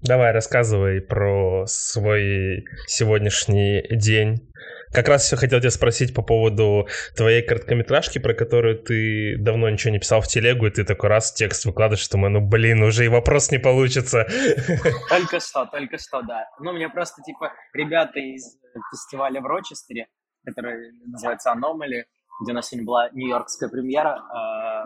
Давай, рассказывай про свой сегодняшний день. Как раз все хотел тебя спросить по поводу твоей короткометражки, про которую ты давно ничего не писал в телегу, и ты такой раз текст выкладываешь, что мы, ну блин, уже и вопрос не получится. Только что, только что, да. Ну, мне просто, типа, ребята из фестиваля в Рочестере, который называется Anomaly, где у нас сегодня была нью-йоркская премьера,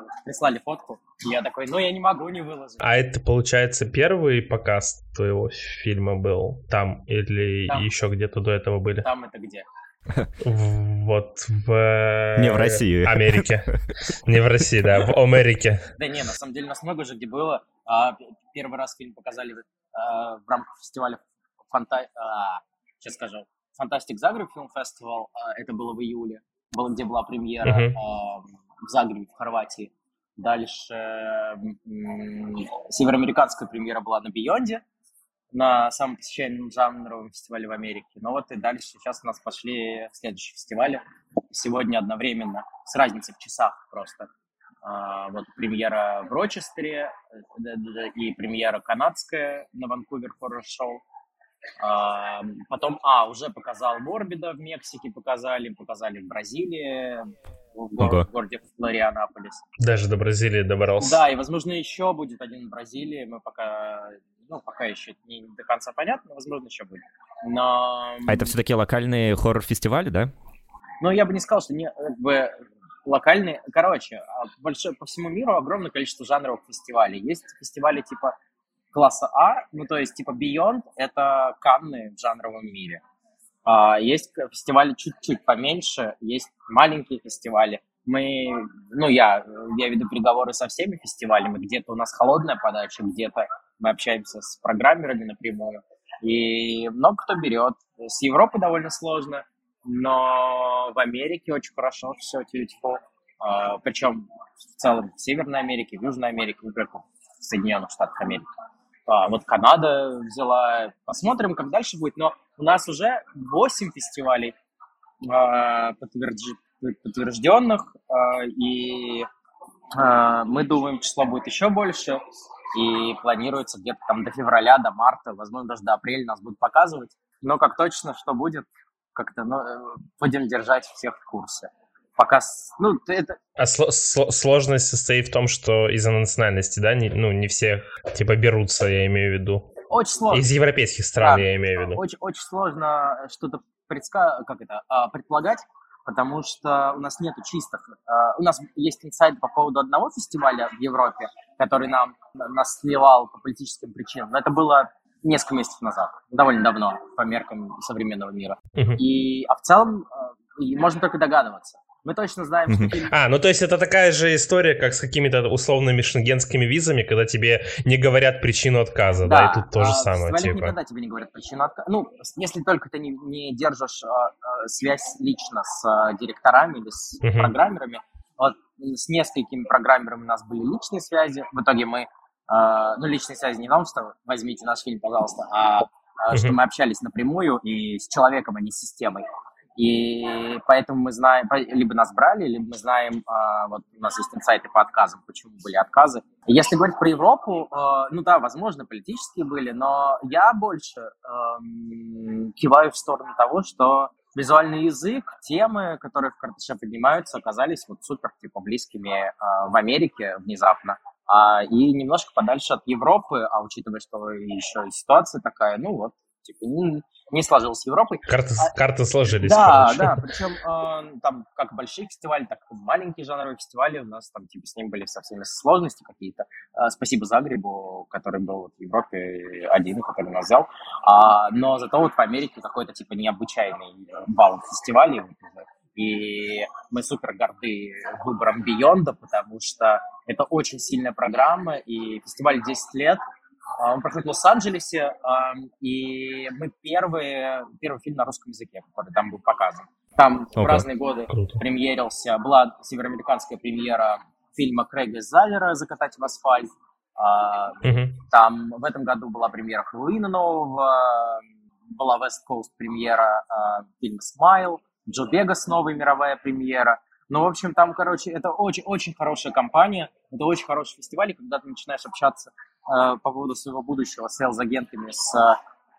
э, прислали фотку, и я такой, ну, я не могу не выложить. А это, получается, первый показ твоего фильма был там или там. еще где-то до этого были? Там это где? Вот в... Не в России. Америке. Не в России, да, в Америке. Да не, на самом деле нас много же где было. А, первый раз фильм показали а, в рамках фестиваля Фанта... Сейчас скажу. Фантастик Загреб фильм фестивал. Это было в июле. Было, где была премьера в Загребе, в Хорватии. Дальше североамериканская премьера была на Бионде на самом посещаемом жанровом фестивале в Америке. Но вот и дальше сейчас у нас пошли следующие фестивали. Сегодня одновременно, с разницей в часах просто. А, вот премьера в Рочестере э, и премьера канадская на Ванкувер Horror Show. А, потом, а, уже показал Морбида в Мексике, показали, показали в Бразилии, в, го- в городе Флорианаполис. Даже до Бразилии добрался. Да, и, возможно, еще будет один в Бразилии. Мы пока ну, пока еще не до конца понятно, возможно, еще будет. Но... А это все-таки локальные хоррор-фестивали, да? Ну, я бы не сказал, что не, как бы, локальные... Короче, а, большое, по всему миру огромное количество жанровых фестивалей. Есть фестивали типа класса А, ну, то есть типа Beyond — это Канны в жанровом мире. А, есть фестивали чуть-чуть поменьше, есть маленькие фестивали. Мы, ну, я, я веду переговоры со всеми фестивалями, где-то у нас холодная подача, где-то мы общаемся с программерами напрямую, и много кто берет. С Европы довольно сложно, но в Америке очень хорошо все тьютифул. А, Причем в целом в Северной Америке, в Южной Америке, только в Соединенных Штатах Америки. А, вот Канада взяла. Посмотрим, как дальше будет. Но у нас уже 8 фестивалей а, подтвержденных, и мы думаем, число будет еще больше и планируется где-то там до февраля, до марта, возможно, даже до апреля нас будут показывать. Но как точно, что будет, как-то ну, э, будем держать всех в курсе. Пока, ну, это... А сло- сло- сложность состоит в том, что из-за национальности, да, не, ну, не все, типа, берутся, я имею в виду. Очень сложно. Из европейских стран, да, я имею в виду. Очень, очень сложно что-то предска... как это, а, предполагать, потому что у нас нет чистых. Uh, у нас есть инсайт по поводу одного фестиваля в Европе, который нам нас сливал по политическим причинам, но это было несколько месяцев назад, довольно давно по меркам современного мира. Uh-huh. И, а в целом uh, можно только догадываться. Мы точно знаем, что. А, ну то есть это такая же история, как с какими-то условными шенгенскими визами, когда тебе не говорят причину отказа, да, да? и тут то же а, самое. Типа. никогда тебе не говорят причину отказа. Ну, если только ты не, не держишь а, а, связь лично с а, директорами или с uh-huh. программерами. Вот с несколькими программерами у нас были личные связи. В итоге мы, а, ну, личные связи не в том, что возьмите наш фильм, пожалуйста, а, а uh-huh. что мы общались напрямую и с человеком, а не с системой. И поэтому мы знаем, либо нас брали, либо мы знаем, а, вот у нас есть инсайты по отказам, почему были отказы. Если говорить про Европу, а, ну да, возможно, политические были, но я больше эм, киваю в сторону того, что визуальный язык, темы, которые в Карташе поднимаются, оказались вот супер типа близкими э, в Америке внезапно. А, и немножко подальше от Европы, а учитывая, что еще и ситуация такая, ну вот, типа, не, сложилось с Европой. Карты, а, карты сложились. Да, короче. да, причем э, там как большие фестивали, так и маленькие жанровые фестивали у нас там типа с ним были со всеми сложности какие-то. Э, спасибо Загребу, который был вот, в Европе один, который нас взял. А, но зато вот в Америке какой-то типа необычайный бал фестивалей. И мы супер горды выбором Бионда, потому что это очень сильная программа, и фестиваль 10 лет – а, он проходит в Лос-Анджелесе, и мы первый, первый фильм на русском языке, который там был показан. Там okay. в разные годы Круто. премьерился, была североамериканская премьера фильма Крейга Заллера «Закатать в асфальт». Uh-huh. Там в этом году была премьера Хэллоуина нового, была West Coast премьера а, фильма «Smile», Джо Бегос новая мировая премьера. Ну, в общем, там, короче, это очень-очень хорошая компания, это очень хороший фестиваль, и когда ты начинаешь общаться по поводу своего будущего с sales-агентами, с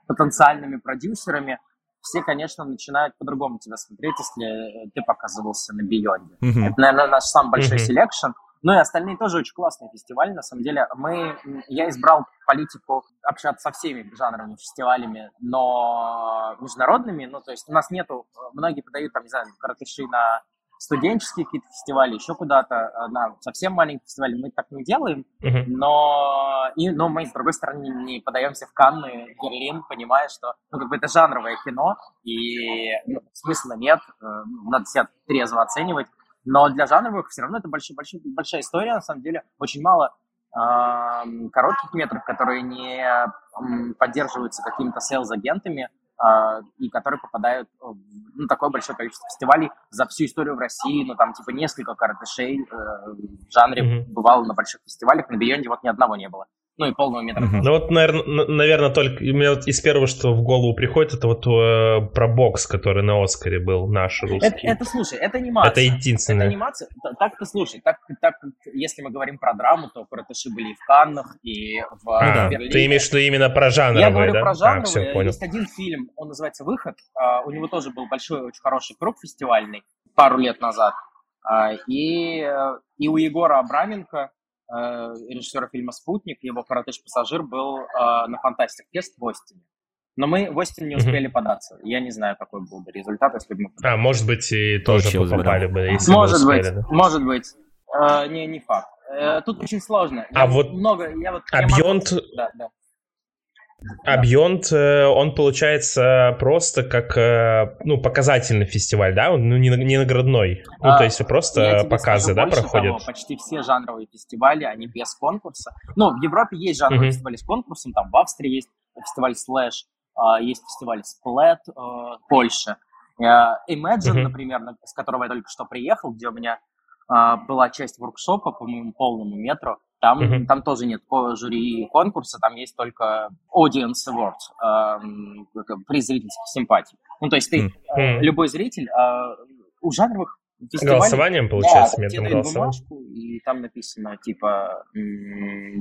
потенциальными продюсерами, все, конечно, начинают по-другому тебя смотреть, если ты показывался на Beyond е. Mm-hmm. Это, наверное, наш самый большой mm-hmm. selection. Ну и остальные тоже очень классные фестивали. На самом деле, мы, я избрал политику общаться со всеми жанровыми фестивалями, но международными. Ну, то есть у нас нету, многие подают, там, не знаю, коротыши на студенческие какие-то фестивали, еще куда-то, э, на совсем маленькие фестивали, мы так не делаем, uh-huh. но, и, но мы, с другой стороны, не подаемся в Канны, Берлин, понимая, что ну, как бы это жанровое кино, и ну, смысла нет, э, надо себя трезво оценивать, но для жанровых все равно это большой, большой, большая история, на самом деле, очень мало э, коротких метров, которые не поддерживаются какими-то сейлз-агентами, и которые попадают в ну, такое большое количество фестивалей за всю историю в России, ну, там, типа, несколько каратышей э, в жанре mm-hmm. бывало на больших фестивалях, на Бионде вот ни одного не было ну и полного метра. Ну вот, наверное, наверное, только у меня вот из первого, что в голову приходит, это вот э, про бокс, который на Оскаре был, наш русский. Это, это слушай, это анимация. Это единственное. Это анимация. Так-то, слушай, так, так, если мы говорим про драму, то Каратыши были и в Каннах, и в а, Берлине. Ты имеешь в виду именно про жанровые, Я говорю да? про жанровые. А, все, понял. Есть один фильм, он называется «Выход». Uh, у него тоже был большой, очень хороший круг фестивальный пару лет назад. Uh, и, э, и у Егора Абраменко режиссера фильма «Спутник», его «Коротыш-пассажир» был э, на «Фантастик Фест» в Остине. Но мы в Остин не успели mm-hmm. податься. Я не знаю, какой был бы результат, если бы мы подали. А, может быть, и тоже Получилось попали бы, если может бы успели, быть, да? Может быть. Э, не, не факт. Э, тут очень сложно. А я вот много, я вот, а я Beyond... Могу... Да, да. А Beyond, э, он получается просто как э, ну, показательный фестиваль, да? Он ну, не, не наградной. Ну, а, то есть просто показы, да, проходят? Того, почти все жанровые фестивали, они без конкурса. Ну, в Европе есть жанровые uh-huh. фестивали с конкурсом, там в Австрии есть фестиваль Slash, а, есть фестиваль Splat э, в Польше. Imagine, uh-huh. например, с которого я только что приехал, где у меня а, была часть воркшопа по моему полному метру, там, mm-hmm. там тоже нет жюри конкурса, там есть только audience award, э, приз зрительской симпатии. Ну, то есть ты, mm-hmm. любой зритель, э, у жанровых фестивалей... Голосованием, получается, да, методом голосования? и там написано, типа,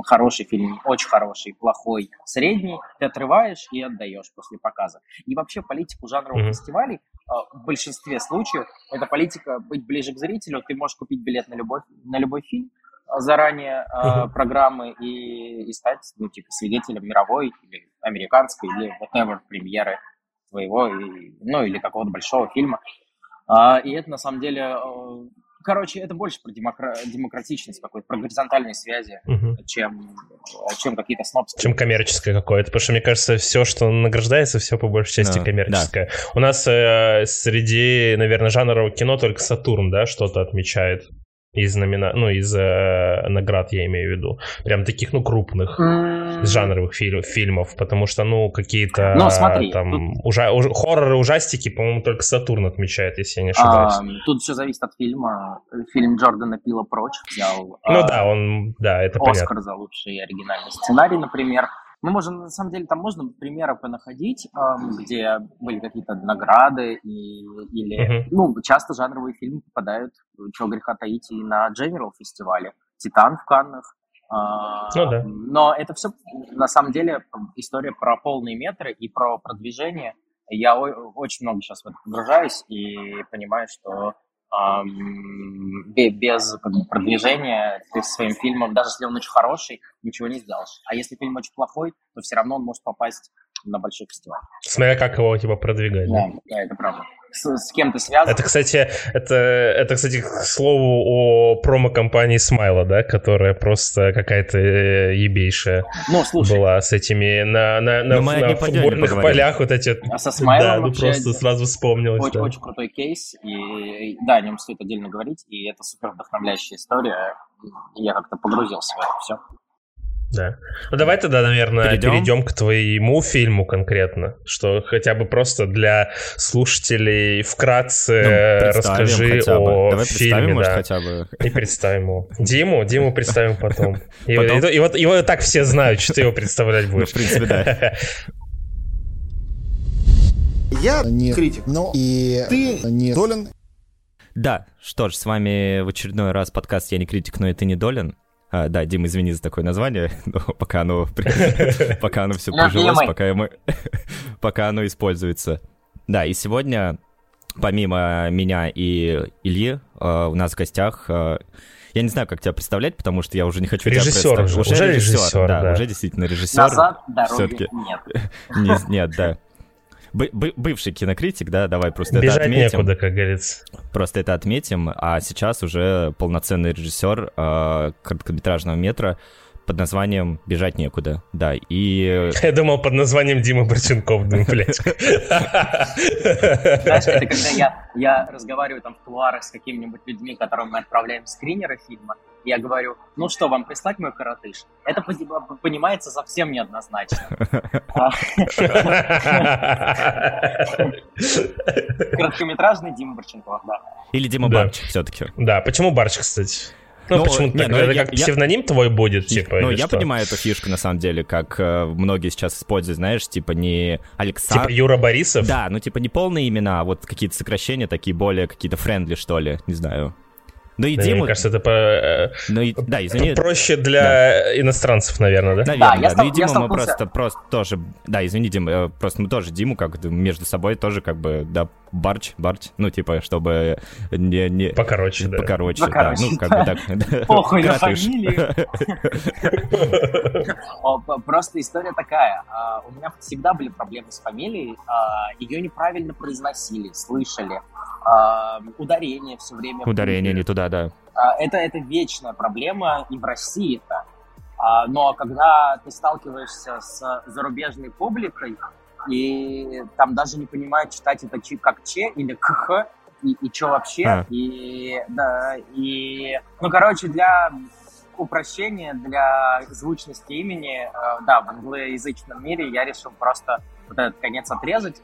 хороший фильм, очень хороший, плохой, средний, ты отрываешь и отдаешь после показа. И вообще политику жанровых mm-hmm. фестивалей в большинстве случаев это политика быть ближе к зрителю. Ты можешь купить билет на любой, на любой фильм, заранее uh-huh. программы и, и стать, ну, типа, свидетелем мировой или американской или whatever премьеры своего, и, ну, или какого-то большого фильма. А, и это, на самом деле, э, короче, это больше про демокра- демократичность какой-то, про горизонтальные связи, uh-huh. чем, чем какие-то снобские. Чем коммерческое какое-то, потому что, мне кажется, все, что награждается, все по большей части no, коммерческое. Да. У нас э, среди, наверное, жанрового кино только Сатурн, да, что-то отмечает из номина... ну, из э, наград, я имею в виду. Прям таких, ну, крупных mm. жанровых фильм, фильмов, потому что, ну, какие-то ну, смотри, там тут... ужа... уж... хорроры, ужастики, по-моему, только Сатурн отмечает, если я не ошибаюсь. А, тут все зависит от фильма. Фильм Джордана Пила «Прочь» взял... Ну а... да, он, да, это Оскар понятно. за лучший оригинальный сценарий, например. Мы можем, на самом деле, там можно примеры понаходить, где были какие-то награды, и, или, uh-huh. ну, часто жанровые фильмы попадают, чего греха таить, и на General фестивале. «Титан» в Каннах. А, ну, да. Но это все, на самом деле, история про полные метры и про продвижение. Я очень много сейчас в это погружаюсь и понимаю, что без как бы, продвижения ты своим фильмом, даже если он очень хороший, ничего не сделаешь. А если фильм очень плохой, то все равно он может попасть на большой фестиваль. Смотря как его типа продвигать. Да, да, да это правда. С, с кем ты связан? Это, кстати, это, это, кстати, к слову о промо-компании Смайла, да, которая просто какая-то э, ебейшая ну, слушай, была с этими на, на, на, на, на футбольных полях вот эти. А со Смайлом Да, ну просто сразу вспомнилось. Очень, да. очень крутой кейс, и да, о нем стоит отдельно говорить, и это супер вдохновляющая история. Я как-то погрузился в это все. Да. Ну давай тогда, наверное, перейдем, перейдем к твоему фильму конкретно, что хотя бы просто для слушателей вкратце ну, расскажи о давай фильме, может, да. хотя бы. И представим его. Диму, Диму представим потом. И, потом? И, и, и вот его так все знают, что ты его представлять будешь. Ну, в принципе, да. Я не критик, но и ты не долен. Да, что ж, с вами в очередной раз подкаст «Я не критик, но и ты не долен». А, да, Дим, извини за такое название, но пока оно, пока оно все прижилось, пока, мы, пока оно используется. Да, и сегодня, помимо меня и Ильи, э, у нас в гостях э, я не знаю, как тебя представлять, потому что я уже не хочу режиссер тебя представлять. Уже, уже режиссер, режиссер да, да, уже действительно режиссер. Назад дороги нет. Нет, да. Бывший кинокритик, да, давай просто Бежать это отметим. некуда, как говорится. Просто это отметим, а сейчас уже полноценный режиссер э, короткометражного метра под названием «Бежать некуда», да, и... Я думал под названием Дима Борченков, думаю, блядь. Знаешь, это когда я, я разговариваю там в кулуарах с какими-нибудь людьми, которым мы отправляем скринеры фильма, я говорю, ну что, вам прислать мой коротыш? Это понимается совсем неоднозначно. Короткометражный Дима Борченков, да. Или Дима Барч все-таки. Да, почему Барч, кстати? Ну, ну почему не, ну, это я, как я, псевдоним твой будет, типа, Ну, я что? понимаю эту фишку, на самом деле, как э, многие сейчас используют, знаешь, типа не Александр... Типа Юра Борисов? Да, ну типа не полные имена, а вот какие-то сокращения такие более какие-то friendly, что ли, не знаю. Ну и да, Диму... Мне кажется, это по... Э, ну, и... да, извини. проще для да. иностранцев, наверное, да? Наверное, да. да. Стал... Ну и Диму мы просто, просто тоже... Да, извини, Дим, э, просто мы тоже Диму как между собой тоже как бы, да, Барч, Барч, ну типа, чтобы не... не... Покороче, да. Покороче, Покороче, да, ну как бы так. Похуй на фамилию. Просто история такая. А, у меня всегда были проблемы с фамилией. А, Ее неправильно произносили, слышали. А, ударение все время. Ударение не туда, да. Это, это вечная проблема и в России-то. Но когда ты сталкиваешься с зарубежной публикой, и там даже не понимают, читать это как Ч или КХ, и, и что вообще, а. и, да, и, ну, короче, для упрощения, для звучности имени, э, да, в англоязычном мире я решил просто вот этот конец отрезать,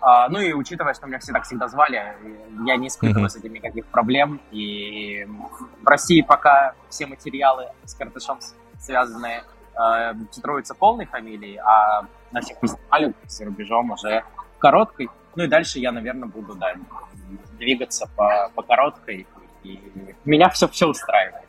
а, ну и учитывая, что меня всегда всегда звали, я не испытываю mm-hmm. с этим никаких проблем. И в России пока все материалы с картышом связанные э, титруются полной фамилией, а на всех фестивалях за рубежом уже короткой. Ну и дальше я, наверное, буду да, двигаться по, по короткой. И меня все, все устраивает.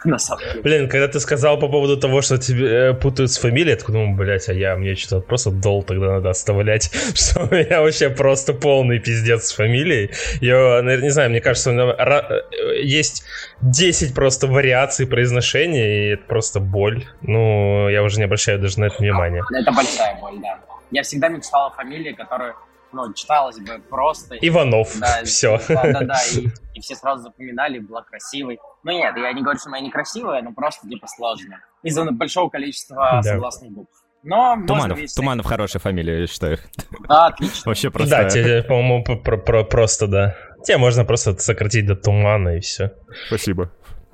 на самом деле. Блин, когда ты сказал по поводу того, что тебе э, путают с фамилией, я такой думаю, блядь, а я, мне что-то просто дол тогда надо оставлять, что у меня вообще просто полный пиздец с фамилией. Я, наверное, не знаю, мне кажется, э, есть 10 просто вариаций произношения, и это просто боль. Ну, я уже не обращаю даже на это внимания. Это большая боль, да. Я всегда мечтал о фамилии, которая ну, читалось бы просто. Иванов, да, все. Да-да-да, и, и все сразу запоминали, была красивой. Ну нет, я не говорю, что моя некрасивая, но просто типа сложно. Из-за большого количества да. согласных букв. Но Туманов, вести... Туманов хорошая фамилия, я считаю. Да, отлично. Вообще просто... Да, тебе, по-моему, про про просто, да. Тебе можно просто сократить до Тумана и все. Спасибо.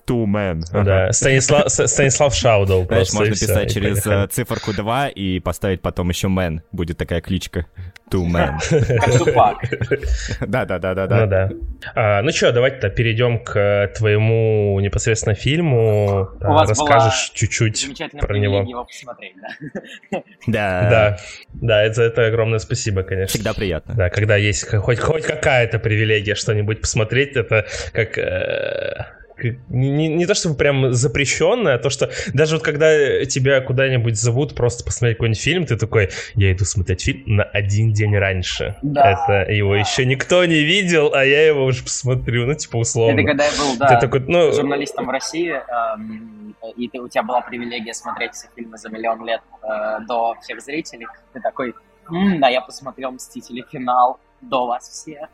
Two Man. Да, Станислав, Станислав Шаудл Знаешь, можно писать через э, циферку 2 и поставить потом еще Man. Будет такая кличка. Two Man. Да, да, да, да, да. Ну да. А, ну что, давайте-то перейдем к твоему непосредственно фильму. Вас Расскажешь чуть-чуть про него. да? Да. Да, да, это, это огромное спасибо, конечно. Всегда приятно. Да, когда есть хоть, хоть какая-то привилегия что-нибудь посмотреть, это как э, не, не то чтобы прям запрещенное, а то, что даже вот когда тебя куда-нибудь зовут просто посмотреть какой-нибудь фильм, ты такой, я иду смотреть фильм на один день раньше. Да. Это его да. еще никто не видел, а я его уже посмотрю, ну, типа, условно. Это когда я был, да, ты такой, ну... журналистом в России, эм, и ты, у тебя была привилегия смотреть все фильмы за миллион лет э, до всех зрителей, ты такой, м-м, да, я посмотрел «Мстители. Финал» до вас всех.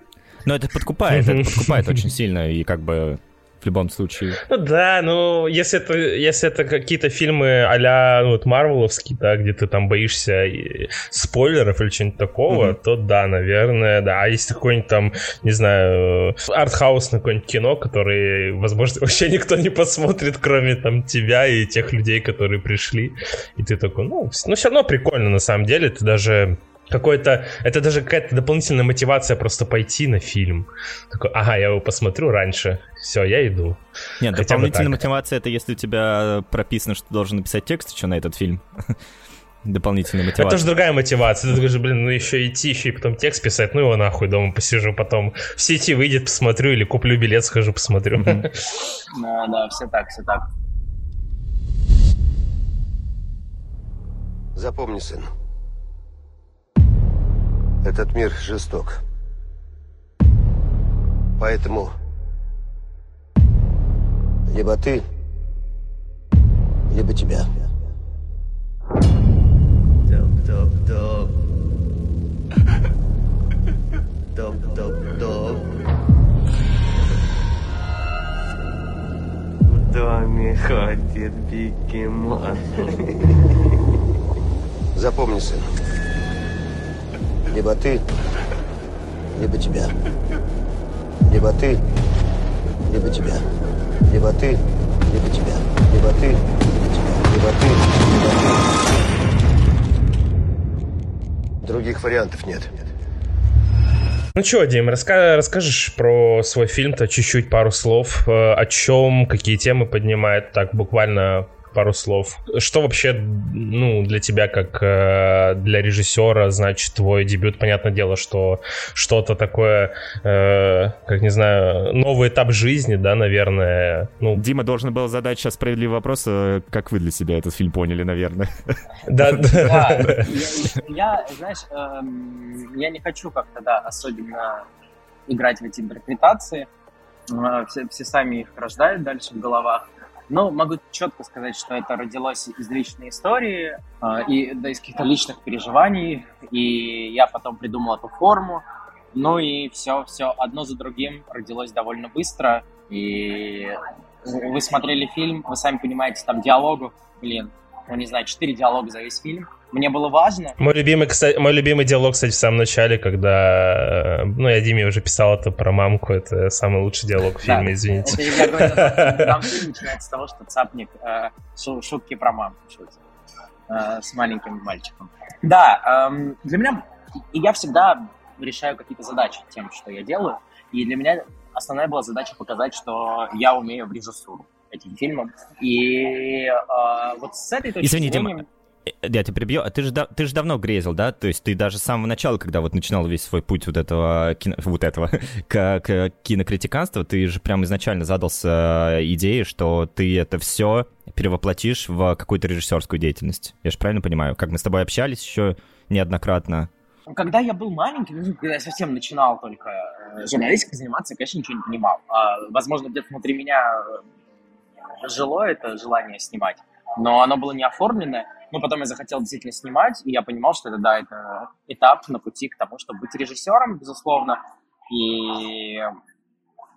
Но это подкупает, это подкупает очень сильно, и как бы в любом случае. Ну да, ну если это, если это какие-то фильмы а-ля ну, вот Марвеловские, да, где ты там боишься спойлеров или чего-нибудь такого, mm-hmm. то да, наверное, да. А если какой-нибудь там, не знаю, артхаус на какое-нибудь кино, который, возможно, вообще никто не посмотрит, кроме там тебя и тех людей, которые пришли, и ты такой, ну, ну все равно прикольно на самом деле, ты даже какой-то... Это даже какая-то дополнительная мотивация просто пойти на фильм. Такой, ага, я его посмотрю раньше. Все, я иду. Нет, Хотя дополнительная мотивация — это если у тебя прописано, что ты должен написать текст еще на этот фильм. Дополнительная мотивация. Это же другая мотивация. Ты говоришь, блин, ну еще идти, еще и потом текст писать, ну его нахуй дома посижу, потом в сети выйдет, посмотрю, или куплю билет, схожу, посмотрю. Да, да, все так, все так. Запомни, сын, этот мир жесток. Поэтому либо ты, либо тебя. Топ-топ-топ. Топ-топ-топ. В доме ходит бегемот. Запомни, сын. Либо ты, либо тебя. Либо ты, либо тебя. Либо ты, либо тебя. Либо ты, либо тебя. Либо ты, либо ты. Других вариантов нет. Ну что, Дим, раска расскажешь про свой фильм-то чуть-чуть, пару слов, э, о чем, какие темы поднимает, так буквально пару слов. Что вообще, ну, для тебя, как э, для режиссера, значит твой дебют? Понятное дело, что что-то такое, э, как не знаю, новый этап жизни, да, наверное. Ну... Дима должен был задать сейчас справедливый вопрос, э, как вы для себя этот фильм поняли, наверное. Да, да. Я, знаешь, эм, я не хочу как-то, да, особенно играть в эти интерпретации. Э, все, все сами их рождают дальше в головах. Но могу четко сказать, что это родилось из личной истории э, и да, из каких-то личных переживаний. И я потом придумал эту форму. Ну и все, все одно за другим родилось довольно быстро. И вы смотрели фильм, вы сами понимаете, там диалогов, блин, ну не знаю, четыре диалога за весь фильм. Мне было важно. Мой любимый, кстати, мой любимый диалог, кстати, в самом начале, когда... Э, ну, я Диме уже писал это про мамку. Это самый лучший диалог в фильме, извините. Я говорю, там фильм начинается с того, что Цапник э, шутки про мамку шутит. Э, с маленьким мальчиком. Да, эм, для меня... Я всегда решаю какие-то задачи тем, что я делаю. И для меня основная была задача показать, что я умею в режиссуру этим фильмом. И э, вот с этой точки Извини, зрения... Дима, Э, я тебя перебью. А ты же, ты же давно грезил, да? То есть ты даже с самого начала, когда вот начинал весь свой путь вот этого, кино, вот этого к, к кинокритиканству, ты же прям изначально задался идеей, что ты это все перевоплотишь в какую-то режиссерскую деятельность. Я же правильно понимаю? Как мы с тобой общались еще неоднократно. Когда я был маленький, ну, когда я совсем начинал только э, журналистикой заниматься, я, конечно, ничего не понимал. А, возможно, где-то внутри меня э, жило это желание снимать, но оно было не оформленное. Но потом я захотел действительно снимать, и я понимал, что это, да, это этап на пути к тому, чтобы быть режиссером, безусловно. И,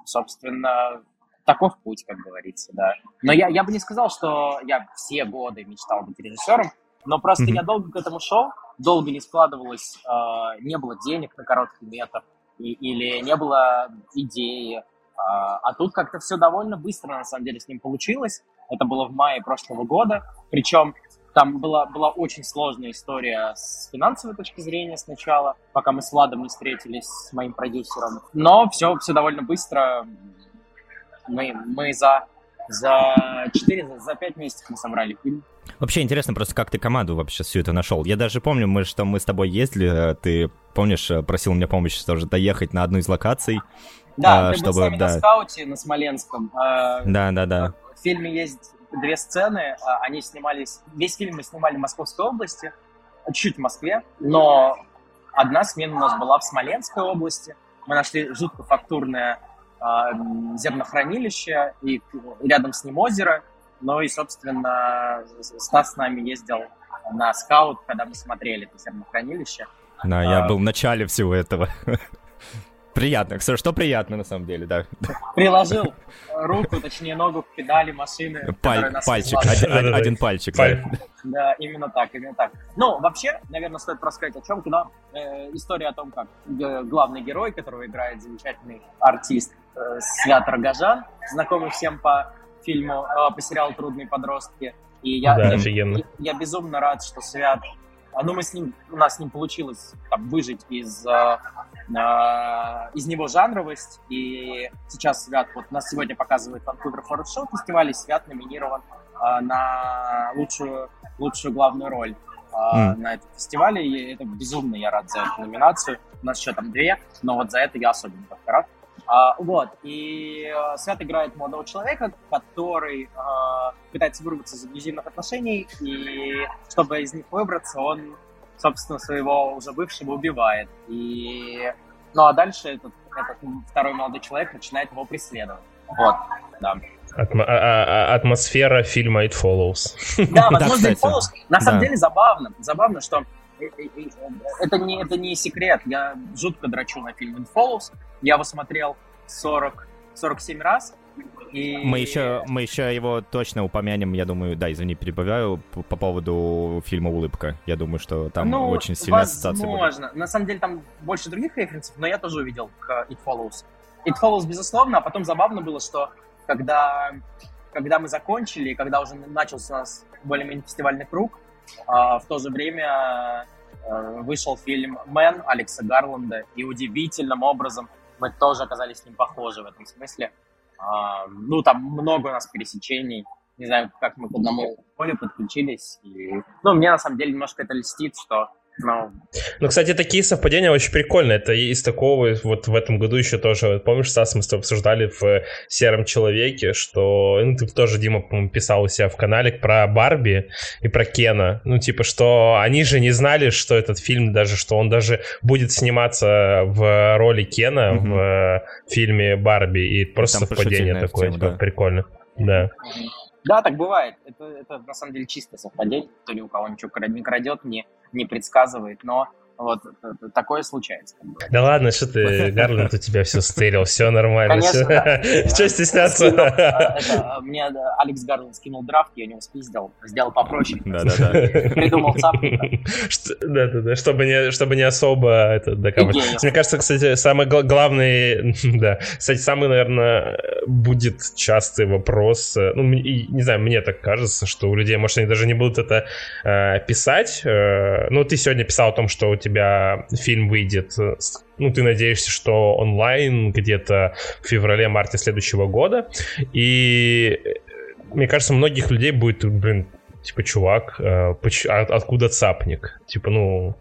собственно, таков путь, как говорится, да. Но я, я бы не сказал, что я все годы мечтал быть режиссером, но просто mm-hmm. я долго к этому шел, долго не складывалось, э, не было денег на короткий метр, и, или не было идеи. Э, а тут как-то все довольно быстро, на самом деле, с ним получилось. Это было в мае прошлого года. Причем там была, была очень сложная история с финансовой точки зрения сначала, пока мы с Владом не встретились с моим продюсером. Но все, все довольно быстро. Мы, мы за, за 4, за, за 5 месяцев мы собрали фильм. Вообще интересно просто, как ты команду вообще все это нашел. Я даже помню, мы, что мы с тобой ездили, э, ты, помнишь, э, просил мне помощи тоже доехать на одну из локаций. Да, а, ты чтобы, был с нами да. на скауте на Смоленском. А, да, да, да. В фильме есть две сцены, а, они снимались, весь фильм мы снимали в Московской области, чуть-чуть в Москве, но одна смена у нас была в Смоленской области. Мы нашли жутко фактурное э, зернохранилище и рядом с ним озеро. Ну и, собственно, Стас с нами ездил на скаут, когда мы смотрели это зернохранилище. Да, а, я был в начале всего этого. Приятно. Кстати, что приятно на самом деле, да. Приложил руку, точнее ногу к педали машины. Паль, пальчик, один, один пальчик. Паль. Да. да, именно так, именно так. Ну, вообще, наверное, стоит рассказать о чем, когда э, история о том, как главный герой, которого играет замечательный артист э, Свят Рогожан, знакомый всем по фильму, э, по сериалу «Трудные подростки». И я, да, я, я, я безумно рад, что Свят ну, мы с ним, у нас с ним получилось там, выжить из, э, э, из него жанровость, и сейчас Свят, вот нас сегодня показывает Vancouver Forest Show фестиваль, и Свят номинирован э, на лучшую, лучшую главную роль mm. на этом фестивале, и это безумно я рад за эту номинацию. У нас еще там две, но вот за это я особенно рад. А, вот, и э, Свят играет молодого человека, который э, пытается вырваться из абьюзивных отношений, и чтобы из них выбраться, он, собственно, своего уже бывшего убивает. И... Ну, а дальше этот, этот второй молодой человек начинает его преследовать. Вот, да. Атмо- а- а- атмосфера фильма It Follows. Да, возможно, It Follows. На самом деле забавно. Забавно, что это не, это не секрет. Я жутко драчу на фильм It Follows. Я его смотрел 40, 47 раз. И... Мы еще, мы еще его точно упомянем, я думаю, да, извини, перебавляю, по, по поводу фильма «Улыбка». Я думаю, что там ну, очень сильная ассоциация возможно. На самом деле там больше других референсов, но я тоже увидел к It Follows. It Follows, безусловно, а потом забавно было, что когда, когда мы закончили, когда уже начался у нас более-менее фестивальный круг, а, в то же время вышел фильм «Мэн» Алекса Гарланда, и удивительным образом мы тоже оказались с ним похожи в этом смысле. А, ну, там много у нас пересечений, не знаю, как мы к одному полю подключились. И, ну, мне на самом деле немножко это льстит, что но... Ну, кстати, такие совпадения очень прикольные. Это из такого вот в этом году еще тоже, помнишь, Стас, мы с тобой обсуждали в «Сером человеке», что, ну, ты тоже, Дима, по-моему, писал у себя в канале про Барби и про Кена. Ну, типа, что они же не знали, что этот фильм даже, что он даже будет сниматься в роли Кена mm-hmm. в фильме Барби. И просто Там совпадение такое, тема, типа, да. прикольно. Да. Да, так бывает. Это, это на самом деле чисто совпадение. То ли у кого ничего не крадет, не, не предсказывает, но вот такое случается. Да ладно, что ты, Гарленд у тебя все стырил, все нормально. Конечно. Что стесняться? А, мне Алекс Гарленд скинул драфт, я него спиздил, сделал попроще. Да-да-да. Придумал цапника. Да-да-да, чтобы не, чтобы не особо это докапывать. Мне кажется, кстати, самый главный, да, кстати, самый, наверное, будет частый вопрос, э, ну, не знаю, мне так кажется, что у людей, может, они даже не будут это э, писать. Э, ну, ты сегодня писал о том, что у тебя фильм выйдет, э, ну, ты надеешься, что онлайн где-то в феврале-марте следующего года. И э, мне кажется, многих людей будет, блин, типа, чувак, э, а откуда цапник? Типа, ну,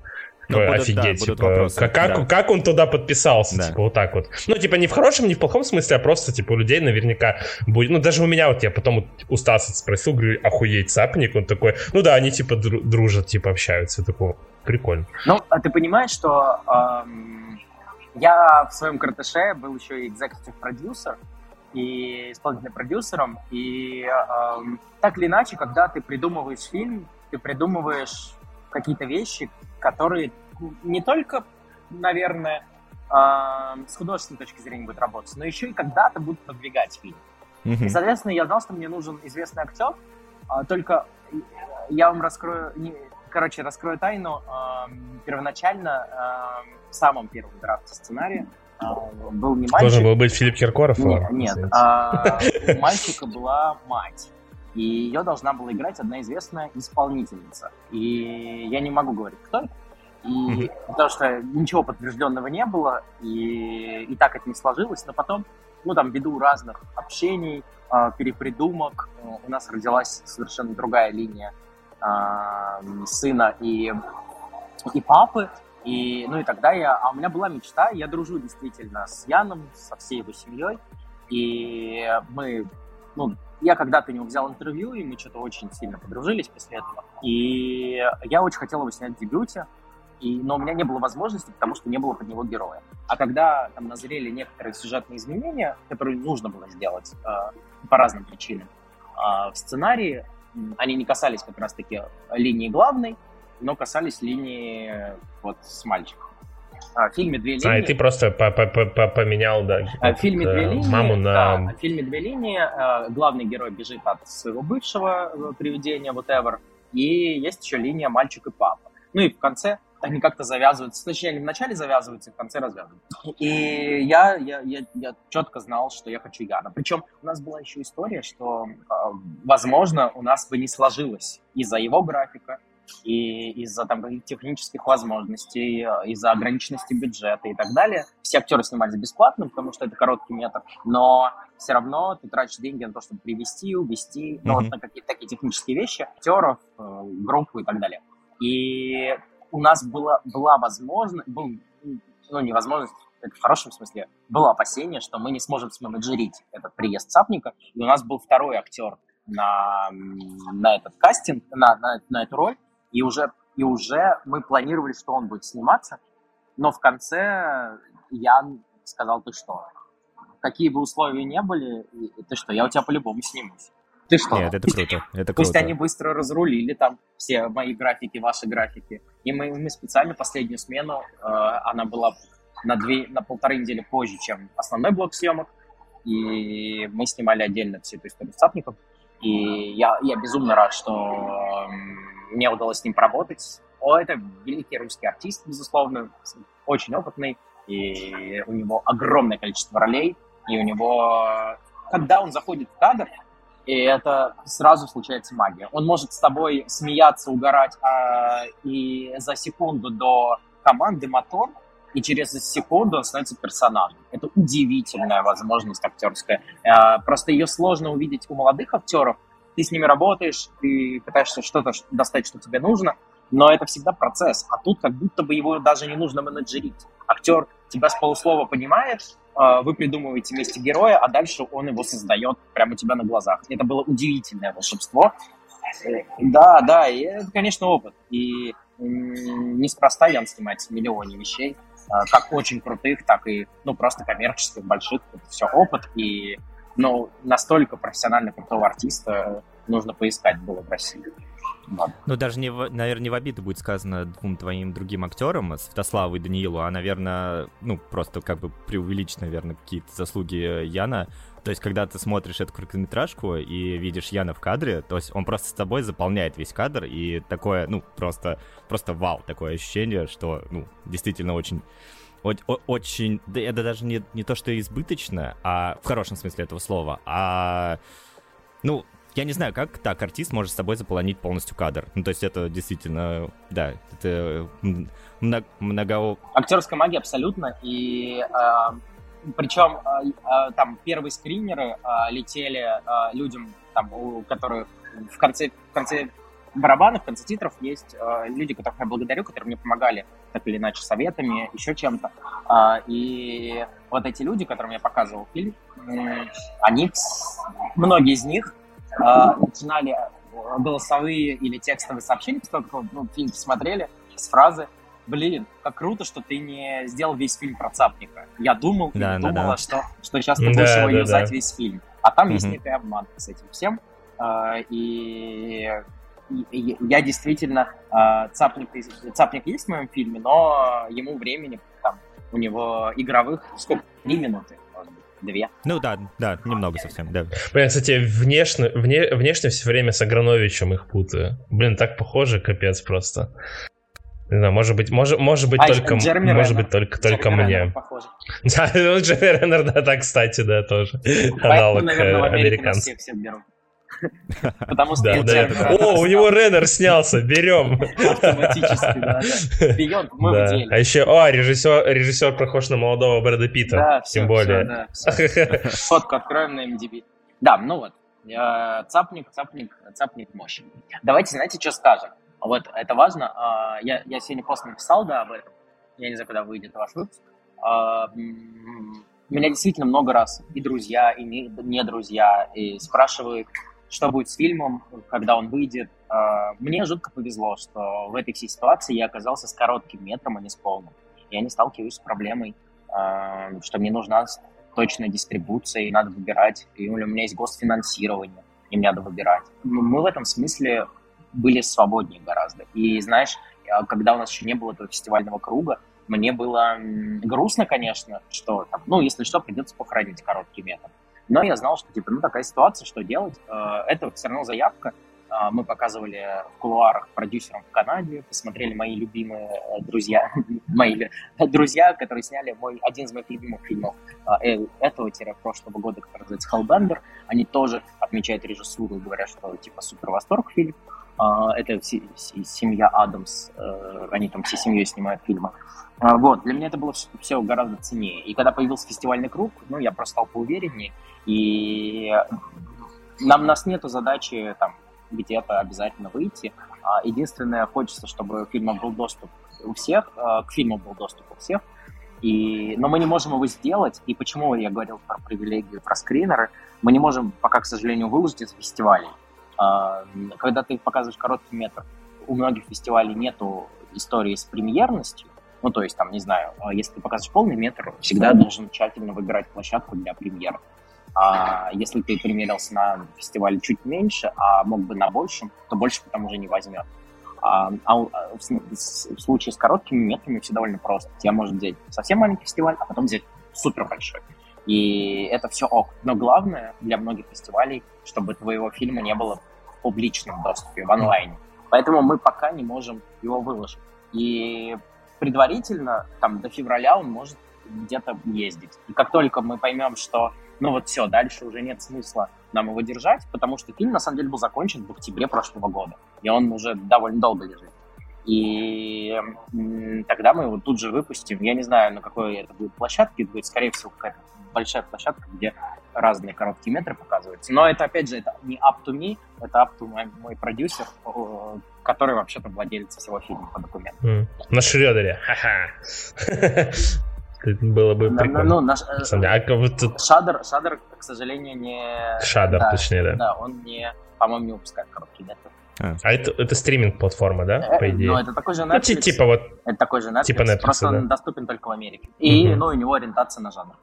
ну, будут, офигеть, да, типа, вопросы, как, да. как он туда подписался, да. типа, вот так вот. Ну, типа, не в хорошем, не в плохом смысле, а просто, типа, у людей наверняка будет... Ну, даже у меня вот, я потом у Стаса спросил, говорю, охуеть, цапник, он такой, ну да, они, типа, дружат, типа, общаются, такого, прикольно. Ну, а ты понимаешь, что эм, я в своем картеше был еще и executive продюсер, и исполнительным продюсером, и эм, так или иначе, когда ты придумываешь фильм, ты придумываешь какие-то вещи, которые не только, наверное, с художественной точки зрения будут работать, но еще и когда-то будут продвигать фильм. Mm-hmm. И, соответственно, я знал, что мне нужен известный актер, а, только я вам раскрою, не, короче, раскрою тайну. Первоначально в самом первом драфте сценария а, был не мальчик. Должен был быть Филипп Киркоров? Нет, нет а, у мальчика была мать. И ее должна была играть одна известная исполнительница. И я не могу говорить, кто это. И, mm-hmm. Потому что ничего подтвержденного не было, и, и так это не сложилось. Но потом, ну, там, ввиду разных общений, э, перепридумок, э, у нас родилась совершенно другая линия э, сына и, и папы. И, ну и тогда я... А у меня была мечта, я дружу действительно с Яном, со всей его семьей. И мы, ну, я когда-то у него взял интервью, и мы что-то очень сильно подружились после этого. И я очень хотел его снять в дебюте, и, но у меня не было возможности, потому что не было под него героя. А когда там назрели некоторые сюжетные изменения, которые нужно было сделать э, по разным причинам, э, в сценарии они не касались как раз-таки линии главной, но касались линии вот с мальчиком. А, в фильме «Две линии». А, и ты просто поменял, да, а, в фильме «Две линии», маму на... Да, в фильме «Две линии» а, главный герой бежит от своего бывшего э, привидения, whatever, и есть еще линия «Мальчик и папа». Ну и в конце они как-то завязываются. Точнее, они вначале завязываются, в конце развязываются. И я, я, я, я четко знал, что я хочу Яна. Причем у нас была еще история, что, возможно, у нас бы не сложилось из-за его графика, и из-за там технических возможностей, из-за ограниченности бюджета и так далее. Все актеры снимались бесплатно, потому что это короткий метр, но все равно ты тратишь деньги на то, чтобы привести, увести, mm-hmm. ну, вот на какие-то такие технические вещи, актеров, э, группу и так далее. И у нас была, была возможность, был, ну, невозможность, это в хорошем смысле, было опасение, что мы не сможем сменеджерить этот приезд Цапника, и у нас был второй актер на, на этот кастинг, на, на, на эту роль, и уже, и уже мы планировали, что он будет сниматься, но в конце Ян сказал, ты что, какие бы условия не были, ты что, я у тебя по-любому снимусь. Ты что? Нет, это круто. Это Пусть они быстро разрулили там все мои графики, ваши графики. И мы, мы специально последнюю смену, э, она была на, две, на полторы недели позже, чем основной блок съемок. И мы снимали отдельно всю эту историю с. И я, я безумно рад, что мне удалось с ним поработать. О, это великий русский артист, безусловно, очень опытный. И у него огромное количество ролей. И у него, когда он заходит в кадр, и это сразу случается магия. Он может с тобой смеяться, угорать, а, и за секунду до команды мотор, и через секунду он становится персонажем. Это удивительная возможность актерская. А, просто ее сложно увидеть у молодых актеров. Ты с ними работаешь, ты пытаешься что-то достать, что тебе нужно, но это всегда процесс. А тут как будто бы его даже не нужно менеджерить. Актер тебя с полуслова понимает, а, вы придумываете вместе героя, а дальше он его создает прямо у тебя на глазах. Это было удивительное волшебство. Да, да, и это, конечно, опыт. И неспроста Ян снимается миллионе вещей, а, как очень крутых, так и, ну, просто коммерческих, больших. Это все опыт, и, ну, настолько профессионально крутого артиста нужно поискать было в России. Ну, даже, не наверное, не в обиду будет сказано двум твоим другим актерам, Святославу и Даниилу, а, наверное, ну, просто как бы преувеличить, наверное, какие-то заслуги Яна. То есть, когда ты смотришь эту короткометражку и видишь Яна в кадре, то есть он просто с тобой заполняет весь кадр, и такое, ну, просто, просто вау, такое ощущение, что, ну, действительно очень очень, да это даже не, не то, что избыточно, а в хорошем смысле этого слова, а, ну, я не знаю, как так артист может с собой заполонить полностью кадр. Ну, то есть это действительно, да, это много... много... Актерская магия абсолютно, и э, причем э, э, там первые скринеры э, летели э, людям, там, у которых в конце, в конце барабанов, в конце титров есть э, люди, которых я благодарю, которые мне помогали так или иначе советами, еще чем-то. Э, и вот эти люди, которым я показывал фильм, э, они, многие из них э, начинали голосовые или текстовые сообщения, после того, как ну, фильм посмотрели, с фразы «Блин, как круто, что ты не сделал весь фильм про Цапника. Я думал да, да, думала, да. Что, что сейчас ты будешь да, его да, юзать да. весь фильм. А там угу. есть некая обманка с этим всем. Э, и я действительно э, цапник, цапник есть в моем фильме, но ему времени там у него игровых сколько три минуты две. Ну да, да, немного совсем, да. Блин, кстати, внешне, вне, внешне все время с Аграновичем их путаю. Блин, так похоже, капец просто. Не знаю, может быть, может, может быть а только, Джереми может Реннер. быть только, только мне. Да, ну, Джереми Реннер, да, так, кстати, да, тоже. Аналог наверное, э, американцев. Всех берут. Потому что. О, у него Реннер снялся, берем. Автоматически, да. Beyond мы в деле. А еще, о, режиссер, режиссер похож на молодого Брэда Питта, да, все, тем более. Фотку откроем на MDB. Да, ну вот, цапник, цапник, цапник мощь. Давайте, знаете, что скажем? Вот, это важно. А, я, я сегодня пост написал, да, об этом. Я не знаю, когда выйдет ваш выпуск. А, меня действительно много раз и друзья, и не друзья, и спрашивают, что будет с фильмом, когда он выйдет. А, мне жутко повезло, что в этой всей ситуации я оказался с коротким метром, а не с полным. Я не сталкиваюсь с проблемой, а, что мне нужна точная дистрибуция, и надо выбирать. И у меня есть госфинансирование, и мне надо выбирать. Мы в этом смысле были свободнее гораздо. И знаешь, а, когда у нас еще не было этого фестивального круга, мне было грустно, конечно, что, ну, если что, придется похоронить короткий метр. Но я знал, что, типа, ну, такая ситуация, что делать. Э, это все равно заявка. Э, мы показывали в кулуарах продюсерам в Канаде, посмотрели мои любимые э, друзья, мои друзья, которые сняли мой, один из моих любимых фильмов этого-прошлого года, который называется «Hellbender». Они тоже отмечают режиссуру и говорят, что, типа, супер восторг фильм. Это семья Адамс, они там всей семьей снимают фильмы. Вот, для меня это было все гораздо ценнее. И когда появился фестивальный круг, ну, я просто стал поувереннее, и нам, у нас нету задачи там где-то обязательно выйти. А единственное, хочется, чтобы фильму был доступ у всех, а, к фильму был доступ у всех. И, но мы не можем его сделать. И почему я говорил про привилегию, про скринеры? Мы не можем пока, к сожалению, выложить из фестивалей. А, когда ты показываешь короткий метр, у многих фестивалей нету истории с премьерностью. Ну, то есть, там, не знаю, а если ты показываешь полный метр, всегда должен тщательно выбирать площадку для премьер. А если ты примерился на фестивале чуть меньше, а мог бы на большем, то больше потом уже не возьмет. А, а в, в случае с короткими метрами все довольно просто. Тебя может взять совсем маленький фестиваль, а потом взять супер большой. И это все ок. Но главное для многих фестивалей, чтобы твоего фильма не было в публичном доступе, в онлайне. Поэтому мы пока не можем его выложить. И предварительно, там, до февраля он может где-то ездить. И как только мы поймем, что, ну вот все, дальше уже нет смысла нам его держать, потому что фильм, на самом деле, был закончен в октябре прошлого года, и он уже довольно долго лежит. И тогда мы его тут же выпустим. Я не знаю, на какой это будет площадке. Это будет, скорее всего, какая-то большая площадка, где разные короткие метры показываются. Но это, опять же, это не up to me, это up to мой, мой продюсер, который вообще-то владелец всего фильма по документам. Mm. На Шредере. Ха-ха. Было бы прикольно. Ну, наш, а вот... Шадер, Шадер, к сожалению, не... Шадер, да, точнее, да. Да, он не, по-моему, не выпускает короткие метры. А, а это, это стриминг-платформа, да, э, по идее? Ну, это такой же ну, Netflix. Ну, типа вот... Это такой же Netflix, типа Netflix просто да. он доступен только в Америке. И, угу. ну, у него ориентация на жанр.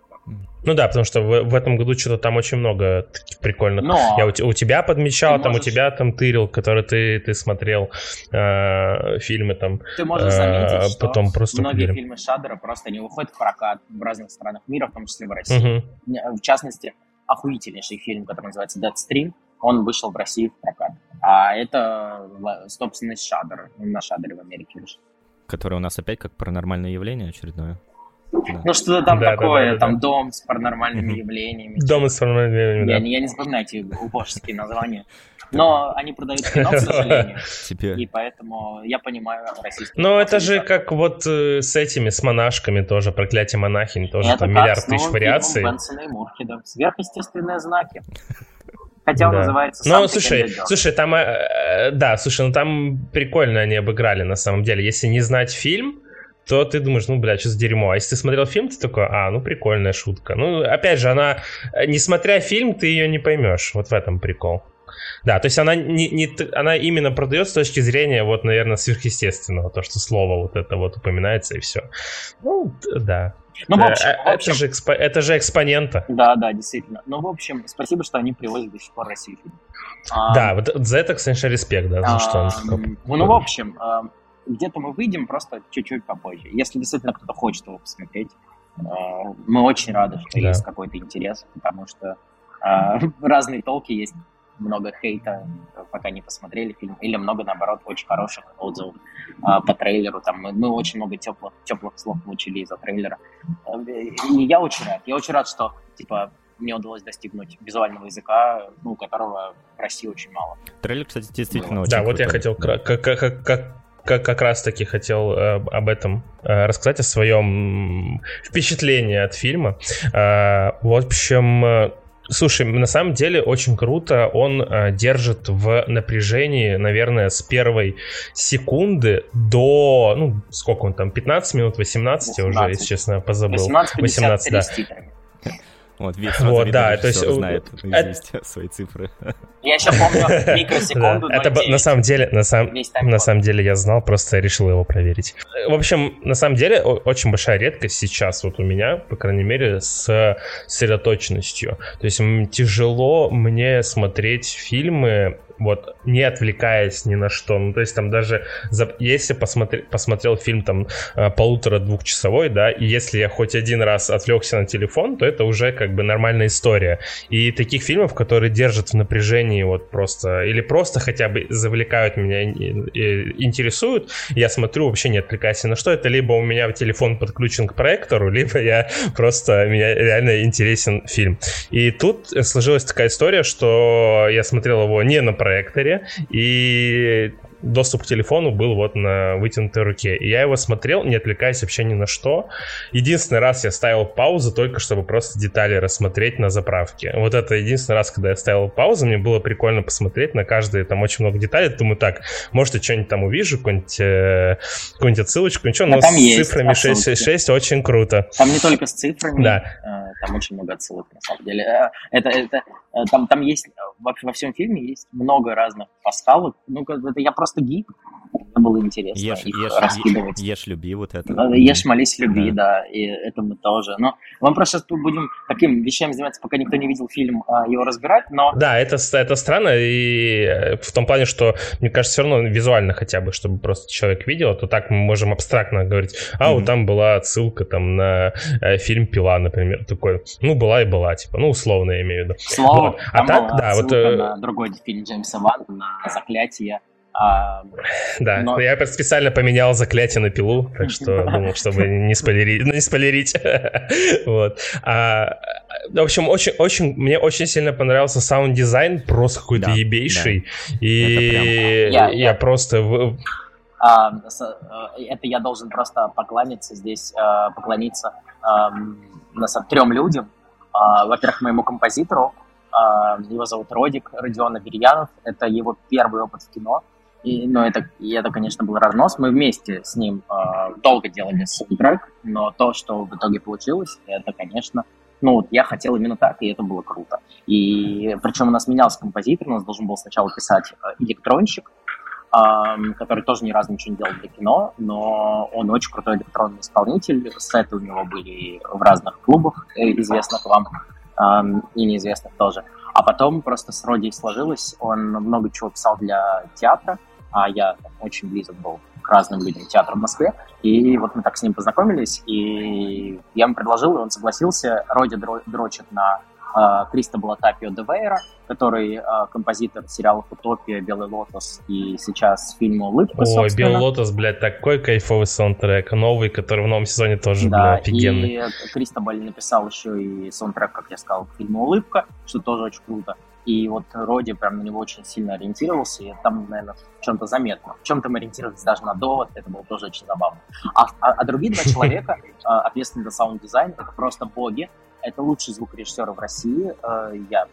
Ну да, потому что в, в этом году что-то там очень много таких прикольных. Но... Я у, у тебя подмечал, ты там можешь... у тебя там тырил, который ты, ты смотрел э, фильмы там. Ты можешь заметить, э, что потом просто многие поделим. фильмы Шадера просто не выходят в прокат в разных странах мира, в том числе в России. Угу. В частности, охуительнейший фильм, который называется Deadstream, он вышел в России в прокат. А это собственность Шадера, он на Шадере в Америке вышел. Который у нас опять как паранормальное явление очередное. Ну, что-то там да, такое, да, да, там да. дом с паранормальными явлениями. Дом с паранормальными явлениями, я, да. Я не запоминаю эти убожеские названия. Но они продают кино, к сожалению. И поэтому я понимаю российские. Ну, это же как вот э, с этими, с монашками тоже, проклятие монахинь, тоже там миллиард тысяч вариаций. Бенсона и Муркида. Сверхъестественные знаки. Хотя он да. называется Ну, слушай, слушай, там, э, э, да, слушай, ну там прикольно они обыграли на самом деле. Если не знать фильм, то ты думаешь, ну, бля, что за дерьмо. А если ты смотрел фильм, ты такой, а, ну, прикольная шутка. Ну, опять же, она, э, несмотря фильм, ты ее не поймешь. Вот в этом прикол. Да, то есть она, не, не, она именно продает с точки зрения, вот, наверное, сверхъестественного, то, что слово вот это вот упоминается и все. Ну, да. Ну, в общем, в общем, это, же экспо, это же экспонента. Да, да, действительно. Ну, в общем, спасибо, что они привозят до сих пор Россию. Да, а, вот за это, конечно, респект, да, за а, что он... Ну, в общем, где-то мы выйдем просто чуть-чуть попозже. Если действительно кто-то хочет его посмотреть, э, мы очень рады, что да. есть какой-то интерес, потому что э, разные толки есть, много хейта, пока не посмотрели фильм, или много, наоборот, очень хороших отзывов э, по трейлеру. Там мы, мы очень много теплых, теплых слов получили из-за трейлера. И я очень рад. Я очень рад, что, типа, мне удалось достигнуть визуального языка, ну, которого в России очень мало. Трейлер, кстати, действительно ну, очень Да, крутой. вот я хотел как, как, как, как, как раз-таки хотел э, об этом э, рассказать, о своем впечатлении от фильма. Э, в общем, э, Слушай, на самом деле очень круто. Он э, держит в напряжении, наверное, с первой секунды до, ну, сколько он там, 15 минут, 18, 18. я уже, если честно, позабыл. 18, 18 да. Вот, весь вот, да, то есть знает это... свои цифры. Я еще помню микросекунду. Да, это на самом деле, на, сам, на самом деле я знал, просто решил его проверить. В общем, на самом деле очень большая редкость сейчас вот у меня, по крайней мере, с сосредоточенностью. То есть тяжело мне смотреть фильмы вот, не отвлекаясь ни на что. Ну, то есть там даже, за, если посмотри, посмотрел фильм там э, полутора-двухчасовой, да, и если я хоть один раз отвлекся на телефон, то это уже как бы нормальная история. И таких фильмов, которые держат в напряжении вот просто, или просто хотя бы завлекают меня, и, и, интересуют, я смотрю вообще не отвлекаясь ни на что, это либо у меня телефон подключен к проектору, либо я просто, меня реально интересен фильм. И тут сложилась такая история, что я смотрел его не на проекторе, проекторе, и доступ к телефону был вот на вытянутой руке. И я его смотрел, не отвлекаясь вообще ни на что. Единственный раз я ставил паузу только чтобы просто детали рассмотреть на заправке. Вот это единственный раз, когда я ставил паузу, мне было прикольно посмотреть на каждый, там очень много деталей. Думаю, так, может, я что-нибудь там увижу, какую-нибудь, э, какую-нибудь отсылочку, ничего, но, но с цифрами 6, 6 очень круто. Там не только с цифрами, да. Э, там очень много отсылок, на самом деле. Э, это, это, там, там есть, во, во всем фильме есть много разных пасхалок. Ну, это я просто гик, мне было интересно ешь, их ешь, раскидывать. Ешь, люби вот это. Ешь, молись, люби, да, да и это мы тоже. Но мы просто сейчас будем таким вещами заниматься, пока никто не видел фильм, а, его разбирать, но... Да, это, это странно, и э, в том плане, что, мне кажется, все равно визуально хотя бы, чтобы просто человек видел, то так мы можем абстрактно говорить, а, mm-hmm. вот там была отсылка там на э, фильм «Пила», например, такой, ну, была и была, типа, ну, условно я имею в виду. Слово, вот. а так, да, вот... Э, на другой фильм Джеймса Ван, на «Заклятие», а, да, но... я специально поменял заклятие на пилу, так что думал, чтобы не спойлерить. Ну, не спойлерить. вот. А, в общем, очень, очень, мне очень сильно понравился саунд-дизайн, просто какой-то да, ебейший. Да. И прям... я, я, я просто... А, э, это я должен просто поклониться здесь, э, поклониться трем людям. А, во-первых, моему композитору, его зовут Родик Родион Аверьянов. Это его первый опыт в кино. И, но это, и это, конечно, был разнос. Мы вместе с ним э, долго делали саундтрек, но то, что в итоге получилось, это, конечно, ну, вот я хотел именно так, и это было круто. И причем у нас менялся композитор, у нас должен был сначала писать э, электронщик, э, который тоже ни разу ничего не делал для кино, но он очень крутой электронный исполнитель. Сеты у него были в разных клубах, э, известных вам, э, и неизвестных тоже. А потом просто с Роди сложилось, он много чего писал для театра, а я очень близок был к разным людям театра в Москве. И вот мы так с ним познакомились, и я ему предложил, и он согласился. Роди дрочит на э, Кристобала Тапио де Вейра, который э, композитор сериалов «Утопия», «Белый лотос» и сейчас фильма «Улыбка», Ой, «Белый лотос», блядь, такой кайфовый саундтрек, новый, который в новом сезоне тоже, да, бля, офигенный. и Кристобаль написал еще и саундтрек, как я сказал, к фильму «Улыбка», что тоже очень круто. И вот Роди прям на него очень сильно ориентировался, и там, наверное, в чем-то заметно. В чем-то мы ориентировались даже на довод, это было тоже очень забавно. А, а, а другие два человека, а, ответственные за саунд-дизайн, это просто боги. Это лучший звукорежиссер в России. А, я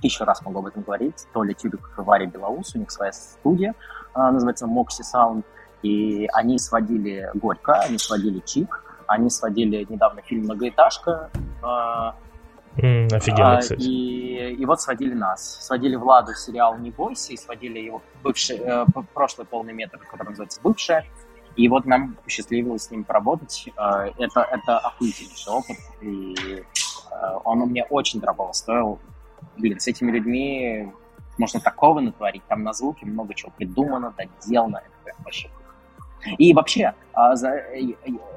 тысячу раз могу об этом говорить. Толя Тюбик и Варя Белоус, у них своя студия, называется Moxie Sound. И они сводили Горько, они сводили Чик, они сводили недавно фильм «Многоэтажка», Mm, офигенно, а, кстати. И, и вот сводили нас. Сводили Владу сериал «Не бойся», и сводили его бывший, э, прошлый полный метр, который называется «Бывшая». И вот нам посчастливилось с ним поработать. Э, это, это охуительнейший опыт, и э, он мне очень дорого стоил. Блин, с этими людьми можно такого натворить. Там на звуке много чего придумано, доделано. Это вообще И вообще, а, э,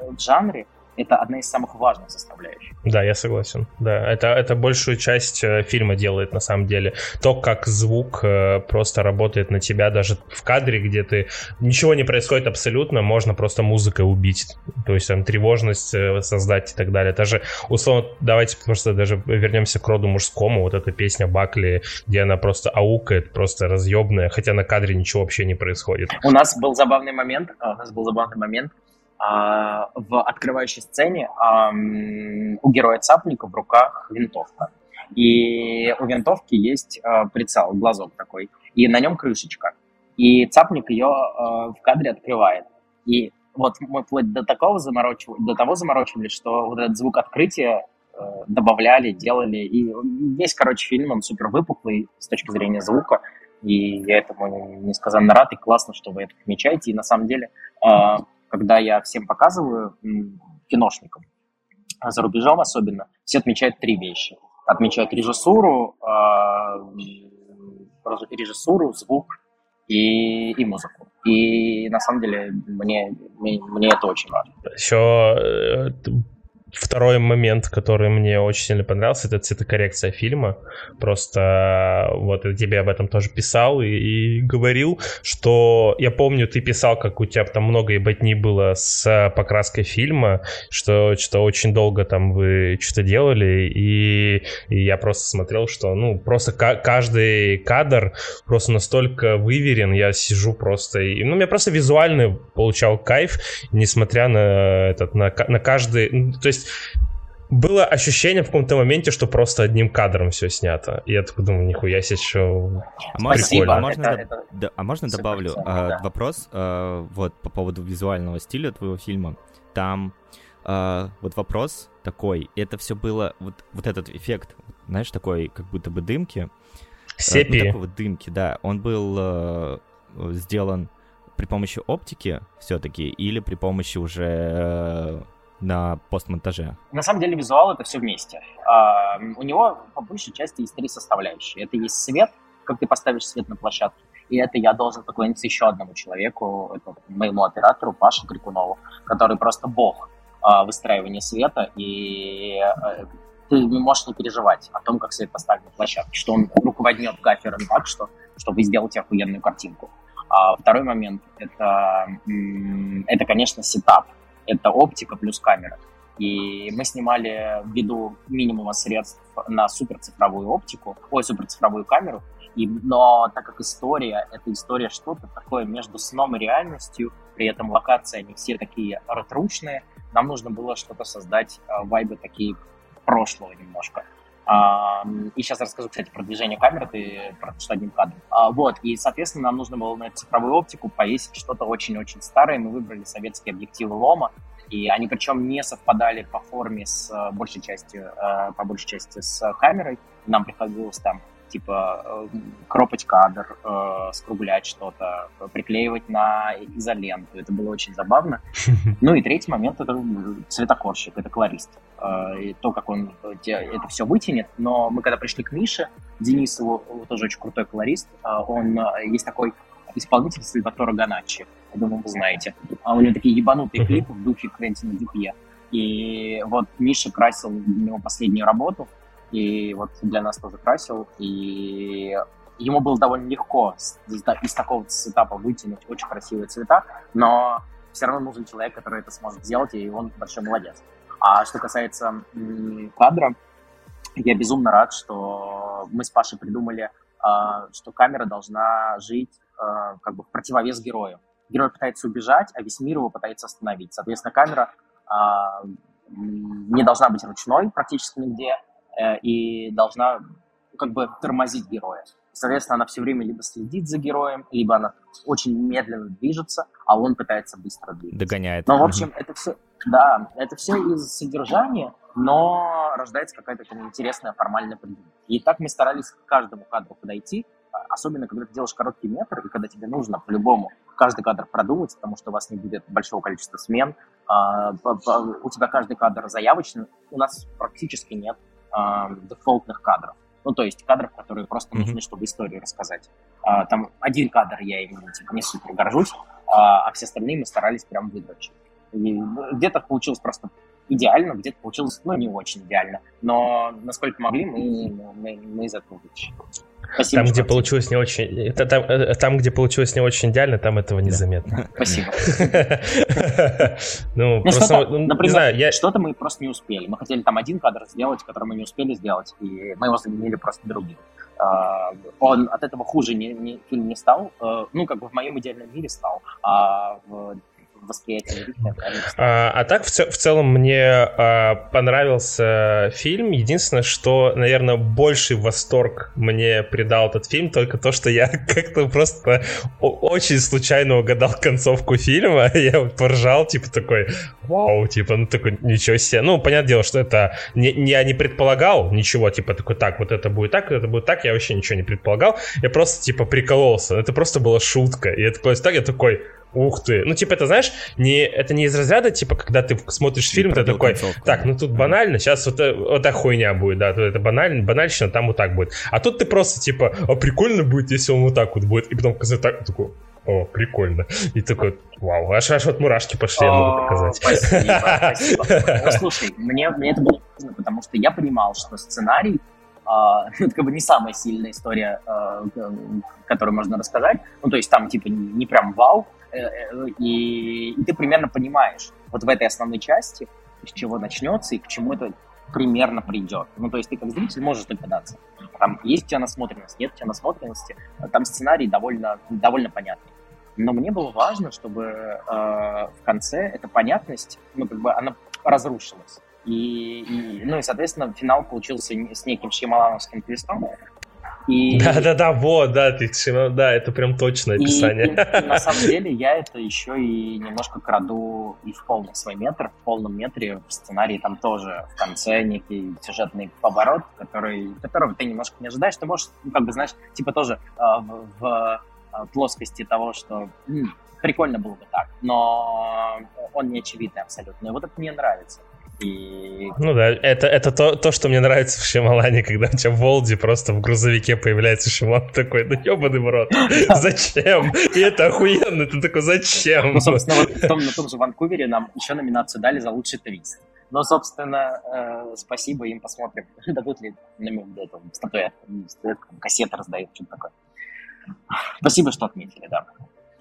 в жанре это одна из самых важных составляющих. Да, я согласен. Да, это, это большую часть э, фильма делает на самом деле. То, как звук э, просто работает на тебя даже в кадре, где ты ничего не происходит абсолютно, можно просто музыкой убить. То есть там тревожность э, создать и так далее. Даже, условно, давайте просто даже вернемся к роду мужскому. Вот эта песня Бакли, где она просто аукает, просто разъебная, хотя на кадре ничего вообще не происходит. У нас был забавный момент, у нас был забавный момент, а, в открывающей сцене у героя Цапника в руках винтовка. И у винтовки есть а, прицел, глазок такой, и на нем крышечка. И Цапник ее а, в кадре открывает. И вот мы вплоть до такого заморочивали, до того заморочивали, что вот этот звук открытия добавляли, делали. И весь, короче, фильм, он супер выпуклый с точки зрения звука. И я этому несказанно рад, и классно, что вы это отмечаете. И на самом деле когда я всем показываю киношникам, за рубежом особенно, все отмечают три вещи. Отмечают режиссуру, а, режиссуру, звук и, и музыку. И на самом деле мне, мне, мне это очень важно. Еще второй момент, который мне очень сильно понравился, это цветокоррекция фильма. Просто вот я тебе об этом тоже писал и, и говорил, что я помню, ты писал, как у тебя там много ебатни было с покраской фильма, что что очень долго там вы что-то делали, и, и я просто смотрел, что ну просто каждый кадр просто настолько выверен, я сижу просто и ну, я просто визуально получал кайф, несмотря на этот, на, на каждый, то есть было ощущение в каком-то моменте, что просто одним кадром все снято. И я такой думаю, нихуя себе, что а можно, а можно, это, это... Да, а можно добавлю а, да. вопрос а, вот по поводу визуального стиля твоего фильма. Там а, вот вопрос такой, это все было, вот, вот этот эффект, знаешь, такой как будто бы дымки. Сепи. А, ну, такой вот дымки, да. Он был а, сделан при помощи оптики все-таки или при помощи уже э, на постмонтаже? На самом деле визуал это все вместе. А, у него по большей части есть три составляющие. Это есть свет, как ты поставишь свет на площадке, и это я должен поклониться еще одному человеку, это моему оператору Паше Крикунову, который просто бог а, выстраивания света, и а, ты не можешь не переживать о том, как свет поставить на площадке, что он руководнет гафером так, что, чтобы сделать охуенную картинку. А второй момент это, это, конечно, сетап. Это оптика плюс камера. И мы снимали ввиду минимума средств на суперцифровую оптику, ой, суперцифровую камеру. И, но так как история, это история что-то такое между сном и реальностью, при этом локации они все такие ретручные, нам нужно было что-то создать, э, вайбы такие прошлого немножко. И сейчас расскажу, кстати, про движение камеры, ты что одним кадром. А, вот, и, соответственно, нам нужно было на цифровую оптику повесить что-то очень-очень старое. Мы выбрали советские объективы Лома, и они причем не совпадали по форме с э, большей частью, э, по большей части с камерой. Нам приходилось там типа э, кропать кадр, э, скруглять что-то, приклеивать на изоленту. Это было очень забавно. Ну и третий момент — это цветокорщик, это колорист. Э, и то, как он это все вытянет. Но мы когда пришли к Мише, Денисову, тоже очень крутой колорист, он есть такой исполнитель Сальватора Ганаччи. Я думаю, вы знаете. А у него такие ебанутые клипы в духе Квентина Дюпье. И вот Миша красил у него последнюю работу — и вот для нас тоже красил, и ему было довольно легко из, такого сетапа вытянуть очень красивые цвета, но все равно нужен человек, который это сможет сделать, и он большой молодец. А что касается кадра, я безумно рад, что мы с Пашей придумали, а, что камера должна жить а, как бы в противовес герою. Герой пытается убежать, а весь мир его пытается остановить. Соответственно, камера а, не должна быть ручной практически нигде, Э, и должна как бы тормозить героя. Соответственно, она все время либо следит за героем, либо она очень медленно движется, а он пытается быстро двигаться. Догоняет. Но, в общем, это все, да, это все из содержания, но рождается какая-то интересная формальная придумка. И так мы старались к каждому кадру подойти, а, особенно когда ты делаешь короткий метр, и когда тебе нужно по-любому каждый кадр продумать, потому что у вас не будет большого количества смен, а, у тебя каждый кадр заявочный, у нас практически нет э, дефолтных кадров. Ну, то есть кадров, которые просто нужны, mm-hmm. чтобы историю рассказать. А, там один кадр я им типа, не супер горжусь, а, а все остальные мы старались прям выдрочить. И где-то получилось просто идеально, где-то получилось, ну, не очень идеально. Но насколько могли, мы, мы, мы из этого вытащили. Спасибо, там, где получилось не очень... Это, там, э, там, где получилось не очень идеально, там этого незаметно. Спасибо. Ну, просто, ну, например, что-то мы просто не успели. Мы хотели там один кадр сделать, который мы не успели сделать, и мы его заменили просто другим. А, он от этого хуже не, фильм не стал, э, ну, как бы в моем идеальном мире стал, а в восприятие а, а так в, в целом мне а, понравился фильм. Единственное, что, наверное, больший восторг мне придал этот фильм, только то, что я как-то просто очень случайно угадал концовку фильма. Я поржал, типа такой, вау, типа, ну такой, ничего себе. Ну, понятное дело, что это не, я не предполагал ничего, типа такой, так, вот это будет так, это будет так, я вообще ничего не предполагал. Я просто, типа, прикололся. Это просто была шутка. И это такой, так, я такой, Ух ты. Ну, типа, это, знаешь, не, это не из разряда, типа, когда ты смотришь фильм, ты такой, концовку. так, ну тут банально, сейчас вот, э, вот эта хуйня будет, да, это банально, банальщина, там вот так будет. А тут ты просто, типа, а прикольно будет, если он вот так вот будет, и потом в конце так, такой, о, прикольно. И такой, вау, аж, аж вот мурашки пошли, я могу показать. Спасибо, спасибо. Ну, слушай, мне, мне это было важно, потому что я понимал, что сценарий Uh, это как бы не самая сильная история, uh, которую можно рассказать. Ну, то есть там, типа, не, не прям вау, и, и ты примерно понимаешь вот в этой основной части, с чего начнется и к чему это примерно придет. Ну, то есть ты как зритель можешь догадаться. Там есть у тебя насмотренность, нет у тебя насмотренности. Там сценарий довольно, довольно понятный. Но мне было важно, чтобы э, в конце эта понятность, ну, как бы она разрушилась. И, и, ну и, соответственно, финал получился с неким шьямалановским твистом, и... Да-да-да, вот, да, ты, да, это прям точное описание. И, и, и на самом деле я это еще и немножко краду и в полный свой метр, в полном метре в сценарии там тоже в конце некий сюжетный поворот, который, которого ты немножко не ожидаешь. Ты можешь, ну, как бы, знаешь, типа тоже э, в, в э, плоскости того, что м, прикольно было бы так, но он не очевидный абсолютно. И вот это мне нравится. И... Ну да, это, это то, то, что мне нравится в Шималане, когда у тебя в Волде просто в грузовике появляется Шиман такой, да ебаный в рот, зачем? И это охуенно, ты такой, зачем? Ну, собственно, вот в том, на том же Ванкувере нам еще номинацию дали за лучший твист. Но, собственно, э, спасибо им, посмотрим, дадут ли нам эту статуэтку, кассеты раздают, что-то такое. Спасибо, что отметили, да.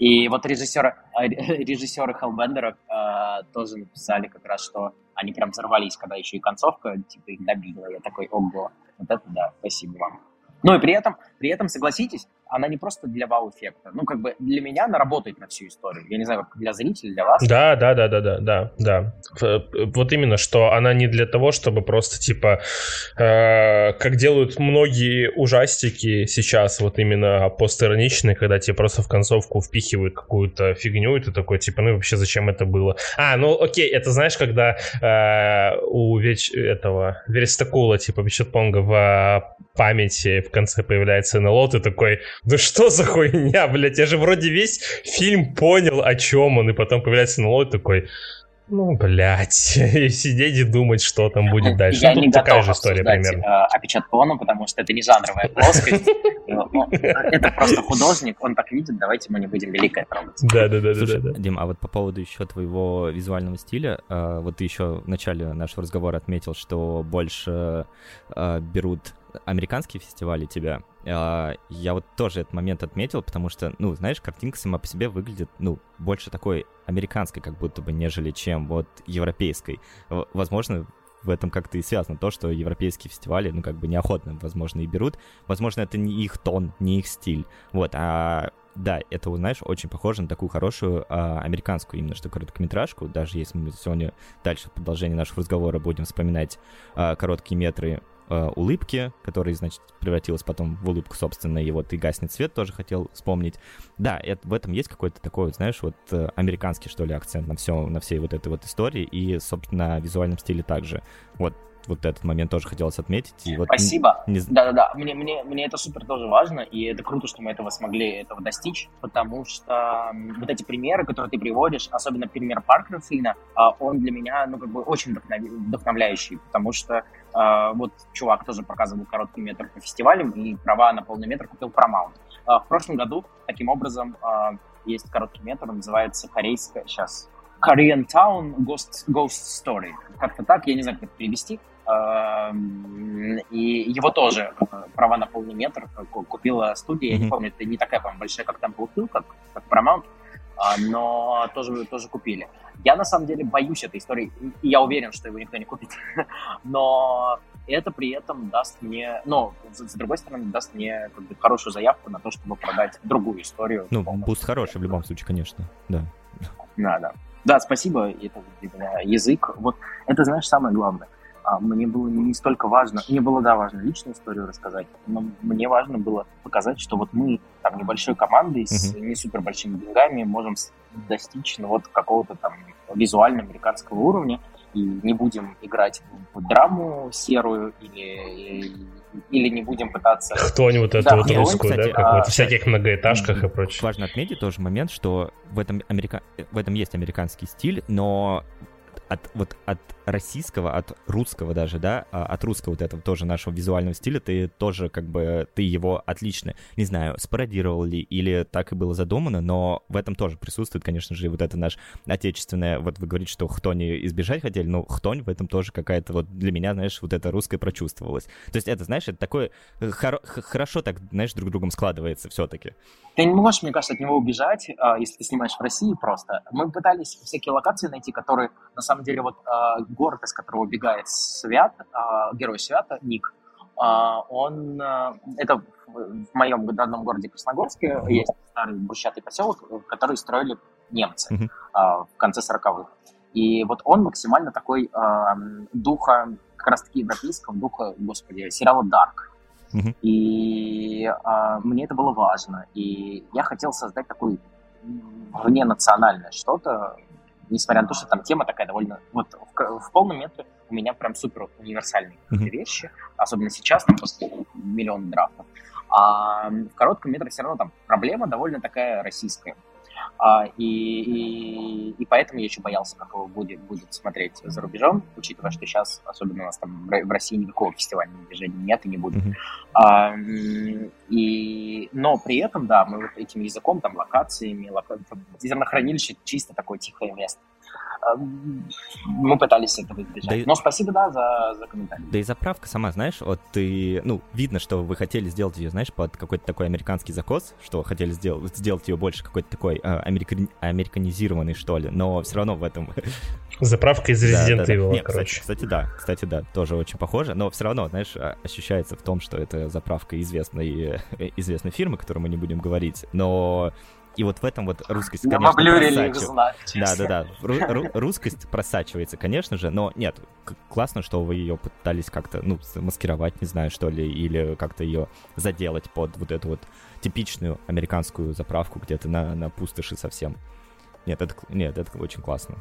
И вот режиссеры, э, режиссеры Хеллбендера э, тоже написали как раз, что они прям взорвались, когда еще и концовка, типа, их добила. Я такой, ого, вот это да, спасибо вам. Ну и при этом, при этом, согласитесь, она не просто для вау-эффекта. Ну, как бы для меня она работает на всю историю. Я не знаю, как для зрителей, для вас. Да, да, да, да, да, да, да. Вот именно, что она не для того, чтобы просто, типа, э, как делают многие ужастики сейчас, вот именно постироничные, когда тебе просто в концовку впихивают какую-то фигню, и ты такой, типа, ну вообще зачем это было? А, ну окей, это знаешь, когда э, у веч... этого Верестакула, типа, Бичетпонга в памяти в конце появляется НЛО, ты такой, да что за хуйня, блядь, я же вроде весь фильм понял, о чем он, и потом появляется НЛО такой, ну, блядь, и сидеть и думать, что там будет дальше. Я ну, не такая же история примерно. Э, опечаткону, потому что это не жанровая плоскость. Ну, это просто художник, он так видит, давайте мы не будем великое трогать. Да, да, да, да. Дим, а вот по поводу еще твоего визуального стиля, э, вот ты еще в начале нашего разговора отметил, что больше э, берут американские фестивали тебя, я вот тоже этот момент отметил, потому что, ну, знаешь, картинка сама по себе выглядит, ну, больше такой американской, как будто бы, нежели чем вот европейской. Возможно, в этом как-то и связано то, что европейские фестивали, ну, как бы неохотно, возможно, и берут. Возможно, это не их тон, не их стиль. Вот, а да, это, знаешь, очень похоже на такую хорошую а, американскую именно что короткометражку, даже если мы сегодня дальше в продолжении нашего разговора будем вспоминать а, короткие метры э, улыбки, которая, значит, превратилась потом в улыбку, собственно, и вот и «Гаснет свет» тоже хотел вспомнить. Да, это, в этом есть какой-то такой, знаешь, вот э, американский, что ли, акцент на все, на всей вот этой вот истории, и, собственно, на визуальном стиле также. Вот вот этот момент тоже хотелось отметить. И вот Спасибо. Не... Да-да-да, мне, мне, мне это супер тоже важно, и это круто, что мы этого смогли этого достичь, потому что вот эти примеры, которые ты приводишь, особенно пример Паркера Флина, а, он для меня, ну, как бы очень вдохновляющий, потому что вот чувак тоже показывал короткий метр по фестивалям, и права на полный метр купил Paramount. А, в прошлом году, таким образом, есть короткий метр, называется корейская, сейчас, Korean Town Ghost, Ghost Story. Как-то так, я не знаю, как это перевести. И его тоже права на полный метр купила студия. Mm-hmm. Я не помню, это не такая, по большая, как Temple Hill, как, как Paramount, а, но тоже, тоже купили. Я на самом деле боюсь этой истории, и я уверен, что его никто не купит. Но это при этом даст мне, ну, с, другой стороны, даст мне как бы, хорошую заявку на то, чтобы продать другую историю. Ну, буст хороший в любом случае, конечно, да. Да, да. Да, спасибо, это язык. Вот это, знаешь, самое главное. А мне было не столько важно, мне было, да, важно личную историю рассказать, но мне важно было показать, что вот мы там небольшой командой с не супер большими деньгами можем достичь ну, вот какого-то там визуально американского уровня. И не будем играть в драму серую или или не будем пытаться... Кто-нибудь эту да, вот русскую, кстати, да, как а, вот в всяких многоэтажках и прочее. Важно отметить тоже момент, что в этом, америка... в этом есть американский стиль, но от, вот от российского, от русского даже, да, а, от русского вот этого тоже нашего визуального стиля, ты тоже как бы, ты его отлично, не знаю, спародировал ли или так и было задумано, но в этом тоже присутствует, конечно же, вот это наш отечественное, вот вы говорите, что хтони избежать хотели, ну, хтонь в этом тоже какая-то вот для меня, знаешь, вот это русское прочувствовалось. То есть это, знаешь, это такое э, хор- хорошо так, знаешь, друг другом складывается все-таки. Ты не можешь, мне кажется, от него убежать, а, если ты снимаешь в России просто. Мы пытались всякие локации найти, которые, на самом деле, вот а, город, из которого убегает Свят, а, герой Свята, Ник, он, это в моем родном городе Красногорске есть старый брусчатый поселок, который строили немцы mm-hmm. в конце 40-х. И вот он максимально такой духа, как раз таки европейского духа, господи, сериала «Дарк». Uh-huh. И а, мне это было важно. И я хотел создать такое вненациональное что-то, несмотря на то, что там тема такая довольно... Вот в, в полном метре у меня прям супер универсальные uh-huh. вещи, особенно сейчас, там, после миллиона драфтов. А в коротком метре все равно там проблема довольно такая российская. А, и, и, и поэтому я еще боялся, как его будет, будет смотреть за рубежом, учитывая, что сейчас, особенно у нас там в России никакого фестивального движения нет и не будет. Mm-hmm. А, и, но при этом, да, мы вот этим языком, там, локациями, лока... зернохранилище чисто такое тихое место мы пытались этого избежать. Да Но спасибо, да, за, за комментарий. Да и заправка сама, знаешь, вот ты, ну, видно, что вы хотели сделать ее, знаешь, под какой-то такой американский закос, что хотели сделать, сделать ее больше какой-то такой э, американ, американизированный, что ли, но все равно в этом... Заправка из Resident да, Evil, короче. Кстати, кстати, да, кстати, да, тоже очень похоже, но все равно, знаешь, а, ощущается в том, что это заправка известной, известной фирмы, которую мы не будем говорить, но и вот в этом вот рускость, конечно, просачивается. Да, да, да. Ру- русскость просачивается, конечно же, но нет, классно, что вы ее пытались как-то, ну, маскировать, не знаю, что ли, или как-то ее заделать под вот эту вот типичную американскую заправку где-то на, на пустоши совсем. Нет, это, нет, это очень классно.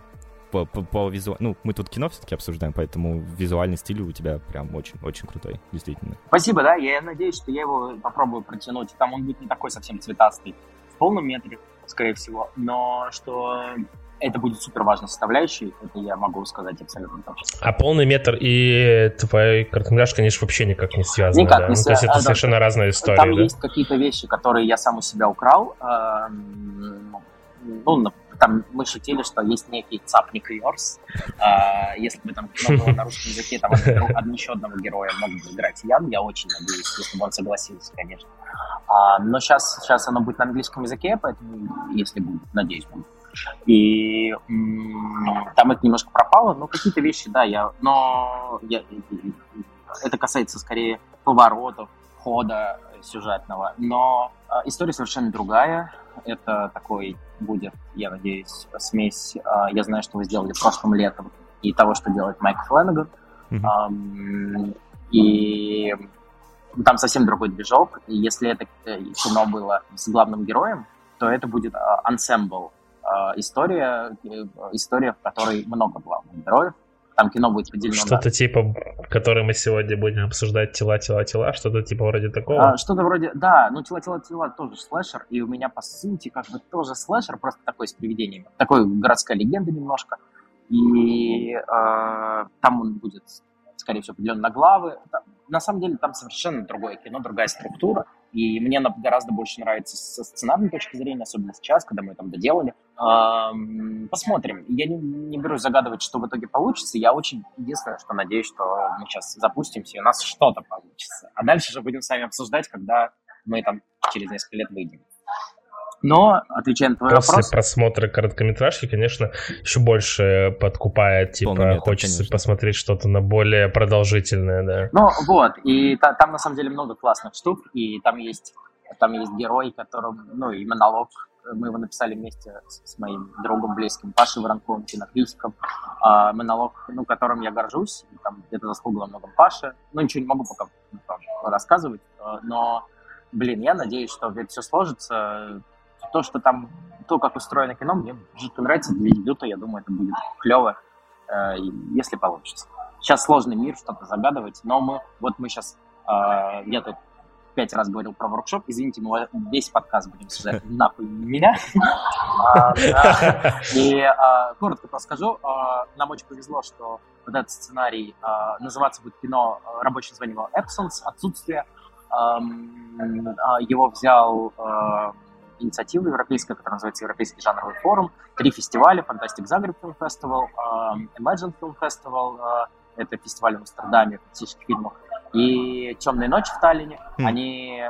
По, по, по визу... Ну, мы тут кино все-таки обсуждаем, поэтому визуальный стиль у тебя прям очень-очень крутой, действительно. Спасибо, да, я надеюсь, что я его попробую протянуть. Там он будет не такой совсем цветастый полном метре, скорее всего, но что это будет супер важной составляющей, это я могу сказать абсолютно точно. А полный метр и твой короткометраж, конечно, вообще никак не связаны. Никак да? не ну, То есть это а, совершенно да. разная история. Там да? есть какие-то вещи, которые я сам у себя украл. Эм, ну, там мы шутили, что есть некий цапник Йорс. А, если бы там кино было на русском языке, там один, еще одного героя мог бы играть Ян, я очень надеюсь, если бы он согласился, конечно. А, но сейчас, сейчас оно будет на английском языке, поэтому, если будет, надеюсь, будет. И там это немножко пропало, но какие-то вещи, да, я, но я, это касается скорее поворотов, хода сюжетного, но э, история совершенно другая. Это такой будет, я надеюсь, смесь. Э, я знаю, что вы сделали прошлым летом и того, что делает Майк Фленнеган. Mm-hmm. И там совсем другой движок, и если это э, кино было с главным героем, то это будет ансембл. Uh, история, э, история, в которой много главных героев. Там кино будет поделено. Что-то на... типа, который мы сегодня будем обсуждать тела, тела, тела, что-то типа вроде такого. А, что-то вроде, да, ну тела, тела, тела тоже слэшер, и у меня по сути как бы тоже слэшер, просто такой с привидениями. Такой городская легенда немножко. И э, там он будет скорее всего, определенно на главы. На самом деле там совершенно другое кино, другая структура. И мне гораздо больше нравится со сценарной точки зрения, особенно сейчас, когда мы там доделали. Посмотрим. Я не, не берусь загадывать, что в итоге получится. Я очень единственное, что надеюсь, что мы сейчас запустимся, и у нас что-то получится. А дальше же будем с вами обсуждать, когда мы там через несколько лет выйдем. Но, отвечая на твой После вопрос... просмотра короткометражки, конечно, еще больше подкупает, типа, метр, хочется конечно. посмотреть что-то на более продолжительное, да. Ну, вот, и та, там, на самом деле, много классных штук, и там есть, там есть герой, которым, ну, и монолог, мы его написали вместе с, с моим другом близким Пашей Воронковым, кинокритиком, а, монолог, ну, которым я горжусь, и там где-то заслуга во многом Паша, ну, ничего не могу пока рассказывать, а, но, блин, я надеюсь, что это все сложится, то, что там, то, как устроено кино, мне жутко нравится. Для дебюта, я думаю, это будет клево, э, если получится. Сейчас сложный мир, что-то загадывать, но мы, вот мы сейчас, э, я тут пять раз говорил про воркшоп. Извините, мы весь подкаст будем сюжет нахуй меня. А, и а, коротко расскажу. А, нам очень повезло, что вот этот сценарий называться будет кино, рабочее название его Absence, отсутствие. Его взял инициатива европейская, которая называется Европейский жанровый форум, три фестиваля, Fantastic Zagreb Film Festival, Imagine Film Festival, это фестиваль в Амстердаме фантастических фильмов, и «Темные ночи» в Таллине. Mm. Они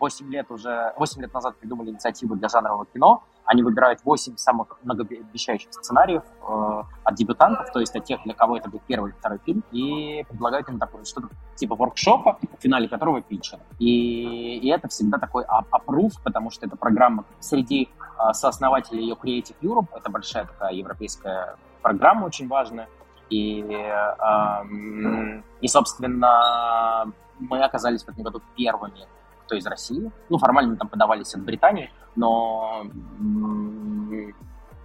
8 лет уже, 8 лет назад придумали инициативу для жанрового кино. Они выбирают 8 самых многообещающих сценариев э, от дебютантов, то есть от тех, для кого это будет первый или второй фильм, и предлагают им такое что-то типа воркшопа, в финале которого питчер. И, и это всегда такой опруф, потому что это программа среди э, сооснователей ее Creative Europe, это большая такая европейская программа очень важная, и, э, и, собственно, мы оказались в этом году первыми, кто из России. Ну, формально мы там подавались от Британии, но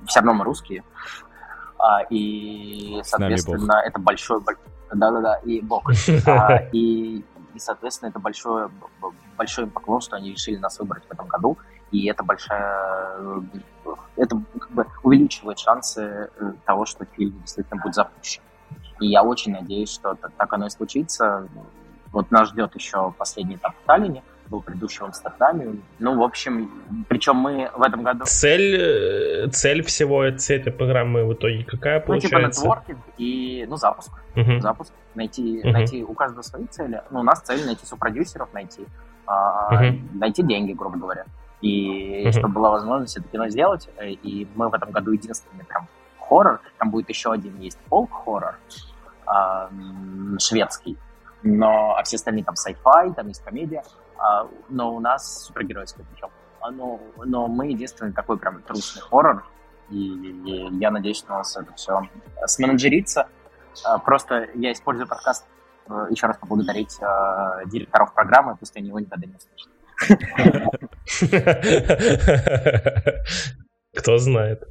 все равно мы русские. А, и, соответственно, это большой... Да-да-да, и Бог. А, и, и, соответственно, это большое, большой поклон, что они решили нас выбрать в этом году. И это большая... Это как бы увеличивает шансы э, того, что фильм действительно будет запущен. И я очень надеюсь, что так оно и случится. Вот нас ждет еще последний этап в Таллине, был предыдущий в Амстердаме. Ну, в общем, причем мы в этом году... Цель, э, цель всего этой программы в итоге какая получается? Ну, типа нетворкинг и, ну, запуск. Uh-huh. Запуск. Найти, uh-huh. найти у каждого свои цели. Ну, у нас цель найти сопродюсеров, найти, uh-huh. найти деньги, грубо говоря. И uh-huh. чтобы была возможность это кино сделать. Э, и мы в этом году единственные прям хоррор. Там будет еще один есть фолк-хоррор э, шведский. Но, а все остальные там sci-fi, там есть комедия. А, но у нас супергеройская причем. А, но, но мы единственный такой прям трусный хоррор. И, и я надеюсь, что у нас это все сменеджерится. А, просто я использую подкаст э, еще раз поблагодарить э, директоров программы, пусть они его никогда не услышат. Кто знает.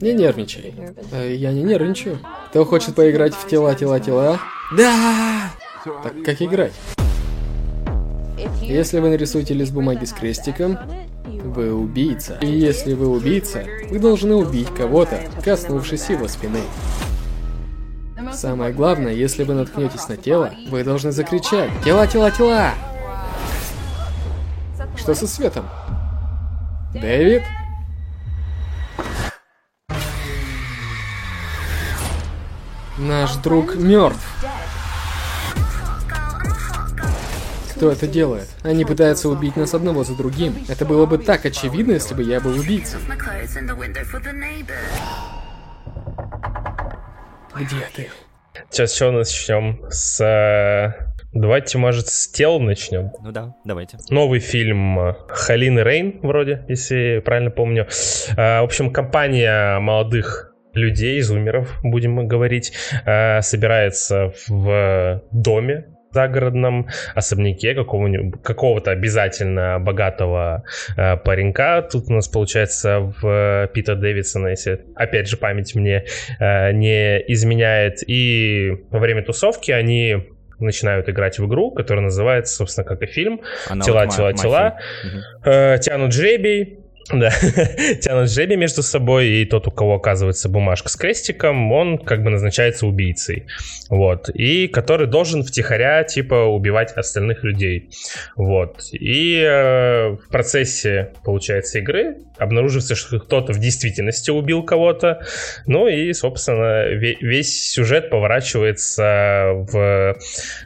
Не нервничай. Э, я не нервничаю. Кто хочет поиграть в тела, тела, тела? Да! Так как играть? Если вы нарисуете лист бумаги с крестиком, вы убийца. И если вы убийца, вы должны убить кого-то, коснувшись его спины. Самое главное, если вы наткнетесь на тело, вы должны закричать «Тела, тела, тела!» Что со светом? Дэвид? Наш друг мертв. Кто это делает? Они пытаются убить нас одного за другим. Это было бы так очевидно, если бы я был убийцей. Где ты? Сейчас еще начнем с... Э, давайте, может, с тел начнем. Ну да, давайте. Новый фильм Халины Рейн, вроде, если правильно помню. Э, в общем, компания молодых людей, зумеров, будем мы говорить, э, собирается в доме загородном особняке какого-нибудь, какого-то обязательно богатого э, паренька. Тут у нас получается в Пита Дэвидсона, если опять же память мне э, не изменяет. И во время тусовки они начинают играть в игру, которая называется, собственно, как и фильм Она «Тела, вот тела, тела». Угу. Э, тянут жребий, да, тянут жребий между собой, и тот, у кого оказывается бумажка с крестиком, он как бы назначается убийцей. Вот. И который должен втихаря, типа, убивать остальных людей. Вот. И э, в процессе, получается, игры обнаруживается, что кто-то в действительности убил кого-то. Ну и, собственно, весь сюжет поворачивается в,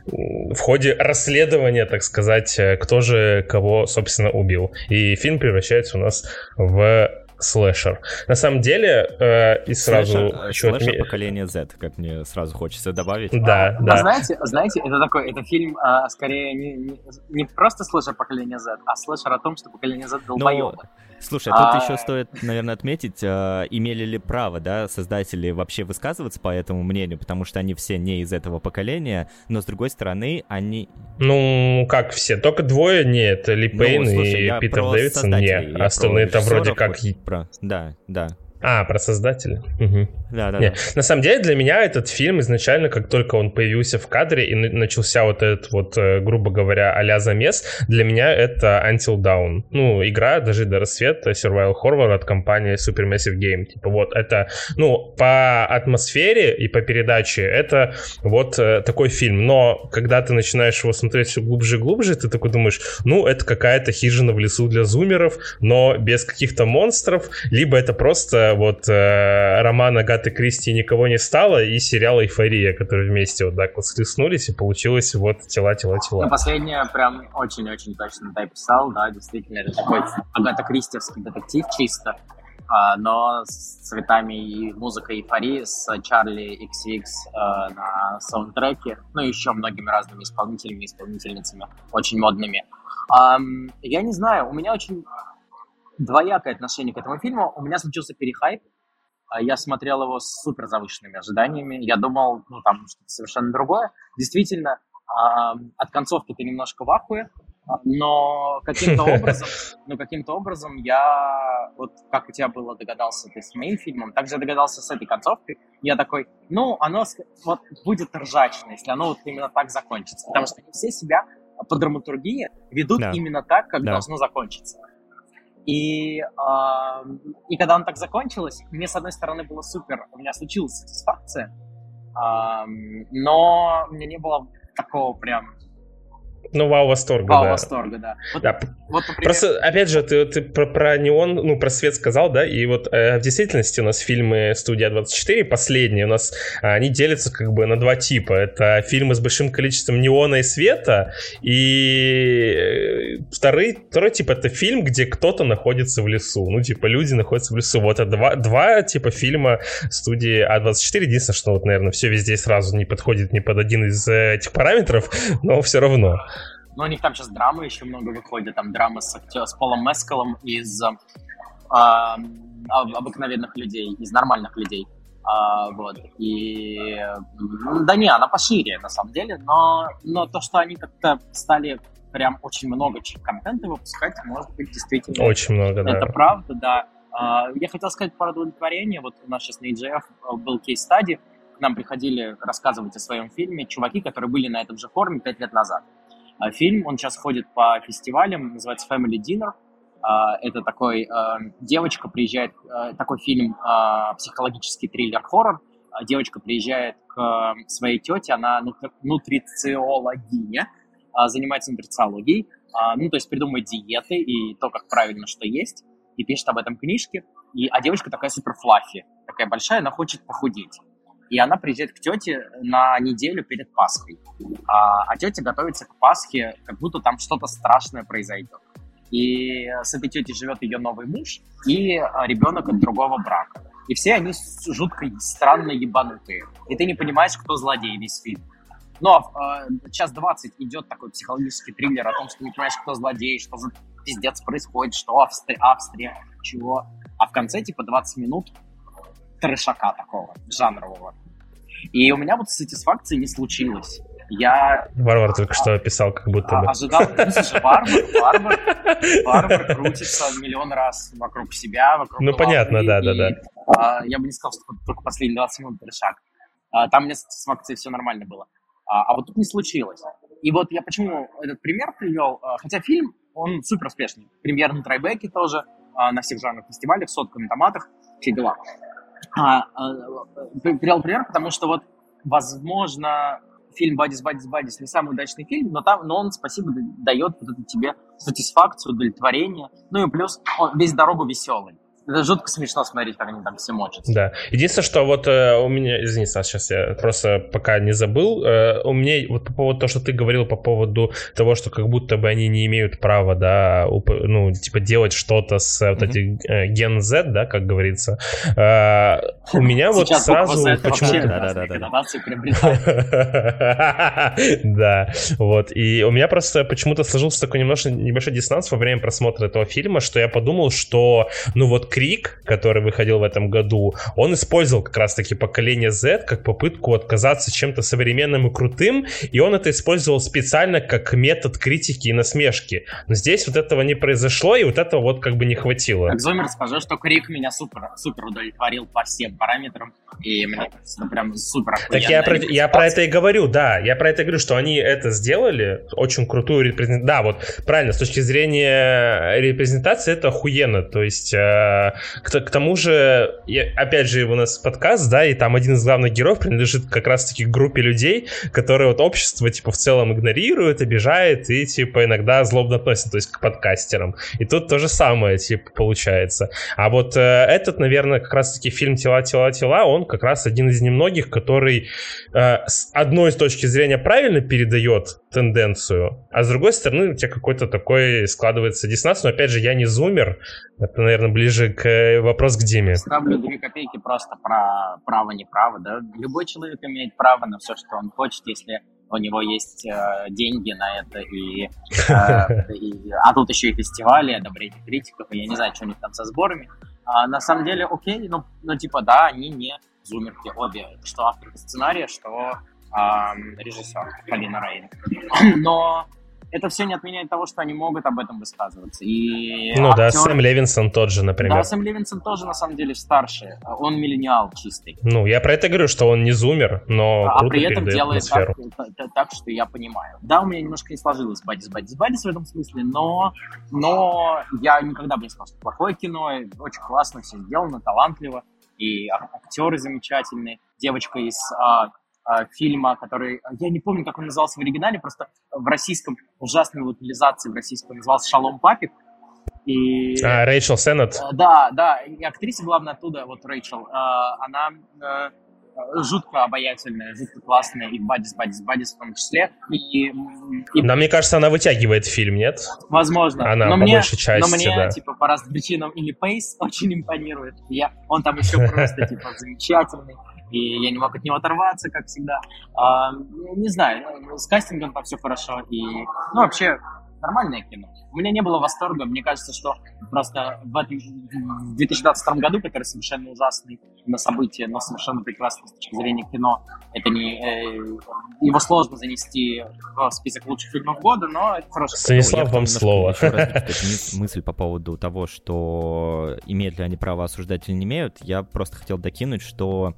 в ходе расследования, так сказать, кто же кого, собственно, убил. И фильм превращается у нас в слэшер. На самом деле, э, и сразу слэшер, хочу слэшер отметить... поколения Z, как мне сразу хочется добавить. Да, а, да. А знаете, знаете, это такой, это фильм а, скорее не, не, не просто слэшер поколения Z, а слэшер о том, что поколение Z долбоебы. Но... Слушай, а тут а... еще стоит, наверное, отметить, э, имели ли право, да, создатели вообще высказываться по этому мнению, потому что они все не из этого поколения, но с другой стороны, они... Ну, как все, только двое нет, Ли ну, Пейн ну, слушай, и Питер Дэвидсон не, остальные это вроде как... Про... Да, да. А, про создателя. Угу. Да, да, Не, да. На самом деле для меня этот фильм изначально, как только он появился в кадре и на- начался вот этот вот, э, грубо говоря, а-ля замес, для меня это Until Dawn. Ну, игра «Дожить до рассвета» Survival Horror от компании Supermassive Game. Типа вот это, ну, по атмосфере и по передаче это вот э, такой фильм. Но когда ты начинаешь его смотреть все глубже и глубже, ты такой думаешь, ну, это какая-то хижина в лесу для зумеров, но без каких-то монстров, либо это просто вот э, роман Агаты Кристи «Никого не стало» и сериал «Эйфория», которые вместе вот так вот схлестнулись, и получилось вот «Тела, тела, тела». Ну, последнее прям очень-очень точно ты описал, да, действительно, это такой Агата Кристевский детектив чисто, а, но с цветами и музыкой эйфории, с Чарли XX а, на саундтреке, ну и еще многими разными исполнителями и исполнительницами, очень модными. Ам, я не знаю, у меня очень двоякое отношение к этому фильму. У меня случился перехайп, а, я смотрел его с супер завышенными ожиданиями. Я думал, ну, там что-то совершенно другое. Действительно, а, от концовки ты немножко в ахуе, а, но каким-то образом, ну, каким-то образом я, вот как у тебя было догадался ты с моим фильмом, также догадался с этой концовкой. Я такой, ну, оно вот будет ржачно, если оно вот именно так закончится. Потому что они все себя по драматургии ведут Да. именно так, как Да. должно закончиться. И, а, и когда он так закончилось, мне, с одной стороны, было супер, у меня случилась сатисфакция, а, но у меня не было такого прям Ну, вау, восторга, вау да. восторга, да. Вот, Да, вот, например, Просто, опять же, ты, ты про, про неон, ну, про свет сказал, да, и вот э, в действительности у нас фильмы «Студия 24», последние, у нас а, они делятся как бы на два типа. Это фильмы с большим количеством неона и света, и э, второй, второй тип — это фильм, где кто-то находится в лесу. Ну, типа, люди находятся в лесу. Вот это два, два типа фильма студии А24. Единственное, что, вот, наверное, все везде сразу не подходит ни под один из э, этих параметров, но все равно. Ну, у них там сейчас драмы еще много выходит, там драма с, с Полом Мескалом из а, а, об- обыкновенных людей, из нормальных людей. А, вот. И да не, она пошире на самом деле, но, но то, что они как-то стали прям очень много контента выпускать, может быть, действительно Очень много, да. Это правда, да. А, Я хотел сказать про удовлетворение. Вот у нас сейчас на EGF был кейс-стади. К нам приходили рассказывать о своем фильме чуваки, которые были на этом же форуме пять лет назад. А Фильм, он сейчас ходит по фестивалям, называется Family Dinner. А, Это такой, а, девочка приезжает, а, такой фильм, а, психологический триллер-хоррор. А Девочка приезжает к своей тете, она нутри- нутрициологиня, занимается нутрициологией, ну, то есть придумывает диеты и то, как правильно что есть, и пишет об этом книжки. И, а девочка такая супер флаффи, такая большая, она хочет похудеть. И она приезжает к тете на неделю перед Пасхой. А, а тетя готовится к Пасхе, как будто там что-то страшное произойдет. И с этой тетей живет ее новый муж и а, ребенок от другого брака. И все они жутко странно ебанутые. И ты не понимаешь, кто злодей весь фильм. Но э, час 20 идет такой психологический триллер о том, что не понимаешь, кто злодей, что за пиздец происходит, что Австрия, Австрия, чего. А в конце, типа, 20 минут трешака такого, жанрового. И у меня вот сатисфакции не случилось. Я Варвар только что описал, как будто а, бы. ожидал, ну, слушай, варвар, варвар, варвар крутится миллион раз вокруг себя, вокруг Ну, головы, понятно, да, да, и, да. а, я бы не сказал, что только последние 20 минут трешак. А, там у меня с сатисфакцией все нормально было. А, а вот тут не случилось. И вот я почему этот пример привел, а, хотя фильм, он супер успешный. Премьер на Трайбеке тоже, а, на всех жанрах фестивалях, сотка на томатах, все дела. А, а, при- привел пример, потому что вот, возможно, фильм «Бадис, Бадис, Бадис» не самый удачный фильм, но, там, но он, спасибо, дает вот это тебе сатисфакцию, удовлетворение. Ну и плюс он весь дорогу веселый. Это жутко смешно смотреть, как они там все мочатся. Да. Единственное, что вот э, у меня, извини, Саш, сейчас я просто пока не забыл, э, у меня вот по поводу того, что ты говорил по поводу того, что как будто бы они не имеют права, да, уп- ну, типа делать что-то с э, вот эти э, ген Z, да, как говорится. Э, у меня вот Сейчас сразу почему-то... Разные коннотации приобретает. Да, вот. И у меня просто почему-то сложился такой немножко небольшой диссонанс во время просмотра этого фильма, что я подумал, что, ну вот, Крик, который выходил в этом году, он использовал как раз-таки поколение Z как попытку отказаться чем-то современным и крутым, и он это использовал специально как метод критики и насмешки. Но здесь вот этого не произошло, и вот этого вот как бы не хватило. Как Зомер скажу, что Крик меня супер, супер удовлетворил по всем параметрам, и мне кажется, прям супер Так я про, я про это и говорю, да, я про это и говорю, что они это сделали, очень крутую репрезентацию. Да, вот правильно, с точки зрения репрезентации это охуенно, то есть э, к, к тому же, я, опять же, у нас подкаст, да, и там один из главных героев принадлежит как раз-таки группе людей, которые вот общество, типа, в целом игнорирует, обижает и, типа, иногда злобно относится, то есть к подкастерам. И тут то же самое, типа, получается. А вот э, этот, наверное, как раз-таки фильм «Тела, тела, тела», он как раз один из немногих, который э, с одной точки зрения правильно передает тенденцию, а с другой стороны у тебя какой-то такой складывается диссонанс. Но опять же, я не зумер, это, наверное, ближе к э, вопрос к Диме. Ставлю две копейки просто про право-неправо, да. Любой человек имеет право на все, что он хочет, если у него есть э, деньги на это, и, э, и, а тут еще и фестивали, одобрение критиков, и я не знаю, что у них там со сборами. А, на самом деле, окей, ну, ну, типа, да, они не зумерки обе, что автор сценария, что э, режиссер Полина Рейн. Но это все не отменяет того, что они могут об этом высказываться. И ну актер... да, Сэм Левинсон тот же, например. Да, Сэм Левинсон тоже, на самом деле, старше. Он миллениал чистый. Ну, я про это говорю, что он не зумер, но А при этом делает так, так, что я понимаю. Да, у меня немножко не сложилось Бадис Бадис Бадис в этом смысле, но, но я никогда бы не сказал, что плохое кино, очень классно все сделано, талантливо, и актеры замечательные. Девочка из а, фильма, который, я не помню, как он назывался в оригинале, просто в российском, ужасной локализации в российском назывался «Шалом Папик». И... А, Рэйчел Сеннет? Э, да, да, и актриса, главное, оттуда, вот Рэйчел, э, она э, жутко обаятельная, жутко классная, и Бадис, Бадис, Бадис в том числе. И, и... Да, мне кажется, она вытягивает фильм, нет? Возможно. Она но по мне, большей части, Но мне, да. типа, по разным причинам, или Пейс очень импонирует. Я, он там еще просто, типа, замечательный и я не мог от него оторваться, как всегда. А, не знаю, с кастингом там все хорошо, и, ну, вообще, нормальное кино. У меня не было восторга, мне кажется, что просто в, этом, в 2022 году, который совершенно ужасный на события, но совершенно прекрасный с точки зрения кино, это не, э, его сложно занести в список лучших фильмов года, но это хорошо. Станислав, ну, вам слово. мысль по поводу того, что имеют ли они право осуждать или не имеют, я просто хотел докинуть, что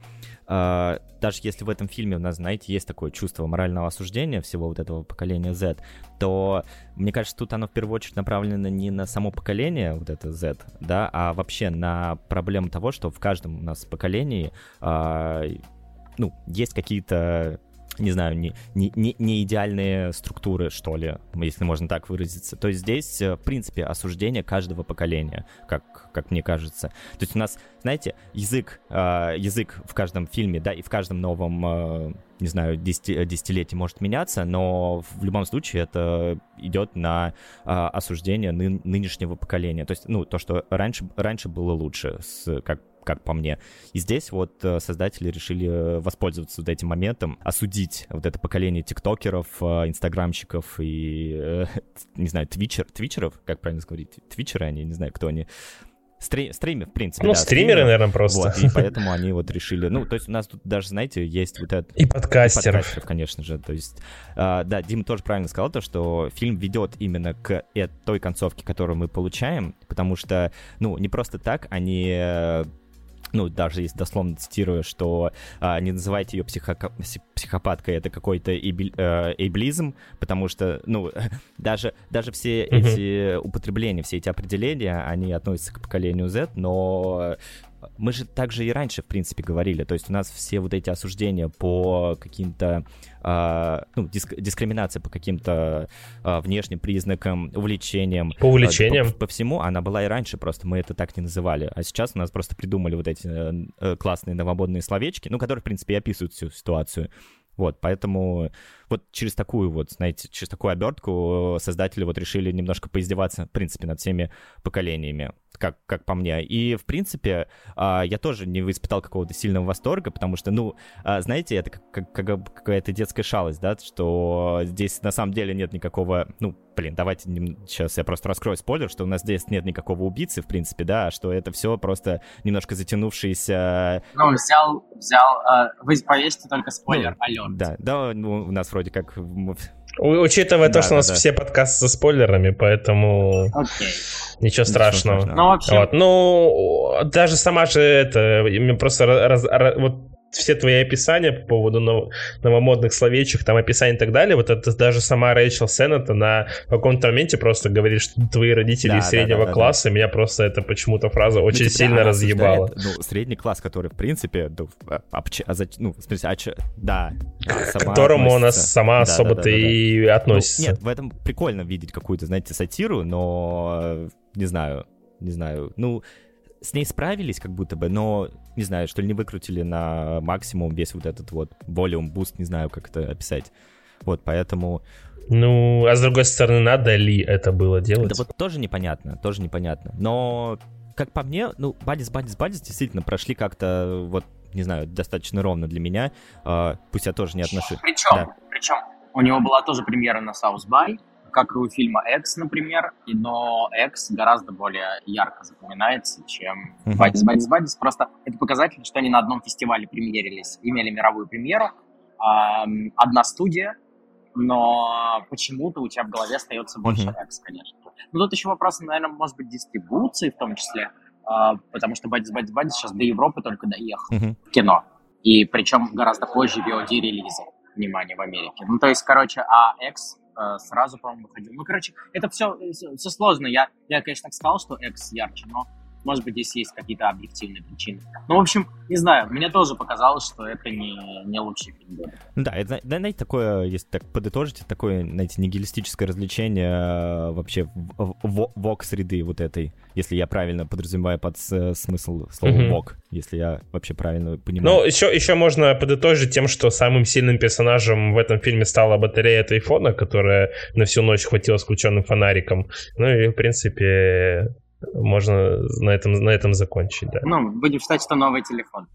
даже если в этом фильме у нас, знаете, есть такое чувство морального осуждения всего вот этого поколения Z, то мне кажется, тут оно в первую очередь направлено не на само поколение, вот это Z, да, а вообще на проблему того, что в каждом у нас поколении, uh, ну, есть какие-то не знаю, не, не, не, идеальные структуры, что ли, если можно так выразиться. То есть здесь, э, в принципе, осуждение каждого поколения, как, как мне кажется. То есть у нас, знаете, язык, э, язык в каждом фильме, да, и в каждом новом, э, не знаю, десяти, десятилетии может меняться, но в любом случае это идет на осуждение ны, нынешнего поколения. То есть, ну, то, что раньше, раньше было лучше, с, как как по мне. И здесь вот э, создатели решили э, воспользоваться вот этим моментом, осудить вот это поколение тиктокеров, э, инстаграмщиков и, не знаю, твичер, твичеров, как правильно говорить, твичеры они, не знаю, кто они, Стри стример, в принципе, Ну, да, стримеры, стримеры, наверное, просто. Вот, и поэтому они вот решили... Ну, то есть у нас тут даже, знаете, есть вот это... И подкастеров. И подкастеров, конечно же. То есть, э, да, Дима тоже правильно сказал, то, что фильм ведет именно к той концовке, которую мы получаем, потому что, ну, не просто так они ну, даже если дословно цитирую, что а, не называйте ее психо- психопаткой, это какой-то эйбли- э, эйблизм, потому что, ну, даже, даже все mm-hmm. эти употребления, все эти определения, они относятся к поколению Z, но мы же также и раньше, в принципе, говорили, то есть у нас все вот эти осуждения по каким-то, э, ну, диск, дискриминация по каким-то э, внешним признакам, увлечениям. По увлечениям? По, по всему, она была и раньше, просто мы это так не называли. А сейчас у нас просто придумали вот эти э, классные новомодные словечки, ну, которые, в принципе, и описывают всю ситуацию. Вот, поэтому вот через такую вот, знаете, через такую обертку создатели вот решили немножко поиздеваться, в принципе, над всеми поколениями. Как, как по мне. И, в принципе, а, я тоже не испытал какого-то сильного восторга, потому что, ну, а, знаете, это как, как, какая-то детская шалость, да, что здесь на самом деле нет никакого, ну, блин, давайте сейчас я просто раскрою спойлер, что у нас здесь нет никакого убийцы, в принципе, да, что это все просто немножко затянувшиеся... Ну, взял, взял, э, вы повесите только спойлер, ну, алерт. Да, да, ну, у нас вроде как Учитывая да, то, что да, у нас да. все подкасты со спойлерами, поэтому okay. ничего страшного. Ничего страшного. Ну, вообще... вот. ну, даже сама же это, просто раз, раз, вот все твои описания по поводу нов- новомодных словечек, там описания и так далее, вот это даже сама Рэйчел Сеннета на каком-то моменте просто говорит, что твои родители да, из среднего да, да, класса, да. меня просто это почему-то фраза ну, очень ну, сильно разъебала. Ну, средний класс, который, в принципе, ну, обч... а, ну в смысле, оч... да, к которому она сама да, особо-то да, да, да, и да. относится. Ну, нет, в этом прикольно видеть какую-то, знаете, сатиру, но, не знаю, не знаю, ну, с ней справились как будто бы, но, не знаю, что ли не выкрутили на максимум весь вот этот вот volume boost, не знаю, как это описать. Вот, поэтому... Ну, а с другой стороны, надо ли это было делать? Да вот тоже непонятно, тоже непонятно. Но, как по мне, ну, Бадис, Бадис, Бадис действительно прошли как-то, вот, не знаю, достаточно ровно для меня. Uh, пусть я тоже не отношусь. Причем, да. причем, у него была тоже премьера на South By, как и у фильма X, например, но X гораздо более ярко запоминается, чем Бадис. Бадис, Бадис просто это показатель, что они на одном фестивале премьерились, имели мировую премьеру, одна студия, но почему-то у тебя в голове остается больше. X, конечно. Но тут еще вопрос, наверное, может быть, дистрибуции в том числе, а, потому что Бадис, Бадис, Бадис сейчас до Европы только доехал в кино. И причем гораздо позже VOD-релиза, внимание, в Америке. Ну, то есть, короче, а X сразу, по-моему, выходил. Ну, короче, это все, все сложно. Я, я, конечно, так сказал, что X ярче, но может быть, здесь есть какие-то объективные причины. Ну, в общем, не знаю, мне тоже показалось, что это не, не лучший фильм года. Ну да, это, знаете, такое, если так подытожить, такое, знаете, нигилистическое развлечение э, вообще в, в, вок-среды вот этой, если я правильно подразумеваю под смысл слова mm-hmm. вок, если я вообще правильно понимаю. Ну, еще, еще можно подытожить тем, что самым сильным персонажем в этом фильме стала батарея от айфона, которая на всю ночь хватила с включенным фонариком. Ну и, в принципе, можно на этом, на этом закончить, да. Ну, будем считать, что новый телефон.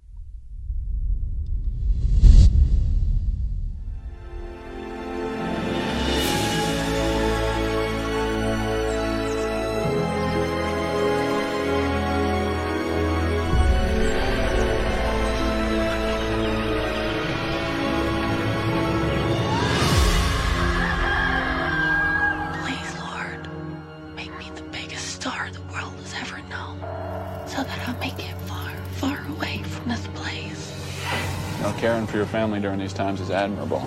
Family during these times is admirable.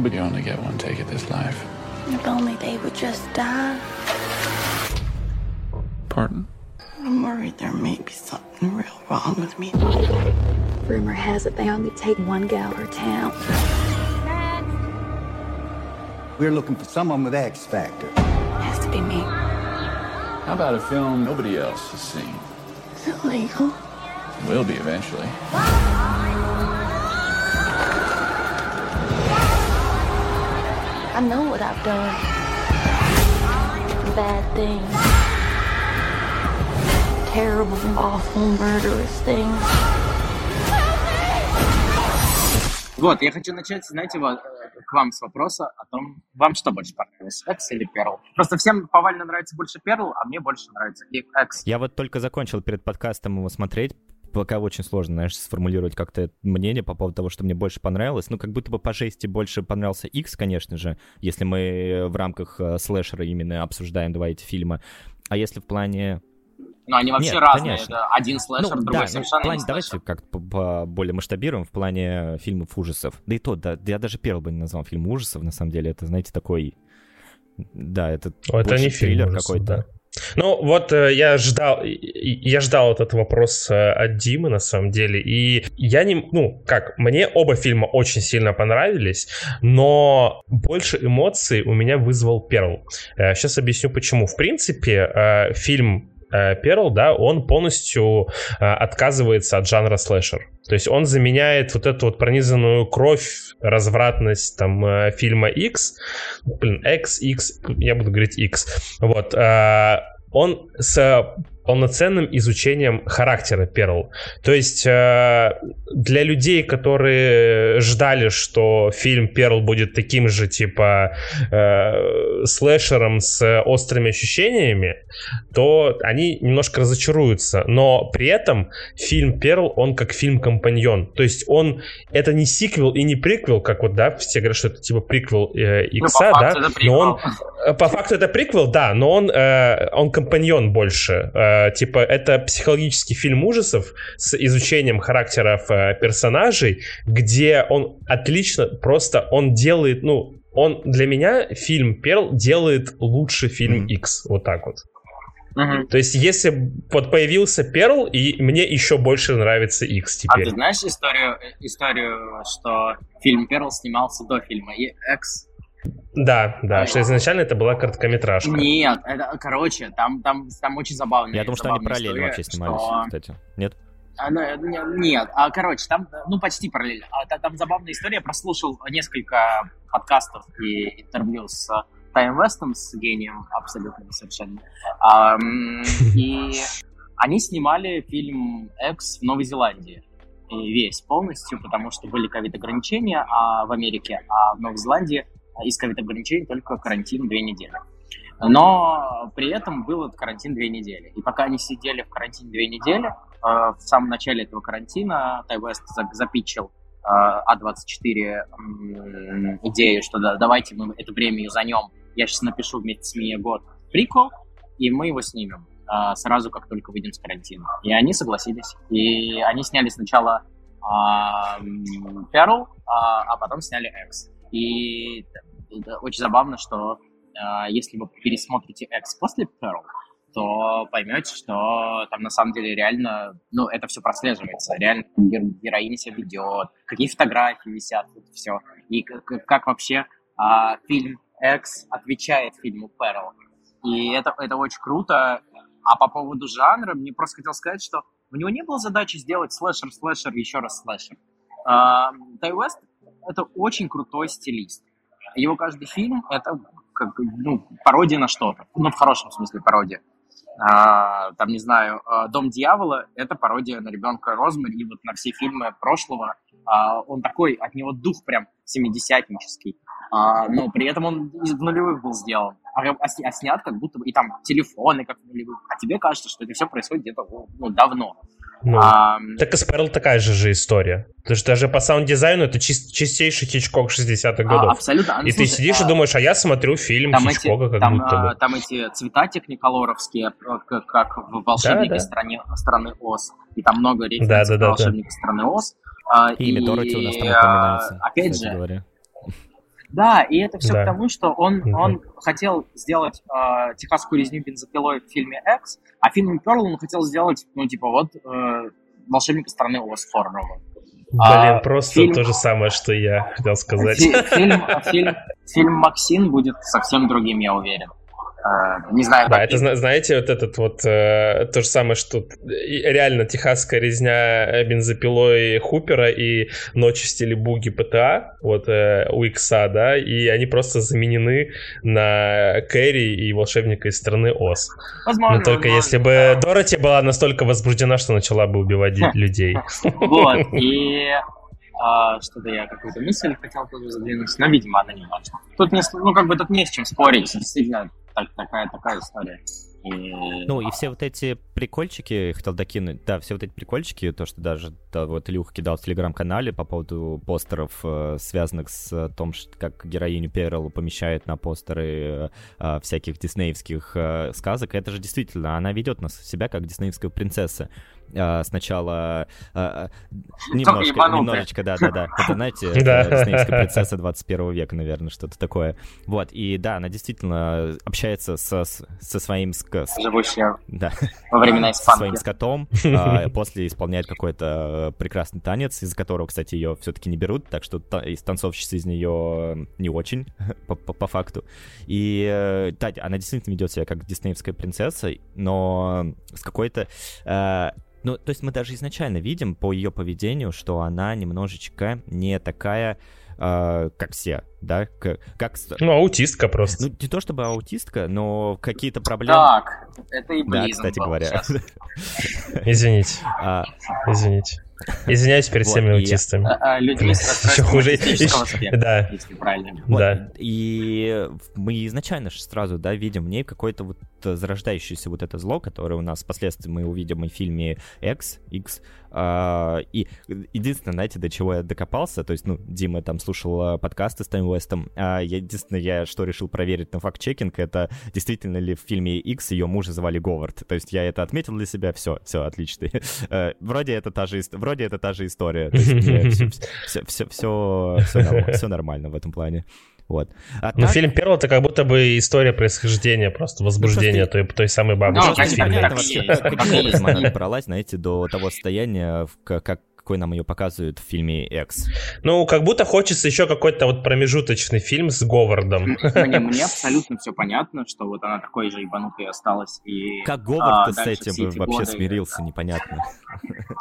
But you only get one take at this life. If only they would just die. Pardon? I'm worried there may be something real wrong with me. Rumor has it they only take one gal per town. We're looking for someone with X Factor. Has to be me. How about a film nobody else has seen? Is it legal? It will be eventually. I know what I've done. Bad things. Terrible, awful, murderous things. Вот, я хочу начать, знаете, вот, к вам с вопроса о том, вам что больше понравилось, X или Perl? Просто всем повально нравится больше Perl, а мне больше нравится X. Я вот только закончил перед подкастом его смотреть, пока очень сложно, знаешь, сформулировать как-то мнение по поводу того, что мне больше понравилось. Ну, как будто бы по жести больше понравился X, конечно же, если мы в рамках э, слэшера именно обсуждаем два эти фильма. А если в плане ну, они вообще Нет, разные. Конечно. Это один слэшер, ну, другой да, совершенно ну, плане, Давайте как-то более масштабируем в плане фильмов ужасов. Да и то, да, я даже первый бы не назвал фильм ужасов, на самом деле. Это, знаете, такой... Да, это, это не фильм какой-то. Да. Ну, вот э, я ждал, я ждал этот вопрос э, от Димы, на самом деле, и я не, ну, как, мне оба фильма очень сильно понравились, но больше эмоций у меня вызвал Перл. Сейчас объясню почему. В принципе, э, фильм Перл, да, он полностью отказывается от жанра слэшер. То есть он заменяет вот эту вот пронизанную кровь, развратность там фильма X, блин, X, X, я буду говорить X, вот, он с полноценным изучением характера Перл. То есть э, для людей, которые ждали, что фильм Перл будет таким же, типа, э, слэшером с острыми ощущениями, то они немножко разочаруются. Но при этом фильм Перл, он как фильм-компаньон. То есть он, это не сиквел и не приквел, как вот, да, все говорят, что это типа приквел э, Икса, ну, да, но он, по факту это приквел, да, но он, э, он компаньон больше. Э, типа, это психологический фильм ужасов с изучением характеров э, персонажей, где он отлично, просто он делает, ну, он для меня фильм Перл делает лучше фильм X, вот так вот. Uh-huh. То есть, если вот появился Перл, и мне еще больше нравится X теперь. А ты знаешь историю, историю, что фильм Перл снимался до фильма X? Да, да, что изначально это была короткометражка. Нет, это, короче, там, там, там очень забавно. Я думаю, что они параллельно история, вообще снимались, что... кстати. Нет? А, ну, нет, а, короче, там, ну, почти параллельно. А, там, там забавная история. Я прослушал несколько подкастов и интервью с Тайм Вестом, с гением абсолютно совершенно. А, и они снимали фильм «Экс» в Новой Зеландии. И весь полностью, потому что были ковид-ограничения а в Америке, а в Новой Зеландии из ковид-ограничений только карантин две недели. Но при этом был этот карантин две недели. И пока они сидели в карантине две недели, э, в самом начале этого карантина Тайвест запичил А24 идею, что да, давайте мы эту премию занем. Я сейчас напишу вместе с Мия год прикол, и мы его снимем э, сразу, как только выйдем с карантина. И они согласились. И они сняли сначала Перл, а потом сняли X. И очень забавно, что э, если вы пересмотрите X после Pearl, то поймете, что там на самом деле реально, ну, это все прослеживается. Реально гер- героиня себя ведет, какие фотографии висят, вот все. И как, как вообще а, фильм X отвечает фильму Pearl. И это, это очень круто. А по поводу жанра, мне просто хотел сказать, что у него не было задачи сделать слэшер-слэшер еще раз слэшер. Тай Уэст это очень крутой стилист. Его каждый фильм — это как, ну, пародия на что-то. Ну, в хорошем смысле пародия. А, там, не знаю, а, «Дом дьявола» — это пародия на ребенка Розмари, и вот на все фильмы прошлого. А, он такой, от него дух прям семидесятнический. А, но при этом он из нулевых был сделан. А, а, а снят как будто бы, и там телефоны как в нулевых. А тебе кажется, что это все происходит где-то ну, давно. Ну, а, так и Перл такая же же история. Потому что даже по саунд-дизайну это чист, чистейший Хичкок 60-х а, годов. А, абсолютно. И слушай, ты сидишь а, и думаешь, а я смотрю фильм там Хичкока эти, как там, будто бы. Там эти цвета техниколоровские, как, как в «Волшебнике да, да. Стране, страны Оз». И там много референсов да, да, да, «Волшебника да. страны Оз». И имя Дороти у нас там упоминается. Опять же, говоря. Да, и это все да. к тому, что он, угу. он хотел сделать э, техасскую резню бензопилой в фильме X, а в фильме Перл он хотел сделать, ну, типа, вот, э, волшебника страны Оз Форнова. Блин, а, просто фильм... то же самое, что я хотел сказать. Фильм, фильм, фильм Максим будет совсем другим, я уверен. Э, не знаю. Да, это, знаете, вот этот вот, э, то же самое, что реально техасская резня э, бензопилой Хупера и ночи в стиле буги ПТА, вот э, у Икса, да, и они просто заменены на Кэрри и волшебника из страны Оз. Возможно. Но только возможно, если бы Дороти была настолько возбуждена, что начала бы убивать людей. Вот, и а, что-то я какую-то мысль хотел тоже задвинуть, но, видимо, она не важна. Тут не, ну, как бы тут не с чем спорить, действительно, так, такая, такая история. Ну и все вот эти прикольчики, хотел докинуть, да, все вот эти прикольчики, то, что даже да, вот Илюха кидал в телеграм-канале по поводу постеров, э, связанных с том, что, как героиню Перл помещают на постеры э, всяких диснеевских э, сказок, это же действительно, она ведет нас себя как диснеевская принцесса. Э, сначала э, немножко, немножечко, да-да-да, это, знаете, диснеевская принцесса 21 века, наверное, что-то такое. Вот, и да, она действительно общается со, со своим живущая да. во времена испанки. своим скотом, а после исполняет какой-то э, прекрасный танец, из которого, кстати, ее все-таки не берут, так что из танцовщицы из нее не очень, по, по, по факту. И э, да, она действительно ведет себя как диснеевская принцесса, но с какой-то... Э, ну, то есть мы даже изначально видим по ее поведению, что она немножечко не такая э, как все, да? Как, как... Ну, аутистка просто. Ну, не то чтобы аутистка, но какие-то проблемы... Так, это и Да, кстати был говоря. Извините. А, Извините. Извиняюсь перед Вот, всеми и- аутистами. А, а, людьми с Еще расстройством Да, если правильно. Вот, да. И мы изначально же сразу, да, видим в ней какое-то вот э, зарождающееся вот это зло, которое у нас впоследствии мы увидим и в фильме X, X. а, и единственное, знаете, до чего я докопался, то есть, ну, Дима там слушал э, подкасты с Тайм Уэстом, а я единственное, я что решил проверить на факт-чекинг, это действительно ли в фильме X ее мужа звали Говард. То есть я это отметил для себя, все, все, отлично. Э, Вроде это та же, ис- вроде это та же история. То есть все, все, все, все нормально в этом плане. Вот. А Ну, так- фильм Перл это как будто бы история происхождения, просто возбуждения той, той самой бабушки Ну, в конечно, фильме. так Понятно и вообще, есть, каким так и есть. образом она добралась, знаете, до какой нам ее показывают в фильме X. Ну, как будто хочется еще какой-то вот промежуточный фильм с Говардом. Мне, мне абсолютно все понятно, что вот она такой же ебанутой осталась. И, Как Говард а, с дальше этим вообще годы- смирился, непонятно.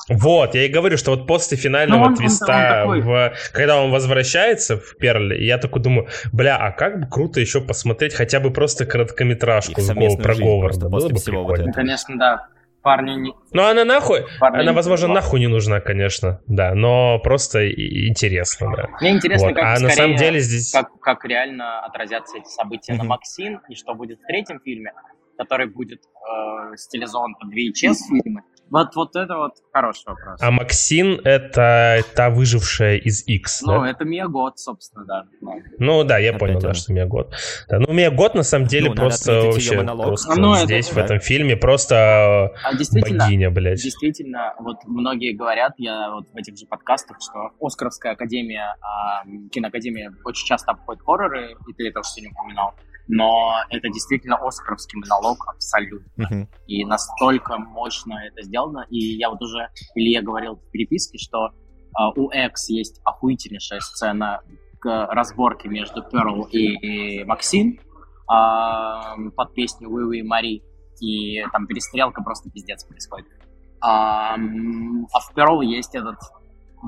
Вот, я и говорю, что вот после финального Ну, он- твиста, он такой. в- когда он возвращается в Перле, я такой думаю, бля, а как бы круто еще посмотреть хотя бы просто короткометражку с про Говарда. Было после бы всего вот прикольно. Ну, конечно, да. Парни не... Ну, она нахуй, парни она, не возможно, понимают. нахуй не нужна, конечно, да, но просто интересно, да. Мне интересно, Вот, как А на скорее, самом деле здесь... как, как реально отразятся эти события на. Максин, и что будет в третьем фильме, который будет э, стилизован под VHS фильмы. Вот, вот это вот хороший вопрос. А Максин — это та выжившая из X, ну, да? это Мия Год, собственно, да. Ну, Ну да, я Опять понял, да, она. что Мия Год. Да, ну Мия Год на самом деле Ну, просто вообще просто Ну, это- здесь, в да. этом фильме, просто А действительно, богиня, блядь. Действительно, вот многие говорят, я вот в этих же подкастах, что Оскаровская академия, а, киноакадемия очень часто обходит хорроры, и ты это уже сегодня упоминал, но это действительно оскаровский монолог абсолютно. Мгм. И настолько мощно это сделано. И я вот уже Илье говорил в переписке, что а, у X есть охуительнейшая сцена к разборке между Перл и Максим а, под песню «Вы, вы, Мари». И там перестрелка просто пиздец происходит. А, а в Перл есть этот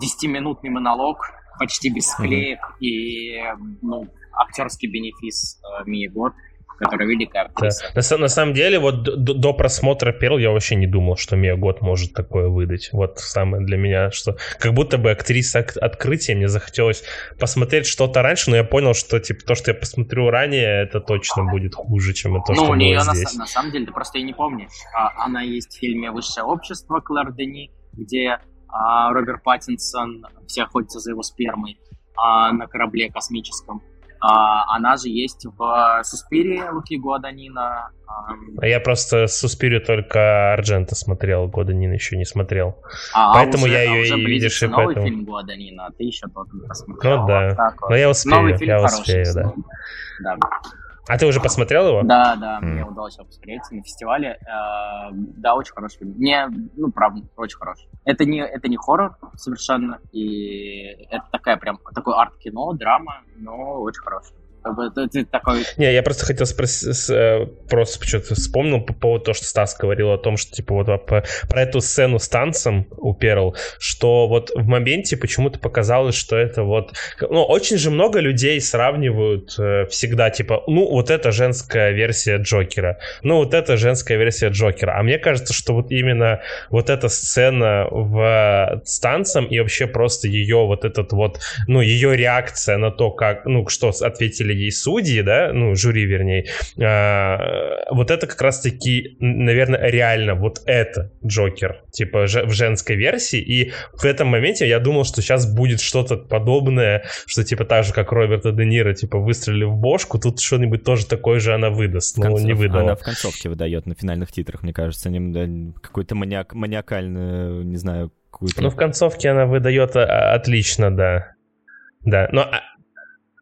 10-минутный монолог, почти без склеек, и ну, актерский бенефис э, Мии Год, которая великая Да. актриса. На, са- на самом деле, вот до, до просмотра Перл я вообще не думал, что Мия Год может такое выдать. Вот самое для меня, что как будто бы актриса открытия, мне захотелось посмотреть что-то раньше, но я понял, что типа то, что я посмотрю ранее, это точно будет хуже, чем то, ну, что у нее было на, здесь. са- на самом деле, ты просто и не помнишь. А, она есть в фильме «Высшее общество» Клэр Дени, где а, Роберт Паттинсон, все охотятся за его спермой а, на корабле космическом. А, она же есть в «Суспире» Луки Гуаданина. А я просто Суспирию только Арджента смотрел, года Нина еще не смотрел. а Поэтому уже- я а её уже и видишь, и новый поэтому- фильм Гуаданина, а ты еще тот не посмотрел. Ну да. Вот вот. Но я успею, Новый фильм я хороший, успею, да. да. А ты уже посмотрел его? Да, да, Мгм. мне удалось его посмотреть на фестивале. Э, Да, очень хороший фильм. Мне, ну, правда, очень хороший. Это не, это не хоррор совершенно, и это такая прям, такой арт-кино, драма, но очень хороший. Такой... Не, я просто хотел спросить, э, просто что-то вспомнил по поводу того, что Стас говорил о том, что, типа, вот по- про эту сцену с танцем у Перл, что вот в моменте почему-то показалось, что это вот... Ну, очень же много людей сравнивают э, всегда, типа, ну, вот это женская версия Джокера, ну, вот это женская версия Джокера. А мне кажется, что вот именно вот эта сцена в, с танцем и вообще просто ее вот этот вот, ну, ее реакция на то, как, ну, что ответили ей судьи, да, ну, жюри, вернее, а, вот это как раз-таки, наверное, реально вот это Джокер, типа, в женской версии, и в этом моменте я думал, что сейчас будет что-то подобное, что, типа, так же, как Роберта Де Ниро, типа, выстрелили в бошку, тут что-нибудь тоже такое же она выдаст, но конце- не выдала. Она в концовке выдает на финальных титрах, мне кажется, какой-то маниак, маниакальный, не знаю, какую-то... Ну, в концовке она выдает а, отлично, да. Да, но а,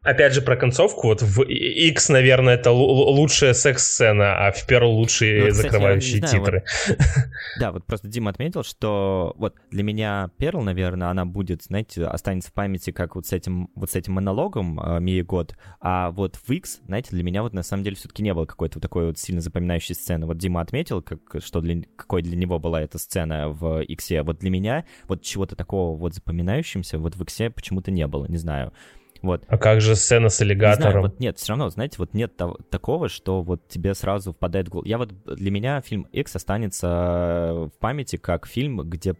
опять же про концовку, вот в X, наверное, это лу- лу- лучшая секс-сцена, а в Перл лучшие Ну, кстати, я закрывающие знаю, титры. Да, вот просто Дима отметил, что вот для меня Перл, наверное, она будет, знаете, останется в памяти как вот с этим, вот с этим монологом э, Мии Год, а вот в X, знаете, для меня вот на самом деле все-таки не было какой-то вот такой вот сильно запоминающей сцены. Вот Дима отметил, как, что для, какой для него была эта сцена в X. Вот для меня вот чего-то такого вот запоминающимся вот в X почему-то не было, не знаю. Вот. А как же сцена с аллигатором? Не знаю, вот нет, все равно, знаете, вот нет того, такого, что вот тебе сразу впадает в голову. Я вот, для меня фильм X останется в памяти как фильм, где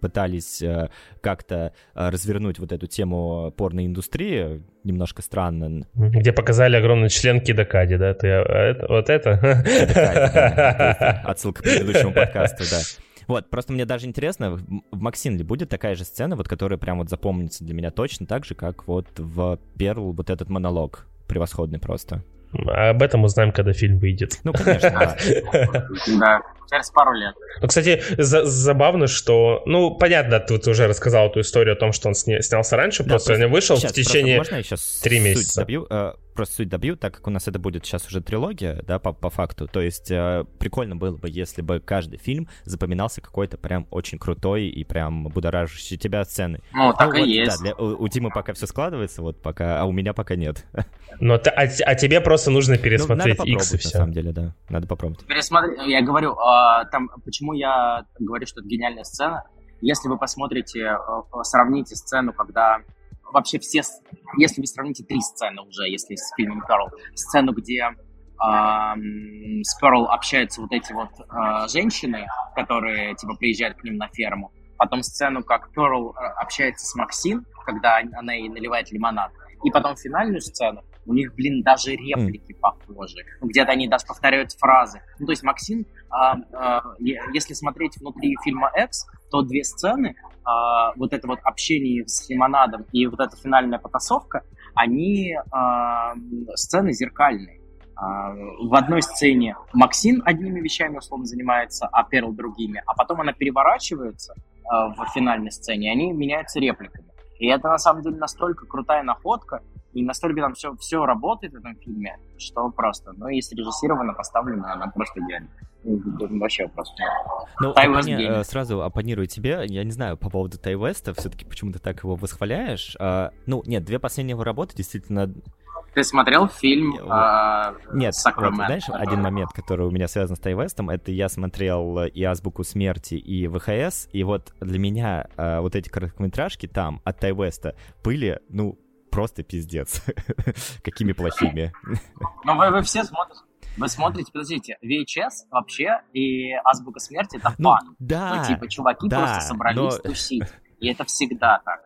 пытались э, как-то э, развернуть вот эту тему порноиндустрии, немножко странно. Где показали огромный член Кида Кади, да? Ты, а это, вот это? Отсылка к предыдущему подкасту, да. Вот, просто мне даже интересно, в Максин ли будет такая же сцена, вот которая прям вот запомнится для меня точно так же, как вот в Перл вот этот монолог превосходный просто. А об этом узнаем, когда фильм выйдет. Ну, конечно, да. через пару лет. Ну, кстати, за забавно, что, ну, понятно, ты, ты уже рассказал эту историю о том, что он сня снялся раньше, да, просто, просто не вышел сейчас, в течение три месяца. Добью, э, просто суть добью, так как у нас это будет сейчас уже трилогия, да, по, по факту. То есть э, прикольно было бы, если бы каждый фильм запоминался какой-то прям очень крутой и прям будоражащий тебя сцены. Ну, так ну, и вот, есть. Да, для, у, у Димы пока все складывается, вот пока, а у меня пока нет. Но а, а тебе просто нужно пересмотреть ну, X и все. на самом деле, да. Надо попробовать. Пересмотреть, я говорю, э, там, почему я говорю, что это гениальная сцена. Если вы посмотрите, э, сравните сцену, когда вообще все, если вы сравните три сцены уже, если с фильмом Перл, сцену, где э, с Перл общаются вот эти вот э, женщины, которые типа приезжают к ним на ферму, потом сцену, как Перл э, общается с Максин, когда она ей наливает лимонад, и потом финальную сцену, у них, блин, даже реплики mm. похожи. Ну, где-то они даже повторяют фразы. Ну, то есть Максим, а, а, если смотреть внутри фильма X, то две сцены, а, вот это вот общение с лимонадом и вот эта финальная потасовка, они а, сцены зеркальные. А, в одной сцене Максим одними вещами условно занимается, а Перл другими, а потом она переворачивается а, в финальной сцене, и они меняются репликами. И это на самом деле настолько крутая находка, и настолько там все, все работает в этом фильме, что просто, ну, и срежиссировано, поставлено, она просто идеально. Ну, вообще просто. Ну, оппони... Э, сразу оппонирую тебе, я не знаю, по поводу Тайвеста, все-таки почему ты так его восхваляешь. А, ну, нет, две последние его работы действительно ты смотрел фильм а, Нет, вот, знаешь, один момент, который у меня связан с Тайвестом, это я смотрел и «Азбуку смерти», и ВХС, и вот для меня а, вот эти короткометражки там от Тайвеста были, ну, просто пиздец. Какими плохими. Ну, вы, вы все смотрите. Вы смотрите, подождите, VHS вообще и Азбука смерти это ну, фан. Да. Ну, типа, чуваки да, просто собрались но... тусить. И это всегда так.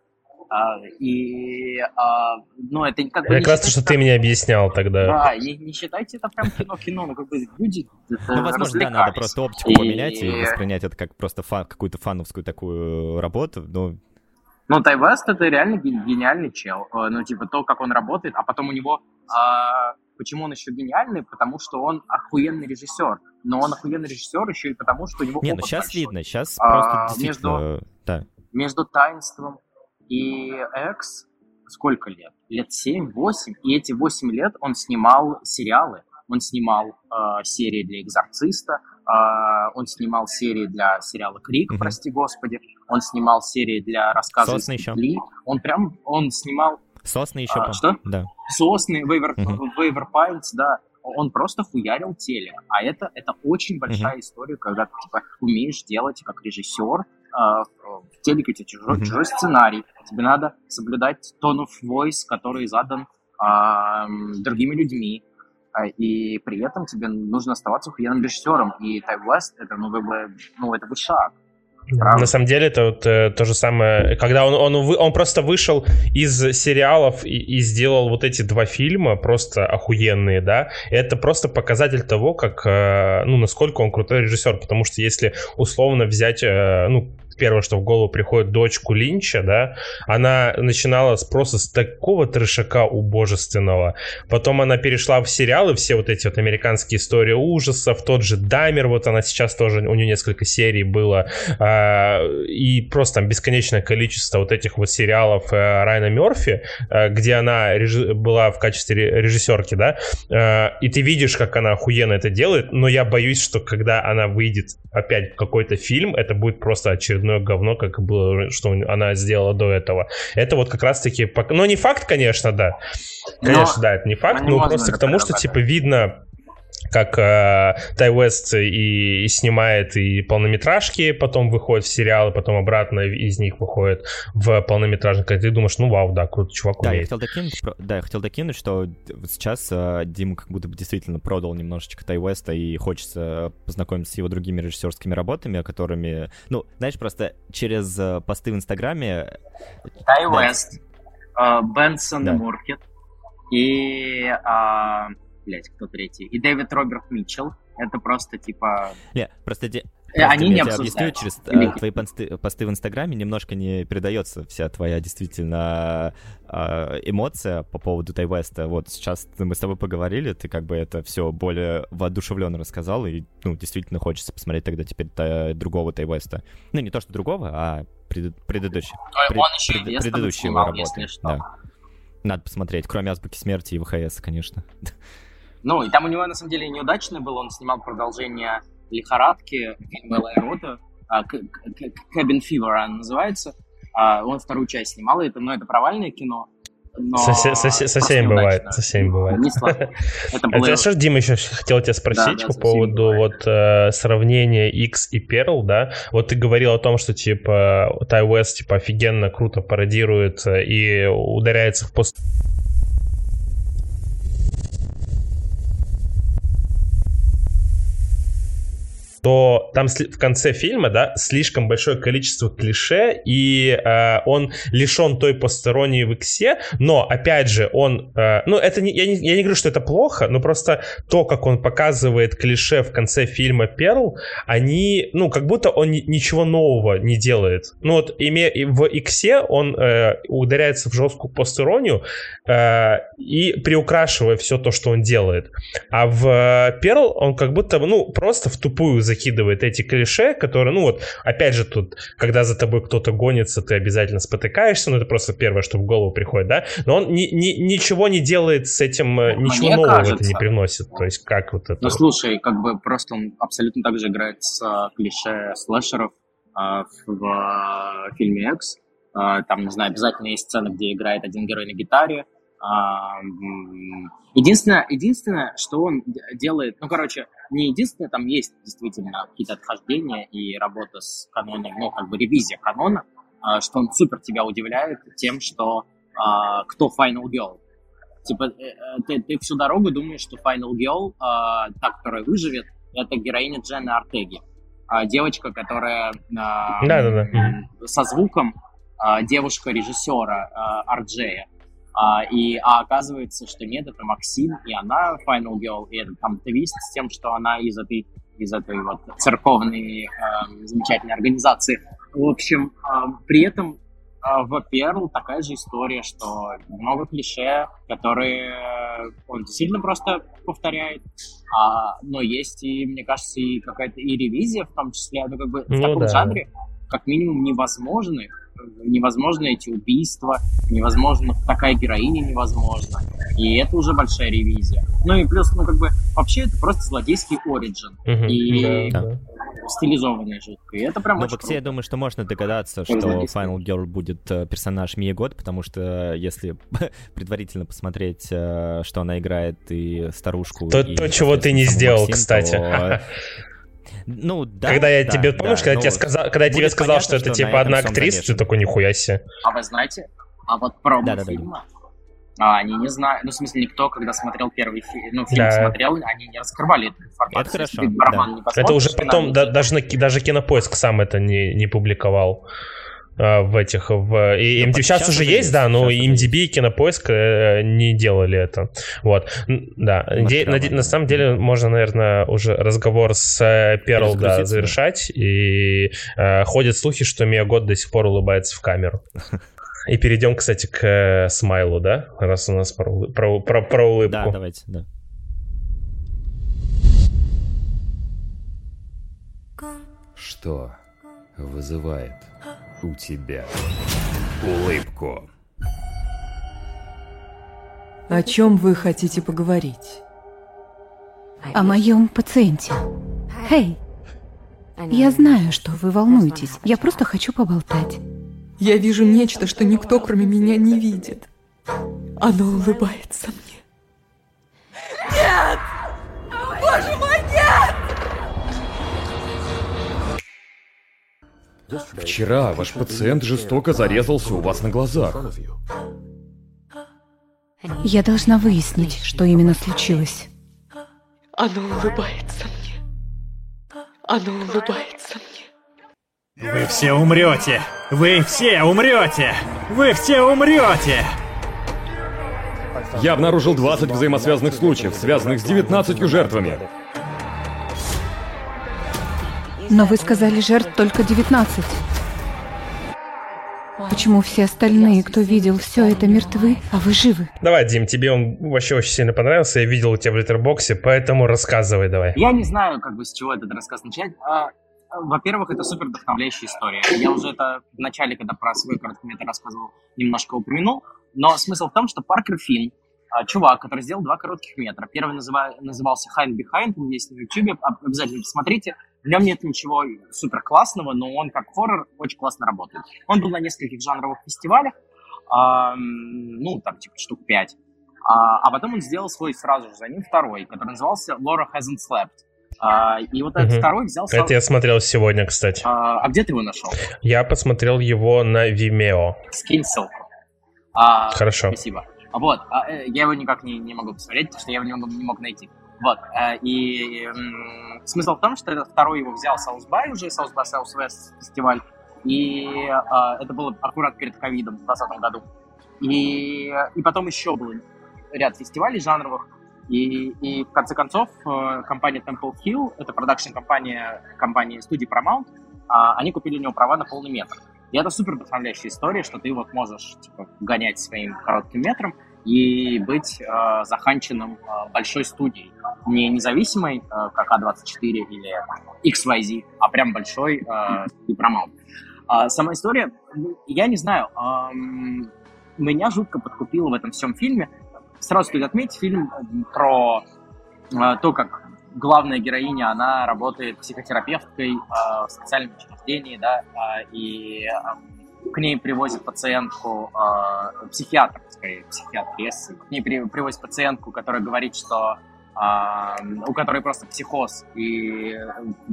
А, и, а, ну, это как бы... Как раз то, что ты мне объяснял тогда. Да, не, не считайте это прям кино-кино, ну, как бы люди Ну, возможно, да, надо просто оптику и... поменять и воспринять это как просто фан, какую-то фановскую такую работу, но ну, Тайвест это реально гениальный чел. Э, ну, типа, то, как он работает, а потом у него... А, почему он еще гениальный? Потому что он охуенный режиссер. Но он охуенный режиссер еще и потому, что у него Не, ну сейчас большой. видно, сейчас а, просто действительно... Между, да. между таинством и X сколько лет? Лет 7-8. И эти 8 лет он снимал сериалы. Он снимал э, серии для «Экзорциста», он снимал серии для сериала «Крик», угу. прости господи, он снимал серии для рассказа Сосны еще. Он прям, он снимал... Сосны еще. А, что? Да. Сосны, Вейвер, угу. Вейвер Пайнс, да. Он просто хуярил теле. А это, это очень большая угу. история, когда ты типа, умеешь делать как режиссер, Uh, в телеке тебе чужой, mm-hmm. чужой сценарий, тебе надо соблюдать tone of voice, который задан uh, другими людьми, и при этом тебе нужно оставаться охуенным режиссером, и Тай West это, ну, как бы, ну, это шаг. Правда? На самом деле это вот э, то же самое, когда он, он, он просто вышел из сериалов и, и сделал вот эти два фильма просто охуенные, да, это просто показатель того, как, э, ну, насколько он крутой режиссер, потому что если условно взять, э, ну, первое, что в голову приходит, дочку Линча, да, она начинала с, просто с такого трешака убожественного. Потом она перешла в сериалы, все вот эти вот американские истории ужасов, тот же Дамер, вот она сейчас тоже, у нее несколько серий было, а, и просто там бесконечное количество вот этих вот сериалов а, Райана Мерфи, а, где она реж... была в качестве режиссерки, да, а, и ты видишь, как она охуенно это делает, но я боюсь, что когда она выйдет опять в какой-то фильм, это будет просто очередной очередное говно, как было, что она сделала до этого. Это вот как раз-таки... Ну, не факт, конечно, да. Конечно, но, да, это не факт, но, но просто к тому, что, типа, видно как э, Тай Уэст и, и снимает и полнометражки, потом выходит в сериалы, потом обратно из них выходит в полнометражный, ты думаешь, ну вау, да, круто, чувак да, умеет. Я хотел докинуть, да, я хотел докинуть, что сейчас э, Дим как будто бы действительно продал немножечко Тай Уэста и хочется познакомиться с его другими режиссерскими работами, которыми, ну, знаешь, просто через э, посты в Инстаграме... Тай Уэст, да. Бенсон да. Муркет и... Uh блядь, кто третий? И Дэвид Роберт Митчелл. Это просто типа... Не, просто... Де... Просто Они не объясню, через Или... твои посты, посты в Инстаграме немножко не передается вся твоя действительно э, эмоция по поводу Тайвеста. Вот сейчас мы с тобой поговорили, ты как бы это все более воодушевленно рассказал, и ну, действительно хочется посмотреть тогда теперь та, другого Тайвеста. Ну, не то, что другого, а пред, предыдущий. Пред, Он еще пред, предыдущие его работы. Да. Надо посмотреть, кроме Азбуки Смерти и ВХС, конечно. Ну, и там у него, на самом деле, неудачно было. Он снимал продолжение «Лихорадки», фильм Элла Рота, «Cabin Fever» она называется. А, он вторую часть снимал, и это, ну, это провальное кино. Но со, со, со, со всеми бывает, со всеми бывает. Не Это было... Это, Дима, еще хотел тебя спросить да, да, по поводу вот э, сравнения X и Pearl, да? Вот ты говорил о том, что типа Тай Уэст типа офигенно круто пародирует э, и ударяется в пост то там в конце фильма, да, слишком большое количество клише, и э, он лишен той посторонней в иксе, но, опять же, он, э, ну, это не, я, не, я не говорю, что это плохо, но просто то, как он показывает клише в конце фильма Перл, они, ну, как будто он ни, ничего нового не делает. Ну, вот име, в иксе он э, ударяется в жесткую постороннюю э, и приукрашивая все то, что он делает. А в Перл он как будто, ну, просто в тупую закидывает эти клише, которые, ну вот, опять же тут, когда за тобой кто-то гонится, ты обязательно спотыкаешься, ну это просто первое, что в голову приходит, да, но он ни, ни, ничего не делает с этим, э, ничего нового кажется, это не привносит, то есть как вот это... Ну слушай, как бы просто он абсолютно так же играет с а, клише слэшеров а, в а, фильме X, а, там, не знаю, обязательно есть сцена, где играет один герой на гитаре, а, единственное, единственное, что он делает, ну, короче, не единственное, там есть действительно какие-то отхождения и работа с каноном, ну, как бы ревизия канона, а, что он супер тебя удивляет тем, что а, кто Final Girl. Типа, э, э, ты, ты всю дорогу думаешь, что Final Girl, та, которая выживет, это героиня Дженны Артеги. Девочка, которая да, да, да. со звуком девушка режиссера Арджея. А, и, а оказывается, что нет, это Максим, и она Final Girl, и это там твист с тем, что она из этой, из этой вот церковной э, замечательной организации. В общем, э, при этом э, в Перл такая же история, что много клише, которые он сильно просто повторяет, а, но есть и, мне кажется, и какая-то и ревизия в том числе, ну как бы в ну, таком да. жанре, как минимум невозможны, невозможно эти убийства, невозможно, такая героиня невозможна. И это уже большая ревизия. Ну и плюс, ну как бы, вообще это просто злодейский оригин. Угу, и да, да. стилизованная жутко. И это прям Но очень вообще, я думаю, что можно догадаться, что Final Girl будет э, персонаж Мия Год, потому что если предварительно посмотреть, э, что она играет и старушку... То, и, то чего ты не сделал, Максим, кстати. То... Ну, да. Когда я да, тебе, помнишь, да, когда, ну, тебе сказал, когда я тебе сказал, понятно, что это типа одна актриса, ты такой, нихуя себе. А вы знаете, а вот про да, да, фильма, а, они не знают, ну, в смысле, никто, когда смотрел первый фильм, ну, фильм да. смотрел, они не раскрывали эту информацию. Это хорошо, да. Это уже потом, да, даже, даже Кинопоиск сам это не, не публиковал. А, в этих в и MDB сейчас, сейчас уже есть, есть, да, но MDB и Кинопоиск э, не делали это. Вот, да. Де, на, на самом деле можно, наверное, уже разговор с Перл да, завершать. И э, ходят слухи, что Мия Год до сих пор улыбается в камеру. И перейдем, кстати, к э, смайлу, да? Раз у нас про, про, про, про улыбку. Да, давайте, да. Что вызывает у тебя улыбку. О чем вы хотите поговорить? О моем пациенте. Хей, я знаю, что вы волнуетесь. Я просто хочу поболтать. Я вижу нечто, что никто, кроме меня, не видит. Оно улыбается мне. Нет! Вчера ваш пациент жестоко зарезался у вас на глазах. Я должна выяснить, что именно случилось. Оно улыбается мне. Оно улыбается мне. Вы все умрете! Вы все умрете! Вы все умрете! Я обнаружил 20 взаимосвязанных случаев, связанных с 19 жертвами. Но вы сказали жертв только 19. Почему все остальные, кто видел все это, мертвы, а вы живы? Давай, Дим, тебе он вообще очень сильно понравился. Я видел у тебя в литербоксе, поэтому рассказывай давай. Я не знаю, как бы с чего этот рассказ начать. А, во-первых, это супер вдохновляющая история. Я уже это в начале, когда про свой короткометр рассказывал, немножко упомянул. Но смысл в том, что Паркер Финн, а, чувак, который сделал два коротких метра. Первый называ, назывался Hide Behind, он есть на YouTube, обязательно посмотрите. В нем нет ничего супер классного, но он как хоррор очень классно работает. Он был на нескольких жанровых фестивалях, э, ну, там, типа, штук пять. А, а потом он сделал свой сразу же за ним второй, который назывался Laura Hasn't Slept. А, и вот этот угу. второй взял... Это я смотрел сегодня, кстати. А, а где ты его нашел? Я посмотрел его на Vimeo. Скинь ссылку. А, Хорошо. Спасибо. Вот, а, э, я его никак не, не могу посмотреть, потому что я его не, не мог найти. Вот, э, и смысл в том, что второй его взял By уже, by Southwest фестиваль, и э, это было аккурат перед ковидом в 2020 году. И, и потом еще был ряд фестивалей жанровых, и, и в конце концов компания Temple Hill, это продакшн-компания компании студии Paramount, они купили у него права на полный метр. И это супер вдохновляющая история, что ты вот можешь типа, гонять своим коротким метром и быть э, заханченным э, большой студией. Не независимой, э, как А24 или XYZ, а прям большой э, и Paramount. А сама история, ну, я не знаю, э, меня жутко подкупило в этом всем фильме. Сразу стоит отметить, фильм про э, то, как главная героиня, она работает психотерапевткой э, в специальном учреждении, да, э, и э, к ней привозят пациентку, э, психиатр, скорее, психиатрессы, к ней при, привозят пациентку, которая говорит, что э, у которой просто психоз, и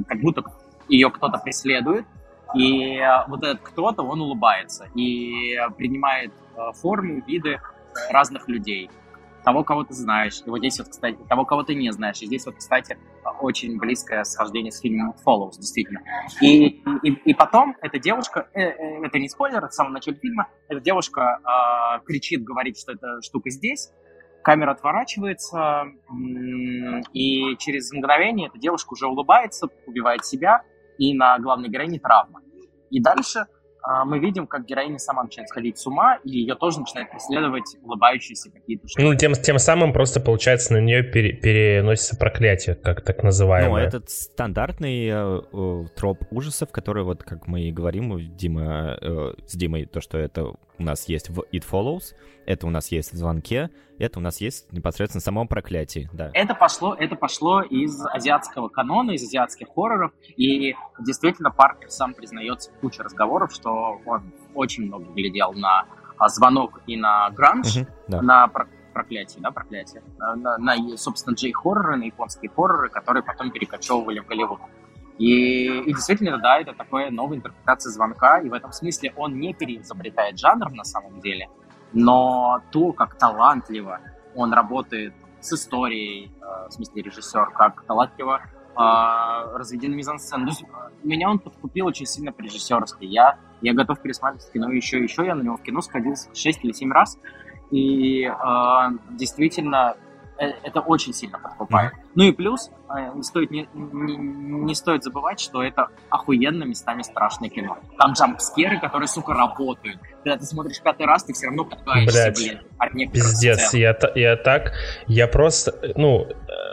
как будто ее кто-то преследует, и вот этот кто-то, он улыбается и принимает э, формы, виды разных людей того, кого ты знаешь. И вот здесь вот, кстати, того, кого ты не знаешь. И здесь вот, кстати, очень близкое схождение с фильмом Follows, действительно. И, и, и потом эта девушка, э, э, это не спойлер, это в самом начале фильма, эта девушка э, кричит, говорит, что эта штука здесь, камера отворачивается, и через мгновение эта девушка уже улыбается, убивает себя, и на главной героине травма. И дальше мы видим, как героиня сама начинает сходить с ума, и ее тоже начинает преследовать улыбающиеся какие-то штуки. Ну, тем, тем самым просто, получается, на нее пере, переносится проклятие, как так называемое. Ну, этот стандартный э, э, троп ужасов, который, вот как мы и говорим, Дима, э, с Димой, то, что это у нас есть в It Follows, это у нас есть в звонке, это у нас есть непосредственно в самом проклятии, да. Это пошло, это пошло из азиатского канона, из азиатских хорроров, и действительно Паркер сам признается в куче разговоров, что он очень много глядел на а, звонок и на гранж, угу, да. на проклятие, да, проклятие, на, на, собственно, джей-хорроры, на японские хорроры, которые потом перекочевывали в Голливуд. И, и действительно, да, это такая новая интерпретация звонка, и в этом смысле он не переизобретает жанр на самом деле, но то, как талантливо он работает с историей, э, в смысле режиссер, как талантливо э, разведены мизансцены. Меня он подкупил очень сильно по режиссерской. Я, я готов пересматривать кино еще и еще. Я на него в кино сходил 6 или 7 раз. И э, действительно, Э, это очень сильно подкупает. Mm-hmm. Ну и плюс, э, не стоит, не, не, не стоит забывать, что это охуенно местами страшное кино. Там джампскеры, которые, сука, работают. Когда ты смотришь пятый раз, ты все равно пугаешься, блин, от Пиздец, я, я так, я просто, ну,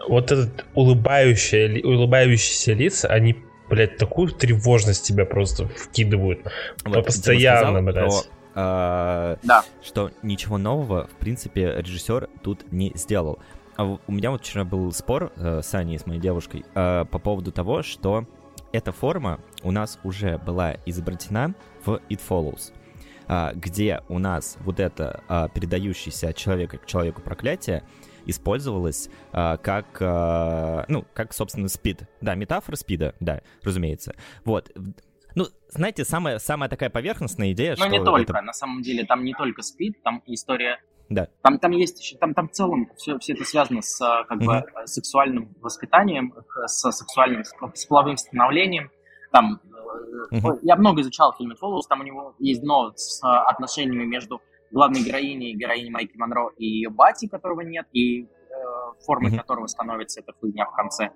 вот этот улыбающие, улыбающиеся лица, они блядь, такую тревожность тебя просто вкидывают. Вот, постоянно, блядь. Про, э, да. что ничего нового, в принципе, режиссер тут не сделал. А у меня вот вчера был спор э, с Аней, с моей девушкой, э, по поводу того, что эта форма у нас уже была изобретена в It Follows, э, где у нас вот это э, передающееся от человека к человеку проклятие использовалось э, как, э, ну, как, собственно, спид. Да, метафора спида, да, разумеется. Вот. Ну, знаете, самая, самая такая поверхностная идея, Но что... не только, это... на самом деле, там не только спид, там история... Да. Там, там есть еще, там, там в целом все, все это связано с как mm-hmm. бы сексуальным воспитанием, с сексуальным, с половым становлением. Там, mm-hmm. я много изучал фильм Follows, там у него есть дно с отношениями между главной героиней, героиней Майки Монро и ее бати, которого нет, и э, формой mm-hmm. которого становится эта хуйня в конце.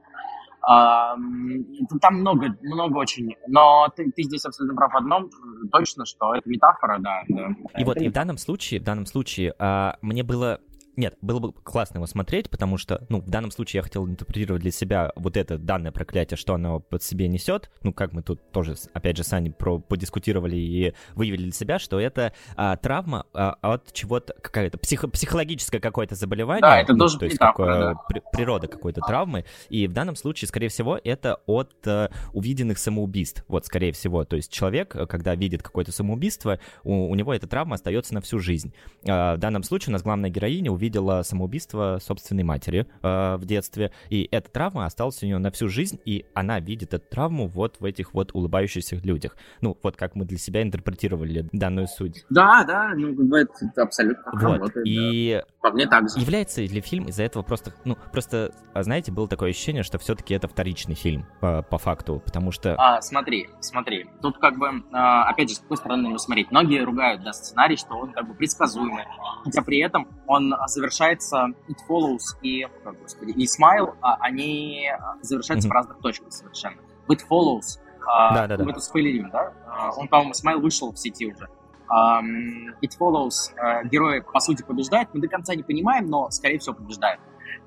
Там много, много очень. Но ты, ты здесь абсолютно прав в одном, точно, что это метафора, да. да. И вот и в данном случае, в данном случае, а, мне было нет, было бы классно его смотреть, потому что, ну, в данном случае я хотел интерпретировать для себя вот это данное проклятие, что оно под себе несет. Ну, как мы тут тоже, опять же, с Аней про, подискутировали и выявили для себя, что это а, травма а, от чего-то, какая-то психо, психологическое какое-то заболевание. Да, это ну, тоже То есть метафора, такое, да. при, природа какой-то травмы. И в данном случае, скорее всего, это от а, увиденных самоубийств. Вот, скорее всего. То есть человек, когда видит какое-то самоубийство, у, у него эта травма остается на всю жизнь. А, в данном случае у нас главная героиня увидела самоубийство собственной матери э, в детстве, и эта травма осталась у нее на всю жизнь, и она видит эту травму вот в этих вот улыбающихся людях. Ну, вот как мы для себя интерпретировали данную суть. Да, да, ну, это, абсолютно вот. работает. И да. По мне так же. Является ли фильм из-за этого просто, ну, просто, знаете, было такое ощущение, что все-таки это вторичный фильм по, по факту, потому что... А, смотри, смотри, тут как бы, а, опять же, с какой стороны нужно смотреть. Многие ругают, да, сценарий, что он как бы предсказуемый, хотя при этом он завершается It Follows и, о, господи, и Smile, а, они завершаются mm-hmm. в разных точках совершенно. It Follows, а, да, да, да. мы это спойлерим, да? Он, по-моему, Smile вышел в сети уже. Um, It Follows, uh, герой, по сути, побеждает. Мы до конца не понимаем, но, скорее всего, побеждает.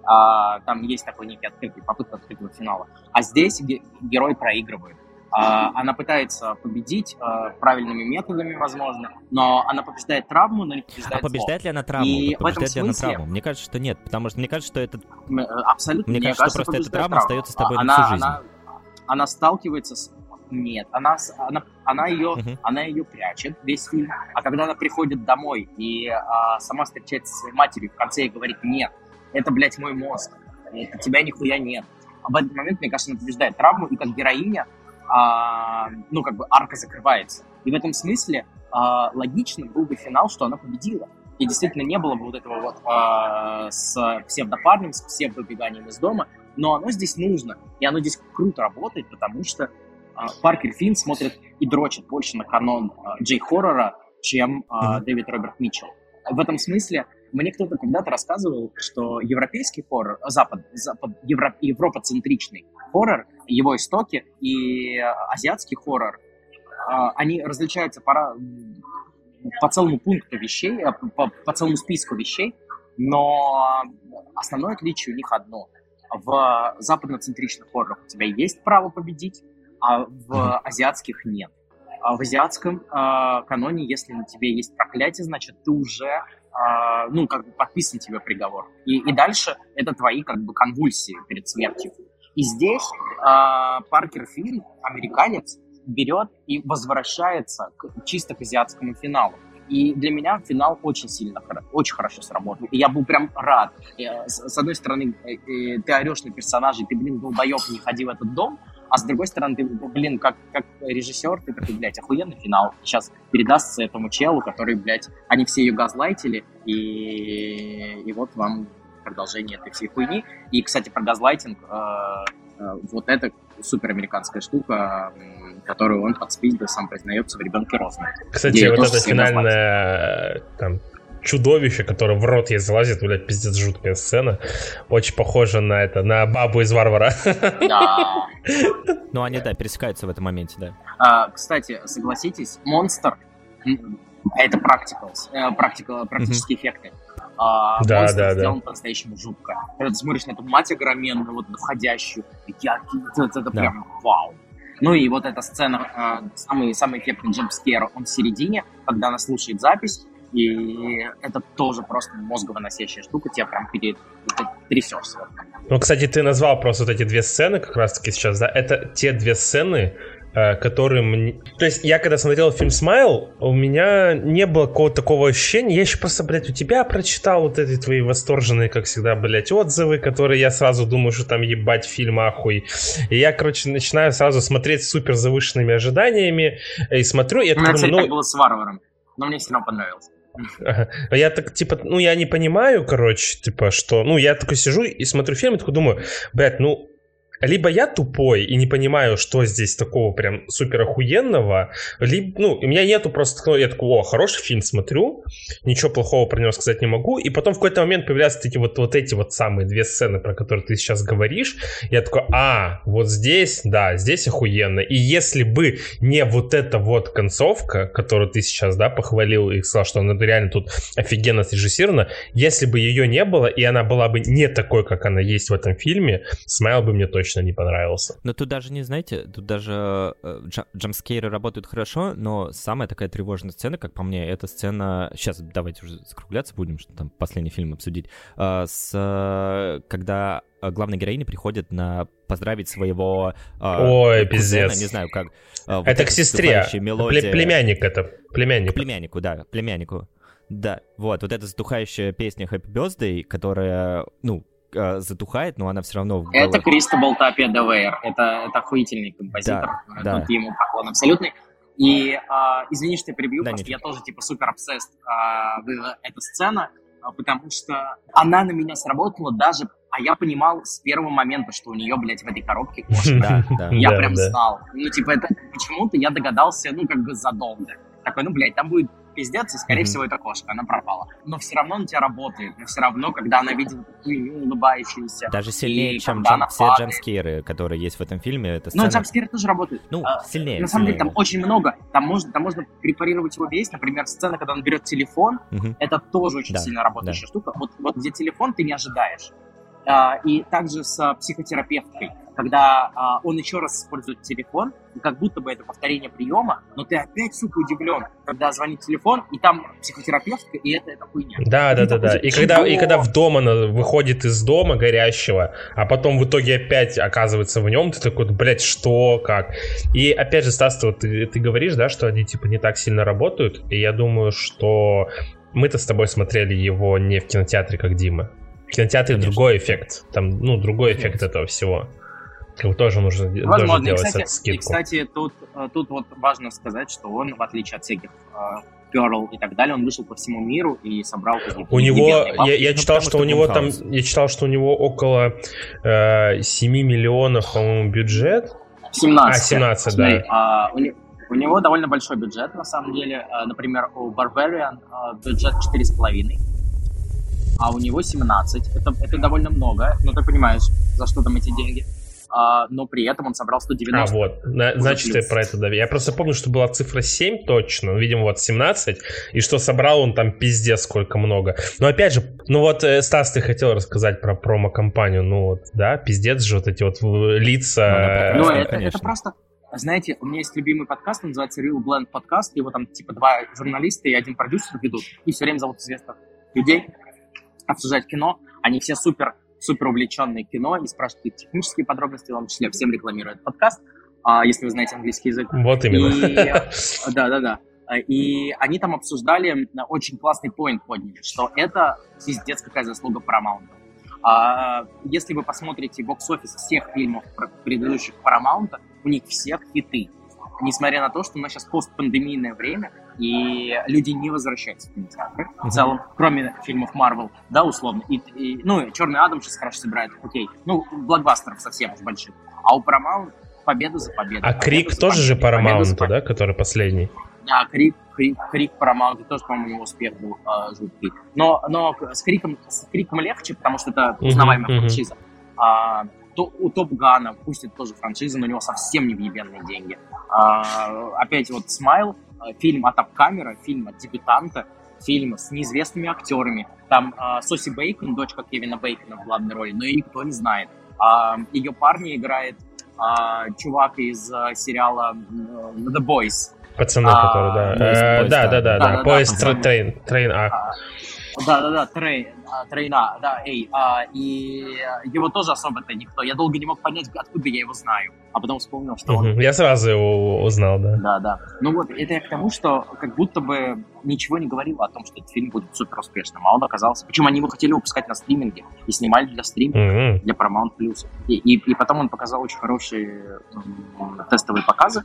Uh, там есть такой некий открытый, попытка открытого финала. А здесь ге- герой проигрывает. Uh, она пытается победить uh, правильными методами, возможно, но она побеждает травму, но не побеждает А побеждает зло. ли она травму? И побеждает в этом ли она смысле... травму? Мне кажется, что нет, потому что мне кажется, что это... Абсолютно. Мне, кажется, что просто эта травма травму. остается с тобой она, на всю жизнь. Она, она сталкивается с нет, она, она, она, ее, uh-huh. она ее прячет весь фильм, а когда она приходит домой и а, сама встречается со своей матерью, в конце ей говорит, нет, это, блядь, мой мозг, это тебя нихуя нет. А в этот момент, мне кажется, она побеждает травму, и как героиня, а, ну, как бы арка закрывается. И в этом смысле а, логично был бы финал, что она победила. И действительно не было бы вот этого вот а, с псевдопарнем, с псевдобеганием из дома, но оно здесь нужно, и оно здесь круто работает, потому что Паркер Финн смотрит и дрочит больше на канон Джей-хоррора, чем mm-hmm. Дэвид Роберт Митчелл. В этом смысле мне кто-то когда-то рассказывал, что европейский хоррор, запад, запад евро, европоцентричный хоррор, его истоки и азиатский хоррор, они различаются по, по целому пункту вещей, по, по целому списку вещей, но основное отличие у них одно. В западноцентричных хоррорах у тебя есть право победить, а в азиатских нет. А в азиатском э, каноне, если на тебе есть проклятие, значит, ты уже, э, ну, как бы подписан тебе приговор. И, и дальше это твои, как бы, конвульсии перед смертью. И здесь э, Паркер Финн, американец, берет и возвращается к, чисто к азиатскому финалу. И для меня финал очень сильно, очень хорошо сработал. И я был прям рад. С одной стороны, ты орешь на персонажей, ты, блин, долбоеб, не ходи в этот дом, а с другой стороны, ты, блин, как, как режиссер, ты такой, блядь, охуенный финал. Сейчас передастся этому челу, который, блядь, они все ее газлайтили, и, и вот вам продолжение этой всей хуйни. И, кстати, про газлайтинг, э, э, вот это супер американская штука, которую он под спиздой сам признается в «Ребенке Розмари». Кстати, вот это финальная там, чудовище, которое в рот ей залазит, блядь, пиздец, жуткая сцена. Очень похоже на это, на бабу из Варвара. Да. Ну, они, да, пересекаются в этом моменте, да. А, кстати, согласитесь, монстр это практикалс, э, практика, практические mm-hmm. эффекты. А, да, монстр да, сделан да. по-настоящему жутко. Когда ты смотришь на эту мать огроменную, вот входящую, яркий, это, это да. прям вау. Ну и вот эта сцена, э, самый, самый эффектный джемпскер, он в середине, когда она слушает запись, и это тоже просто мозговыносящая штука, тебя прям перед, трясешься. Ну, кстати, ты назвал просто вот эти две сцены как раз-таки сейчас, да? Это те две сцены, Э, который мне... То есть я когда смотрел фильм «Смайл», у меня не было какого-то такого ощущения. Я еще просто, блядь, у тебя прочитал вот эти твои восторженные, как всегда, блядь, отзывы, которые я сразу думаю, что там ебать фильм ахуй. И я, короче, начинаю сразу смотреть с супер завышенными ожиданиями и смотрю, и я У меня, кстати, ну... так было с «Варваром», но мне все равно понравилось. Я так, типа, ну, я не понимаю, короче, типа, что... Ну, я такой сижу и смотрю фильм и такой думаю, блядь, ну, либо я тупой и не понимаю, что здесь такого прям супер охуенного, либо, ну, у меня нету просто, я такой, о, хороший фильм смотрю, ничего плохого про него сказать не могу, и потом в какой-то момент появляются такие вот, вот эти вот самые две сцены, про которые ты сейчас говоришь, я такой, а, вот здесь, да, здесь охуенно, и если бы не вот эта вот концовка, которую ты сейчас, да, похвалил и сказал, что она реально тут офигенно срежиссирована, если бы ее не было, и она была бы не такой, как она есть в этом фильме, Смайл бы мне точно точно не понравился. Но тут даже не, знаете, тут даже э, джамскейры работают хорошо, но самая такая тревожная сцена, как по мне, это сцена... Сейчас давайте уже закругляться будем, что там последний фильм обсудить. Э, с... Когда главная героиня приходит на поздравить своего э, Ой, кузена, пиздец. не знаю как. Э, вот это к сестре. Мелодия... Племянник это. Племянник. К племяннику, да, племяннику. Да, вот, вот эта затухающая песня Happy Birthday, которая, ну, э, затухает, но она все равно в Это Кристобал Тапия Девейр. Это, это охуительный композитор. Да, да. Тут ему поклон абсолютный. И а, извини, что я перебью, да, просто нет. я тоже типа супер обсест а, эта сцена, а, потому что она на меня сработала даже, а я понимал с первого момента, что у нее, блядь, в этой коробке кошка. Я прям знал. Ну, типа, это почему-то я догадался, ну, как бы задолго. Такой, ну, блядь, там будет пиздец, и, скорее mm-hmm. всего, это кошка, она пропала. Но все равно на тебя работает, но все равно, когда она видит такую улыбающуюся... Даже сильнее, чем джам, все джамскеры, которые есть в этом фильме. Это сцена... Но джамскеры тоже работают. Ну, а, сильнее. На самом деле, там очень много. Там можно, там можно препарировать его весь. Например, сцена, когда он берет телефон, mm-hmm. это тоже очень да, сильно работающая да. штука. Вот, вот где телефон ты не ожидаешь. А, и также с психотерапевткой, когда а, он еще раз использует телефон, как будто бы это повторение приема, но ты опять, сука, удивлен, когда звонит телефон, и там психотерапевтка, и это, это хуйня. Да, да, да, да. И когда, и когда в дом она выходит из дома горящего, а потом в итоге опять оказывается в нем, ты такой, блядь, что, как? И опять же, Стас, вот ты, ты говоришь, да, что они типа не так сильно работают, и я думаю, что мы-то с тобой смотрели его не в кинотеатре, как Дима. В кинотеатре Конечно. другой эффект. Там, ну, другой эффект Конечно. этого всего. Как тоже нужно Возможно. Тоже делать и, кстати, скидку. И, кстати, тут, э, тут вот важно сказать, что он, в отличие от всяких э, Pearl и так далее, он вышел по всему миру и собрал какие-то... У него, я, я читал, ну, что, у него там, я читал, что у него около э, 7 миллионов, по-моему, бюджет. 17. А, 17, Смотри, да. А, у, у него довольно большой бюджет, на самом деле. Э, например, у Barbarian э, бюджет 4,5 а у него 17. Это, это довольно много, но ты понимаешь, за что там эти деньги. А, но при этом он собрал 190. А, вот, На, значит, я про это да. Я просто помню, что была цифра 7 точно, ну, видимо, вот 17, и что собрал он там пиздец сколько много. Но опять же, ну вот, э, Стас, ты хотел рассказать про промо-компанию, ну вот, да, пиздец же вот эти вот лица. Ну, ну это, это просто... Знаете, у меня есть любимый подкаст, он называется Real Blend подкаст, его там типа два журналиста и один продюсер ведут, и все время зовут известных людей обсуждать кино. Они все супер, супер увлеченные кино и спрашивают технические подробности, в том числе всем рекламируют подкаст, а, если вы знаете английский язык. Вот именно. Да, да, да. И они там обсуждали очень классный поинт подняли, что это пиздец какая заслуга Paramount. А если вы посмотрите бокс-офис всех фильмов предыдущих Paramount, у них всех хиты. Несмотря на то, что у нас сейчас постпандемийное время, и люди не возвращаются в кинотеатры uh-huh. в целом, кроме фильмов Марвел, да, условно. И, и, ну, Черный Адам сейчас хорошо собирает, окей. Ну, блокбастеров совсем уж больших. А у Paramount победа за победой. А Крик тоже же Paramount, да, который последний? Да, Крик, Крик, Крик Paramount тоже, по-моему, у него успех был э, жуткий. Но, но с, Криком, с Криком легче, потому что это узнаваемая uh-huh, франшиза. А, то, у Топ Гана, пусть это тоже франшиза, но у него совсем не невъебенные деньги. А, опять вот Smile, фильм от upcomer а, фильм от дебютанта, фильм с неизвестными актерами. Там э, Соси Бейкон, дочка Кевина Бейкона в главной роли, но ее никто не знает. А, ее парня играет а, чувак из а, сериала The Boys. Пацаны, а, которые, да. Э, да, да, да, да. Поезд Train, Train A. Да-да-да, Трей, а, Train а, да, A. А, и его тоже особо-то никто. Я долго не мог понять, откуда я его знаю. А потом вспомнил, что он... Я сразу его узнал, да. Да-да. Ну вот, это я к тому, что как будто бы ничего не говорило о том, что этот фильм будет супер успешным. А он оказался... Причем они его хотели выпускать на стриминге. И снимали для стриминга, mm-hmm. для Paramount+. И, и, и потом он показал очень хорошие тестовые показы.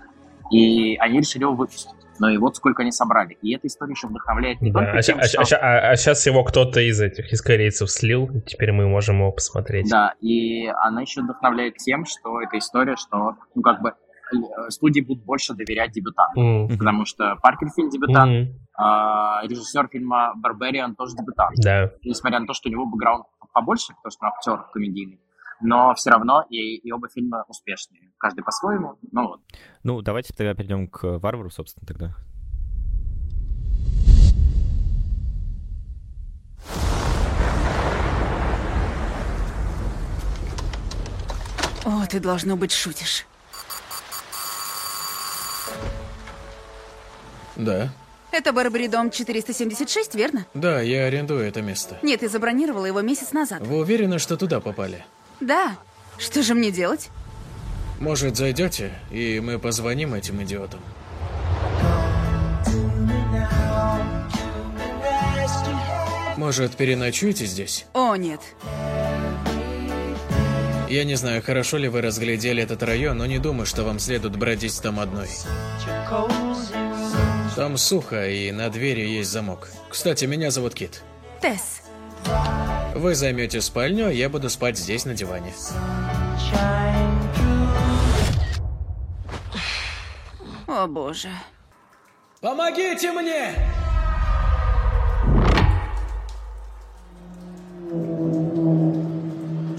И они решили его выпустить. Но и вот сколько они собрали. И эта история еще вдохновляет не да. только а, тем, а, что... а, а, а сейчас его кто-то из этих, из корейцев слил, и теперь мы можем его посмотреть. Да, и она еще вдохновляет тем, что эта история, что, ну, как бы, э, студии будут больше доверять дебютанту. Mm-hmm. Потому что Паркер фильм дебютант, mm-hmm. а, режиссер фильма Барбариан тоже дебютант. Да. Несмотря на то, что у него бэкграунд побольше, потому что он актер комедийный но все равно и, и оба фильма успешные. Каждый по-своему, но вот. Ну, давайте тогда перейдем к Варвару, собственно, тогда. О, ты, должно быть, шутишь. Да. Это Барбари дом 476, верно? Да, я арендую это место. Нет, ты забронировала его месяц назад. Вы уверены, что туда попали? Да. Что же мне делать? Может, зайдете, и мы позвоним этим идиотам? Может, переночуете здесь? О, нет. Я не знаю, хорошо ли вы разглядели этот район, но не думаю, что вам следует бродить там одной. Там сухо, и на двери есть замок. Кстати, меня зовут Кит. Тесс. Вы займете спальню, а я буду спать здесь на диване. О боже. Помогите мне!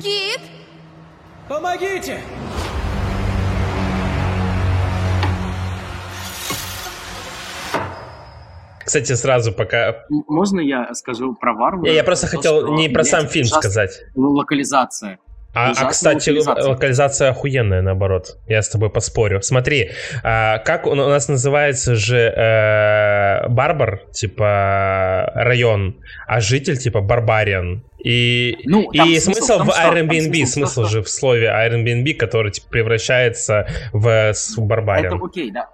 Кит! Помогите! Кстати, сразу пока... Можно я скажу про Варвара? Я, я просто хотел не про сам фильм сказать. Локализация. А, а кстати, локализация. локализация охуенная, наоборот. Я с тобой поспорю. Смотри, а, как у нас называется же э, Барбар, типа район, а житель типа Барбариан. И, ну, и смысл, в Airbnb, смысл, смысл же в слове Airbnb, который типа, превращается в, в Барбариан. Это окей, да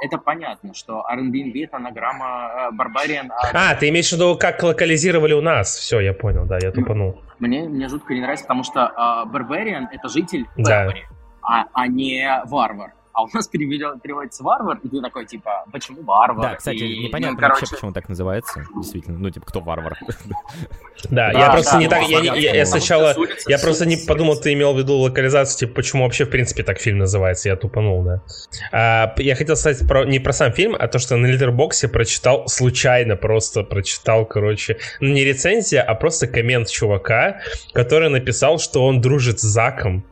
это понятно, что Airbnb это анаграмма Барбариан. А, ты имеешь в виду, как локализировали у нас? Все, я понял, да, я тупанул. Мне, мне жутко не нравится, потому что Барбариан uh, это житель Барбари, да. а, а не варвар а у нас переводится варвар, и ты такой, типа, почему варвар? Да, кстати, и, непонятно ну, короче... вообще, почему так называется, действительно, ну, типа, кто варвар? Да, я просто не так, я сначала, я просто не подумал, ты имел в виду локализацию, типа, почему вообще, в принципе, так фильм называется, я тупанул, да. А, я хотел сказать про, не про сам фильм, а то, что на Литербоксе прочитал случайно, просто прочитал, короче, ну, не рецензия, а просто коммент чувака, который написал, что он дружит с Заком,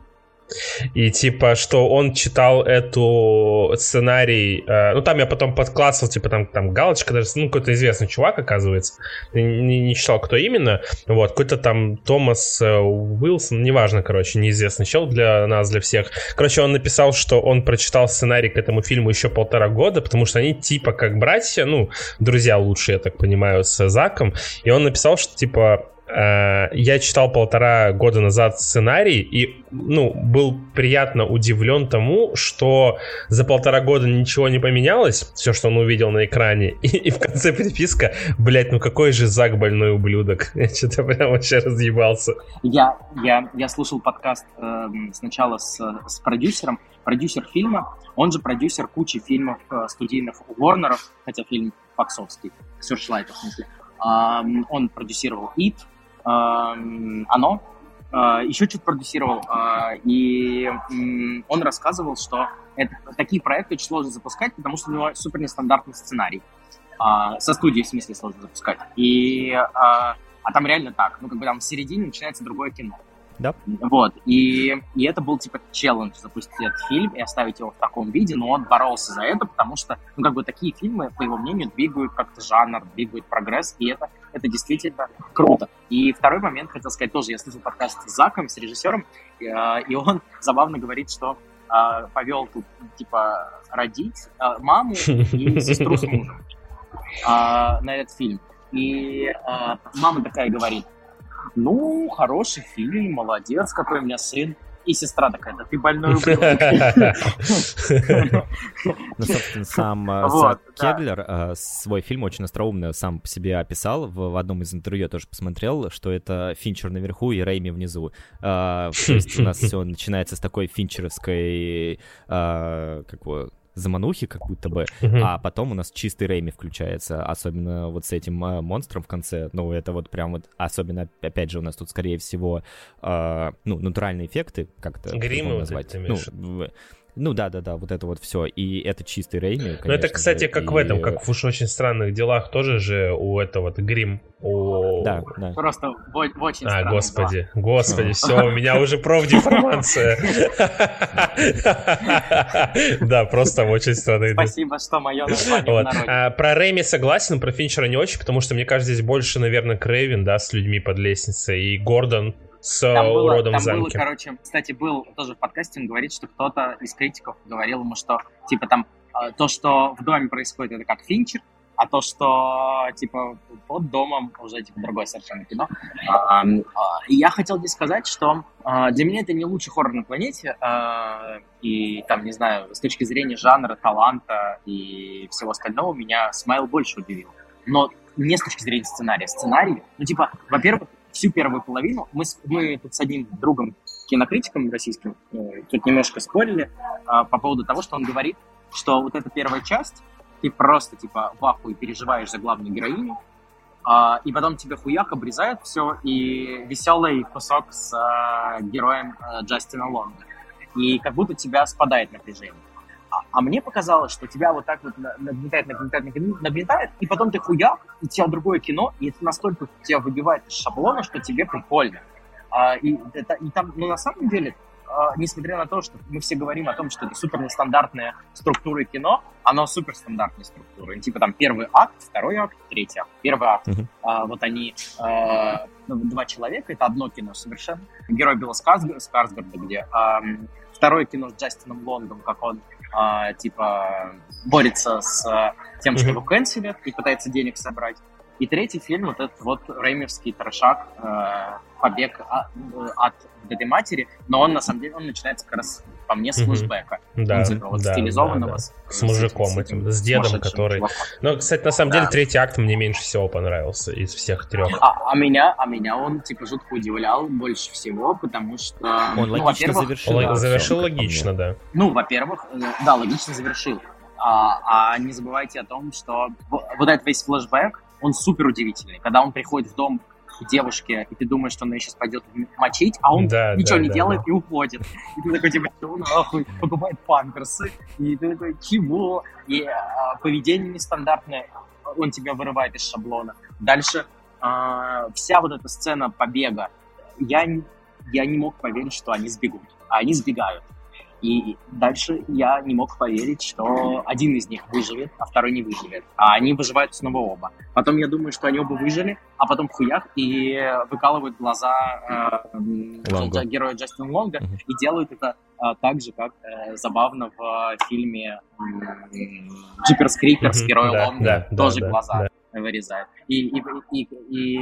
и типа, что он читал эту сценарий, э, ну там я потом подклассил, типа там, там галочка, даже, ну какой-то известный чувак, оказывается, не, не читал, кто именно, вот, какой-то там Томас э, Уилсон, неважно, короче, неизвестный чел для нас, для всех. Короче, он написал, что он прочитал сценарий к этому фильму еще полтора года, потому что они типа как братья, ну, друзья лучше, я так понимаю, с Заком, и он написал, что типа я читал полтора года назад сценарий и, ну, был приятно удивлен тому, что за полтора года ничего не поменялось, все, что он увидел на экране, и, и в конце переписка, блять, ну какой же Зак больной ублюдок. Я что-то прям вообще разъебался. Я, я, я слушал подкаст э, сначала с, с продюсером, продюсер фильма, он же продюсер кучи фильмов э, студийных у Ворнеров, хотя фильм фоксовский, Searchlight, в смысле. Um, он продюсировал «It», оно, а, еще чуть продюсировал, а, и он рассказывал, что это, такие проекты очень сложно запускать, потому что у него супер нестандартный сценарий. А, со студией, в смысле, сложно запускать. И, а там реально так, ну, как бы там в середине начинается другое кино. Да. Вот, и, и это был, типа, челлендж запустить этот фильм и оставить его в таком виде, но он боролся за это, потому что, ну, как бы, такие фильмы, по его мнению, двигают как-то жанр, двигают прогресс, и это, это действительно круто. И второй момент, хотел сказать, тоже, я слышал подкаст с Заком, с режиссером, и, э, и он забавно говорит, что э, повел тут, типа, родить э, маму и сестру с мужем на этот фильм. И э, мама такая говорит, ну, хороший фильм, молодец, какой у меня сын. И сестра такая, да ты больной. Ну, собственно, сам э, Кеглер э, свой фильм очень остроумно сам по себе описал. В одном из интервью я тоже посмотрел, что это Финчер наверху и Рейми внизу. Э, то есть у нас все начинается с такой финчеровской как бы заманухи, как будто бы, uh-huh. а потом у нас чистый Рейми включается, особенно вот с этим э, монстром в конце, ну, это вот прям вот, особенно, опять же, у нас тут, скорее всего, э, ну, натуральные эффекты, как-то Гримы назвать. Ну, ну да, да, да, вот это вот все. И это чистый Рейми. Ну это, кстати, же, как и... в этом, как в уж очень странных делах тоже же у этого вот грим. У... Да, да. Просто в, в очень А, господи, дела. господи, все, у меня уже профдеформация. Да, просто в очень странные Спасибо, что мое название а, Про Рэйми согласен, про Финчера не очень, потому что мне кажется, здесь больше, наверное, Крейвен, да, с людьми под лестницей, и Гордон с там было, уродом там замке. Было, короче, кстати, был тоже в подкасте, он говорит, что кто-то из критиков говорил ему, что, типа, там, а, то, что в доме происходит, это как Финчер, а то, что, типа, под домом уже, типа, другое совершенно кино. А, а, и я хотел здесь сказать, что а, для меня это не лучший хоррор на планете, а, и, там, не знаю, с точки зрения жанра, таланта и всего остального, меня Смайл больше удивил. Но не с точки зрения сценария. Сценарий, ну, типа, во-первых, всю первую половину мы, мы тут с одним другом, кинокритиком российским, э, тут немножко спорили э, по поводу того, что он говорит, что вот эта первая часть, ты просто типа в ахуе переживаешь за главную героиню, э, и потом тебе хуяк обрезает все, и веселый кусок с э, героем э, Джастина Лонга. И как будто тебя спадает напряжение. А, а мне показалось, что тебя вот так вот нагнетает, нагнетает, нагнетает, и потом ты хуяк, и тебя другое кино, и это настолько тебя выбивает из шаблона, что тебе прикольно. А, и, это, и там, ну, на самом деле, а, несмотря на то, что мы все говорим о том, что это супер нестандартная структура кино, оно супер стандартная структура. И, типа там первый акт, второй акт, третий акт. Первый акт, uh-huh. а, вот они, а, ну, два человека, это одно кино совершенно. Герой Билла Скарсгарда, где а, второе кино с Джастином Лонгом, как он типа борется с тем, что его канцелят и пытается денег собрать. И третий фильм, вот этот вот Реймерский трошак, э, побег от, от этой матери, но он на самом деле он начинается как раз по мне с флешбека. Да, типа, вот да, стилизованного. Да, да. С, с мужиком с этим, с дедом, который... Чуваком. Ну, кстати, на самом да. деле третий акт мне меньше всего понравился из всех трех. А, а меня, а меня он типа жутко удивлял больше всего, потому что... Он ну, логично завершил. Он завершил логично, да. Ну, во-первых, э, да, логично завершил. А, а не забывайте о том, что вот этот весь флешбэк, он супер удивительный. Когда он приходит в дом к девушке, и ты думаешь, что она сейчас пойдет мочить, а он да, ничего да, не да, делает да. и уходит. И ты такой, типа, что нахуй, покупает памперсы. И ты такой, чего? И а, поведение нестандартное, он тебя вырывает из шаблона. Дальше а, вся вот эта сцена побега, я, я не мог поверить, что они сбегут. А они сбегают. И дальше я не мог поверить, что один из них выживет, а второй не выживет. А они выживают снова оба. Потом я думаю, что они оба выжили, а потом хуях и выкалывают глаза э, героя Джастина Лонга uh-huh. и делают это э, так же, как э, забавно в фильме Джиперс Криперс, uh-huh, героя да, Лонга, да, тоже да, глаза. Да вырезает. И, и, и,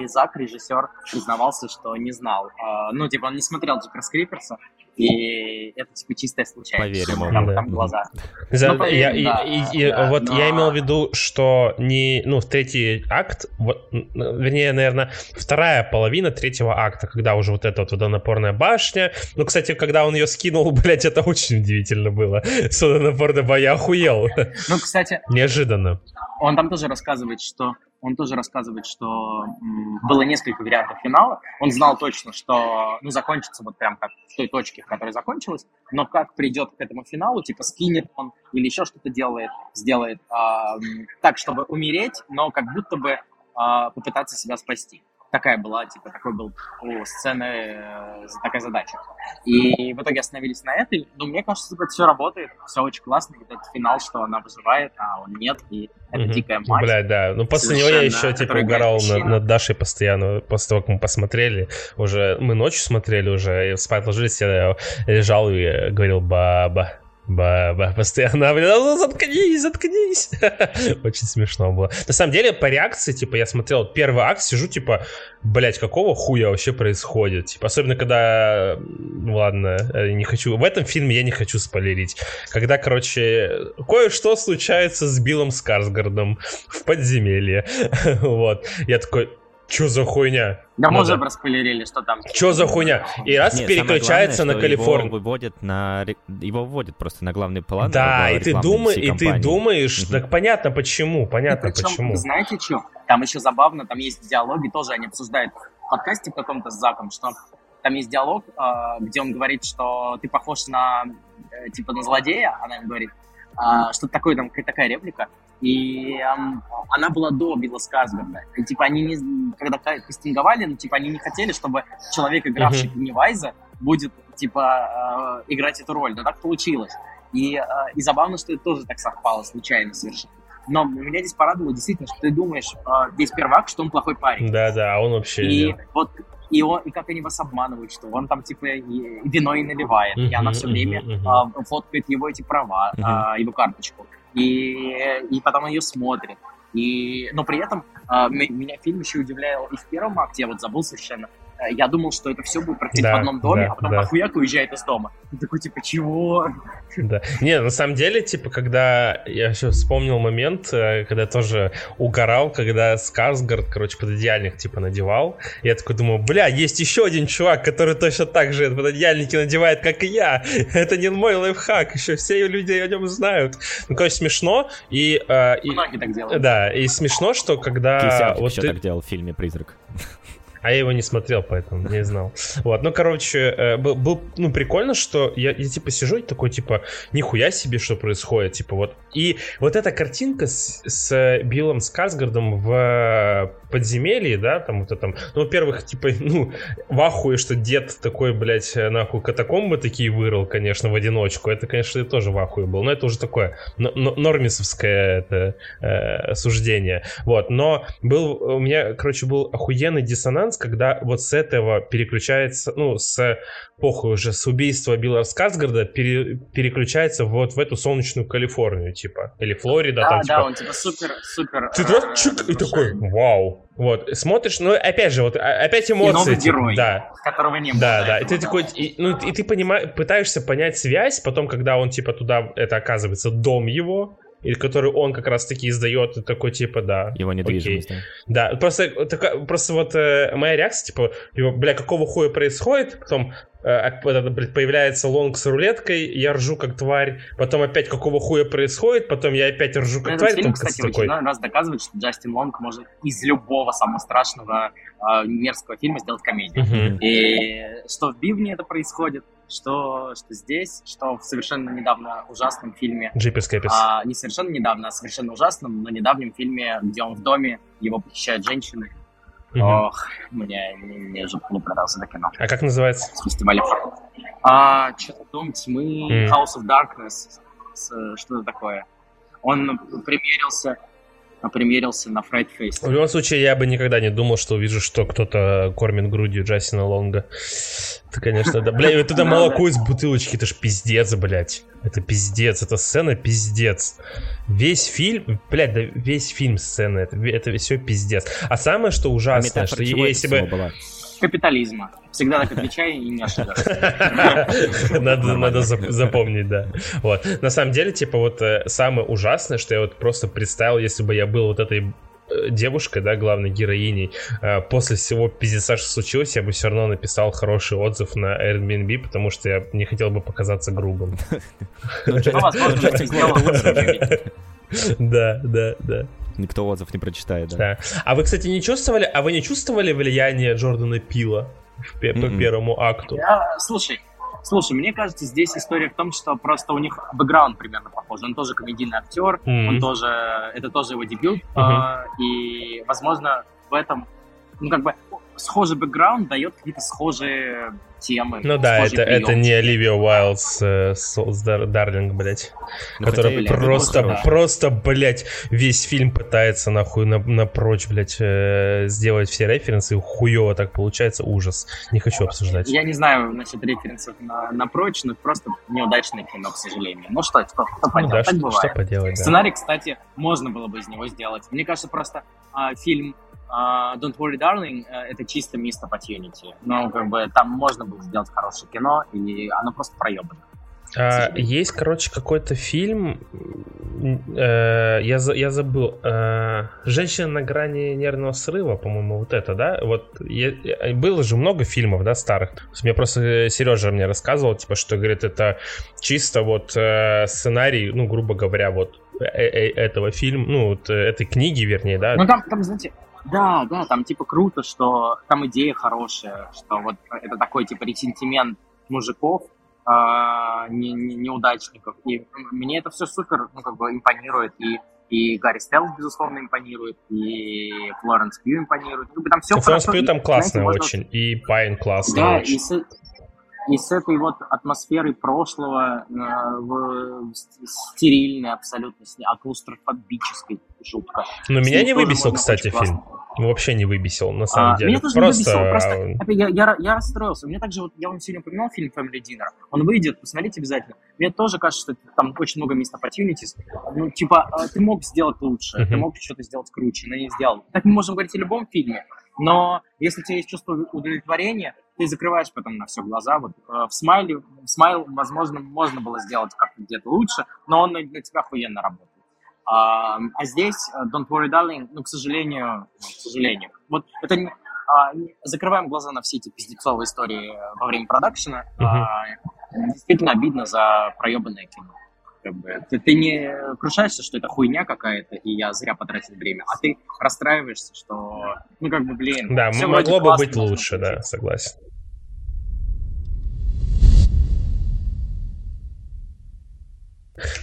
и Зак, режиссер, признавался, что не знал. Э, ну, типа, он не смотрел Джиперс Криперса, и это типа чистая случайность. Поверим там, да. там глаза. За, ну, я, да, и, и, да, вот но... я имел в виду, что не, ну, в третий акт, вот, вернее, наверное, вторая половина третьего акта, когда уже вот эта вот водонапорная башня. Ну, кстати, когда он ее скинул, блядь, это очень удивительно было. С водонапорной башни я охуел. Ну, кстати... Неожиданно. Он там тоже рассказывает, что он тоже рассказывает, что было несколько вариантов финала. Он знал точно, что ну, закончится вот прям как в той точке, в которой закончилось, но как придет к этому финалу, типа скинет он или еще что-то делает, сделает э, так, чтобы умереть, но как будто бы э, попытаться себя спасти такая была, типа, такой был у сцены э, такая задача. И в итоге остановились на этой. Но мне кажется, типа, это все работает, все очень классно. Вот этот финал, что она выживает, а он нет, и это mm-hmm. дикая мать. Бля, да. Ну, после него я еще, типа, угорал над, над Дашей постоянно. После того, как мы посмотрели, уже мы ночью смотрели уже, и спать ложились, я лежал и говорил «баба». Баба постоянно, ну заткнись, заткнись. Очень смешно было. На самом деле, по реакции, типа, я смотрел первый акт, сижу, типа, блять, какого хуя вообще происходит? Типа, особенно когда, ну ладно, э, не хочу, в этом фильме я не хочу спойлерить. Когда, короче, кое-что случается с Биллом Скарсгардом в подземелье. вот. Я такой, Чё за хуйня? Да мы уже проспойлерили, что там. Чё за хуйня? И раз Нет, переключается главное, на Калифорнию. Его выводят на его выводят просто на главный план. Да, и ты думаешь, и ты думаешь, mm-hmm. так понятно почему, понятно причем, почему. Знаете что? Там еще забавно, там есть диалоги, тоже они обсуждают в подкасте в каком-то с Заком, что там есть диалог, а, где он говорит, что ты похож на э, типа на злодея, она ему говорит, а, что-то такое, там такая реплика, и эм, она была до Билла Скарсгарда. И, типа, они не, когда кастинговали, ну, типа, они не хотели, чтобы человек, игравший Пеннивайза, будет, типа, э, играть эту роль. Но так получилось. И, э, и забавно, что это тоже так совпало случайно совершенно. Но меня здесь порадовало действительно, что ты думаешь, э, весь первый акт, что он плохой парень. Да-да, а он вообще И нет. вот и, он, и как они вас обманывают, что он там, типа, и, вино и наливает, uh-huh, и она все время uh-huh. А, фоткает его эти права, uh-huh. а, его карточку и, и потом ее смотрит. И, но при этом э, меня фильм еще удивлял и в первом акте, я вот забыл совершенно, я думал, что это все будет происходить да, в одном доме, да, а потом да. нахуяк уезжает из дома. Ты такой, типа, чего? Да. Не, на самом деле, типа, когда я еще вспомнил момент, э, когда тоже угорал, когда Скарсгард, короче, пододеяльник, типа, надевал, я такой думаю, бля, есть еще один чувак, который точно так же пододеяльники надевает, как и я. Это не мой лайфхак, еще все люди о нем знают. Ну, короче, смешно, и... Э, и Многие так делают. Да, и смешно, что когда... Кисятик вот еще ты... так делал в фильме «Призрак». А я его не смотрел, поэтому не знал. Вот, ну, короче, э, был, был ну, прикольно, что я, я, типа, сижу и такой, типа, нихуя себе, что происходит, типа, вот. И вот эта картинка с, с Биллом Скарсгардом в подземелье, да, там вот это, ну, во-первых, типа, ну, в ахуе, что дед такой, блядь, нахуй, катакомбы такие вырыл, конечно, в одиночку, это, конечно, тоже в ахуе был, но это уже такое нормисовское это э, суждение, вот, но был, у меня, короче, был охуенный диссонанс, когда вот с этого переключается, ну, с похуй уже, с убийства Билла Скарсгарда пере, переключается вот в эту солнечную Калифорнию, типа, или Флорида. Да, там, да, типа... он типа супер, супер... Ты раз э, чик, и такой, вау. Вот, смотришь, ну, опять же, вот, опять эмоции. И новый типа, герой, да. которого не было. Да, да, и ты такой, и, ну, и ты понимаешь, пытаешься понять связь, потом, когда он, типа, туда, это оказывается дом его, или который он как раз-таки издает, такой типа, да. Его недвижимость, окей. да. Да, просто, такая, просто вот э, моя реакция, типа, его, бля, какого хуя происходит, потом э, появляется Лонг с рулеткой, я ржу как тварь, потом опять какого хуя происходит, потом я опять ржу как тварь. Фильм, кстати, такой... раз доказывает, что Джастин Лонг может из любого самого страшного э, мерзкого фильма сделать комедию. Uh-huh. И что в Бивне это происходит, что, что здесь, что в совершенно недавно ужасном фильме... Jeepers Creepers. А, не совершенно недавно, а совершенно ужасном, но недавнем фильме, где он в доме, его похищают женщины. Угу. Ох, мне, мне, мне жутко не понравился это кино. А как называется? С фестиваля. А, что-то Дом тьмы, mm. House of Darkness, что-то такое. Он примерился примерился на Фрайд Фейс. В любом случае, я бы никогда не думал, что увижу, что кто-то кормит грудью Джастина Лонга. Это, конечно, да. Бля, это молоко из бутылочки, это ж пиздец, блядь. Это пиздец, это сцена пиздец. Весь фильм, блядь, да весь фильм сцена, это, это все пиздец. А самое, что ужасное, а что если бы... Была? Капитализма. Всегда так отвечай и не ошибайся. Надо, надо запомнить, да. Вот. На самом деле, типа, вот э, самое ужасное, что я вот просто представил, если бы я был вот этой э, девушкой, да, главной героиней, э, после всего пиздеца, что случилось, я бы все равно написал хороший отзыв на Airbnb, потому что я не хотел бы показаться грубым. Да, да, да. Никто отзыв не прочитает, да. да. А вы, кстати, не чувствовали, а вы не чувствовали влияние Джордана Пила по mm-hmm. первому акту? Я, слушай, Слушай, мне кажется, здесь история в том, что просто у них бэкграунд примерно похож. Он тоже комедийный актер, mm-hmm. он тоже, это тоже его дебют, mm-hmm. э, и, возможно, в этом, ну, как бы, схожий бэкграунд дает какие-то схожие темы. Ну да, это, это не Оливия Уайлд с Souls Darling, блядь. Ну, которая хотя, просто, блядь, просто, блядь, весь фильм пытается нахуй на, напрочь, блядь, э, сделать все референсы. Хуево так получается, ужас. Не хочу обсуждать. Я не знаю насчет референсов на, напрочь, но просто неудачное кино, к сожалению. Ну что, что, что поделать, ну, да, так что, бывает. Что поделать, да. Сценарий, кстати, можно было бы из него сделать. Мне кажется, просто а, фильм Uh, Don't Worry Darling uh, это чисто мисс opportunity. Ну, как бы там можно было сделать хорошее кино, и оно просто проебано. А, есть, короче, какой-то фильм, э, я, я забыл, э, «Женщина на грани нервного срыва», по-моему, вот это, да? Вот я, было же много фильмов, да, старых. Мне просто Сережа мне рассказывал, типа, что, говорит, это чисто вот э, сценарий, ну, грубо говоря, вот э, э, этого фильма, ну, вот этой книги, вернее, да? Ну, там, там, знаете, да, да, там типа круто, что там идея хорошая, что вот это такой типа ресентимент мужиков, э, не, не, неудачников. И мне это все супер, ну, как бы импонирует. И, и Гарри Стелл, безусловно, импонирует, и Флоренс Пью импонирует. Ну, там все Флоренс Пью там классная знаете, очень, можно... и Пайн классный да, очень. И с, и с этой вот атмосферой прошлого, э, в, стерильной абсолютно, а клаустрофобической, жутко. Но меня не выбесил, кстати, фильм. Вообще не выбесил, на самом а, деле. Меня тоже просто... не выбесил, просто я, я, я расстроился. Мне также, вот, я вам сегодня упоминал фильм Family Dinner. Он выйдет, посмотрите обязательно. Мне тоже кажется, что там очень много мест opportunities. Ну, типа, а, ты мог сделать лучше, uh-huh. ты мог что-то сделать круче, но не сделал. Так мы можем говорить о любом фильме. Но если у тебя есть чувство удовлетворения, ты закрываешь потом на все глаза. Вот э, в смайле, в смайл, возможно, можно было сделать как-то где-то лучше, но он на, на тебя охуенно работает. А, а здесь э, Don't Worry Darling, ну, к сожалению, к сожалению, вот это не, а, закрываем глаза на все эти пиздецовые истории во время продакшена. Uh-huh. А, действительно обидно за проебанное кино. Как бы, ты, ты не крушаешься, что это хуйня какая-то, и я зря потратил время, а ты расстраиваешься, что, ну, как бы, блин... Да, могло бы быть лучше, да, согласен.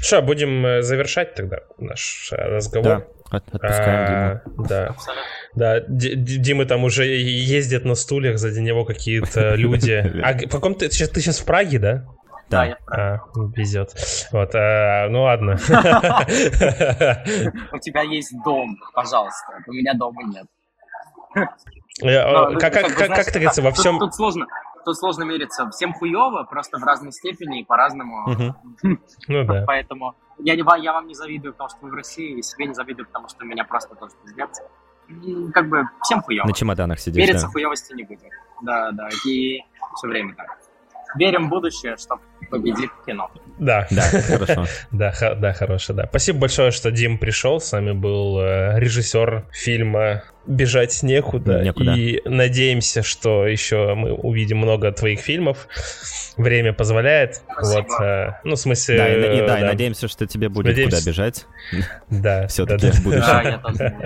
Что, будем э, завершать тогда наш э, разговор? Да, отпускаем а, Диму. Да, да. Дима там уже ездит на стульях, сзади него какие-то люди. А в каком ты, ты сейчас в Праге, да? Да, я а, везет. Вот, а, ну ладно. У тебя есть дом, пожалуйста. У меня дома нет. Как, как, как, как говорится, во всем... Тут сложно тут сложно мериться. Всем хуево, просто в разной степени и по-разному. Ну да. Поэтому я, не, я вам не завидую, потому что вы в России, и себе не завидую, потому что меня просто тоже пиздец. Как бы всем хуево. На чемоданах сидишь, Мериться да? хуевости не будем. Да, да, и все время так. Верим в будущее, чтобы победит кино. Да. Да, хорошо. да, да, хорошо, да. Спасибо большое, что Дим пришел. С нами был э, режиссер фильма бежать некуда. некуда. И надеемся, что еще мы увидим много твоих фильмов. Время позволяет. Спасибо. Вот, э, ну, в смысле... Да, и, и, да, да. и надеемся, что тебе будет надеемся... куда бежать. Да. Все-таки да, в будущем. Да, я тоже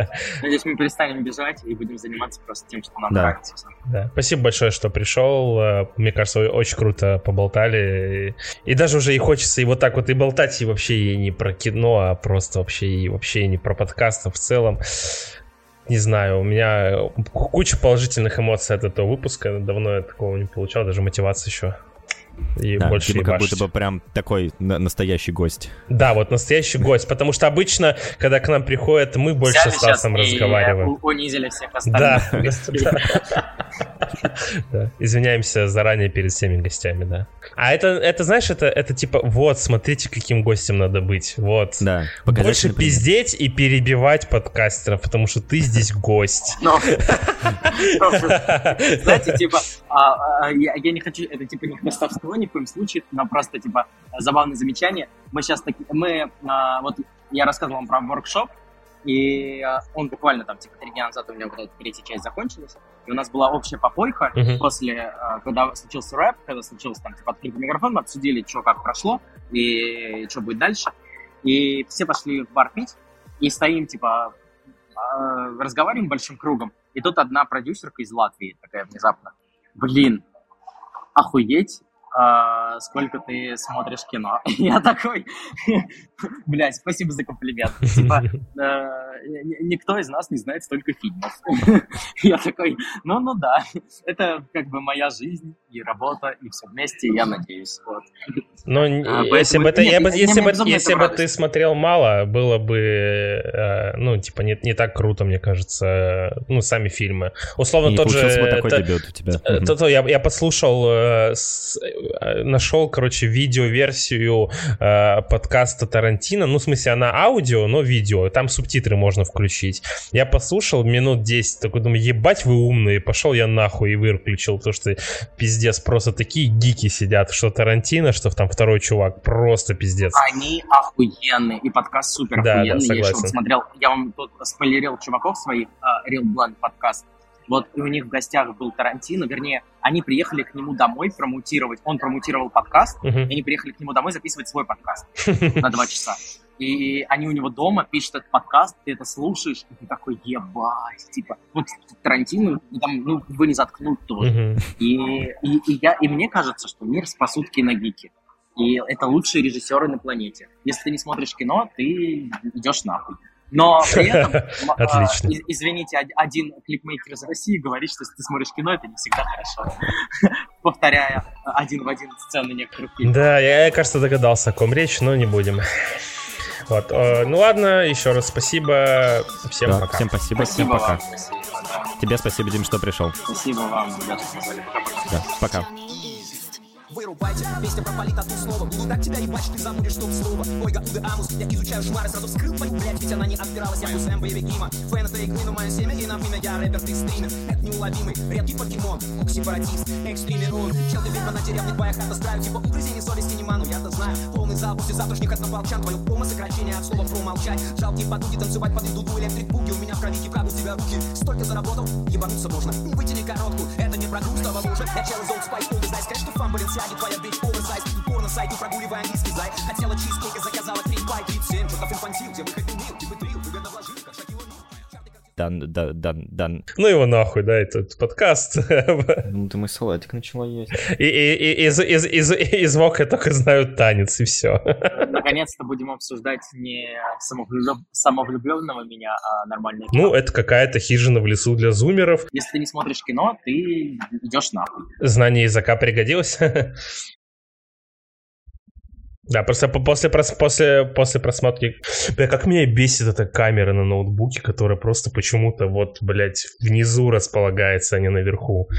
надеюсь. мы перестанем бежать и будем заниматься просто тем, что нам да. нравится. Да. Спасибо большое, что пришел. Э, мне кажется, вы очень круто поболтали. И даже уже и хочется и вот так вот и болтать, и вообще и не про кино, а просто вообще и вообще и не про подкасты в целом не знаю, у меня куча положительных эмоций от этого выпуска. Давно я такого не получал, даже мотивация еще. И да, больше типа как будто бы прям такой настоящий гость. Да, вот настоящий гость, потому что обычно, когда к нам приходят, мы больше Взяли с Стасом разговариваем. унизили всех остальных да. да. Извиняемся заранее перед всеми гостями, да. А это, это знаешь, это, это типа, вот, смотрите, каким гостем надо быть, вот. Да. Больше пиздеть и перебивать подкастеров, потому что ты здесь гость. Знаете, типа, а, а, я не хочу, это типа не хвостовство ни в коем случае, но просто типа забавное замечание. Мы сейчас таки, мы, а, вот я рассказывал вам про воркшоп, и он буквально там, типа, три дня назад у меня вот эта третья часть закончилась. И у нас была общая попойка uh-huh. после, когда случился рэп, когда случился там, типа, открытый микрофон, мы обсудили, что как прошло и что будет дальше. И все пошли в бар пить, и стоим, типа, разговариваем большим кругом. И тут одна продюсерка из Латвии такая внезапно. Блин, охуеть, а, сколько ты смотришь кино. Я такой, блядь, спасибо за комплимент. Типа, э, никто из нас не знает столько фильмов. Я такой, ну, ну да, это как бы моя жизнь и работа, и все вместе, я надеюсь. Вот. Но а, если бы, это, нет, я бы, если, бы, если бы ты смотрел мало, было бы, э, ну, типа, не, не так круто, мне кажется, ну, сами фильмы. Условно, не тот же... бы такой дебют у тебя. То, то, то, я, я послушал, э, э, нашел, короче, видеоверсию э, подкаста Тарантино, ну, в смысле, она аудио, но видео, там субтитры можно включить. Я послушал минут 10, такой думаю, ебать вы умные, пошел я нахуй и выключил, потому что пиздец, просто такие гики сидят, что Тарантино, что там второй чувак, просто пиздец. Они охуенные, и подкаст супер да, охуенный. Да, согласен. Я еще вот смотрел, я вам тут спойлерил чуваков своих, uh, Real Blunt подкаст, вот и у них в гостях был Тарантино, вернее, они приехали к нему домой промутировать, он промутировал подкаст, uh-huh. и они приехали к нему домой записывать свой подкаст на два часа. И они у него дома пишут этот подкаст, ты это слушаешь, и ты такой, ебать, типа, вот Тарантино, там, ну, вы не заткнут тоже. Uh-huh. И, и, и, я, и мне кажется, что мир спасут киногики. И это лучшие режиссеры на планете. Если ты не смотришь кино, ты идешь нахуй. Но при этом, Отлично. А, извините, один клипмейкер из России говорит, что если ты смотришь кино, это не всегда хорошо. Повторяя один в один сцены некоторых фильмов. Да, я, кажется, догадался, о ком речь, но не будем. Вот. Э, ну ладно, еще раз спасибо. Всем да, пока. Всем спасибо, спасибо всем пока. Вам, спасибо, да. Тебе спасибо, Дим, что пришел. Спасибо вам, ребята, что Да, пока вырубайте. Песня про полит одним словом Не так тебя ебать, ты замудишь чтоб слово. Ольга Уде Амус, я изучаю шмары Сразу вскрыл твою, блядь, ведь она не отпиралась Я Сэм, боевик Нима Фэн это игры, но мое семя И на время я рэпер, ты стример. Это неуловимый, редкий покемон Сепаратист, экстример он Чел, ты ведьма на деревных боях Отостраю, типа угрызений совести не ману Я-то знаю, полный зал после завтрашних однополчан Твое промо сокращение от слова промолчать Жалкие подуги, танцевать под дуду электрик буги У меня в крови кипят у тебя руки. Столько заработал, ебануться можно. Не вытяни коротку, это не про грусть, а лужа Я чел из Old Spice, Spice, сказать, что фан Баленсиаги Твоя bitch оверсайз, порно сайт, прогуливая английский зай Хотела чизкейк и заказала 3 бай, 37 Чертов инфантил, где выход Дан, дан, дан, дан. Ну его нахуй, да, этот подкаст. Ну ты мой салатик начала есть. И, и, и из, из, из, из звука я только знаю танец, и все. Наконец-то будем обсуждать не самовлюб... самовлюбленного меня, а нормальное кино. Ну, это какая-то хижина в лесу для зумеров. Если ты не смотришь кино, ты идешь нахуй. Знание языка пригодилось? Да, просто после, после, после просмотрки... Бля, как меня бесит эта камера на ноутбуке, которая просто почему-то вот, блядь, внизу располагается, а не наверху.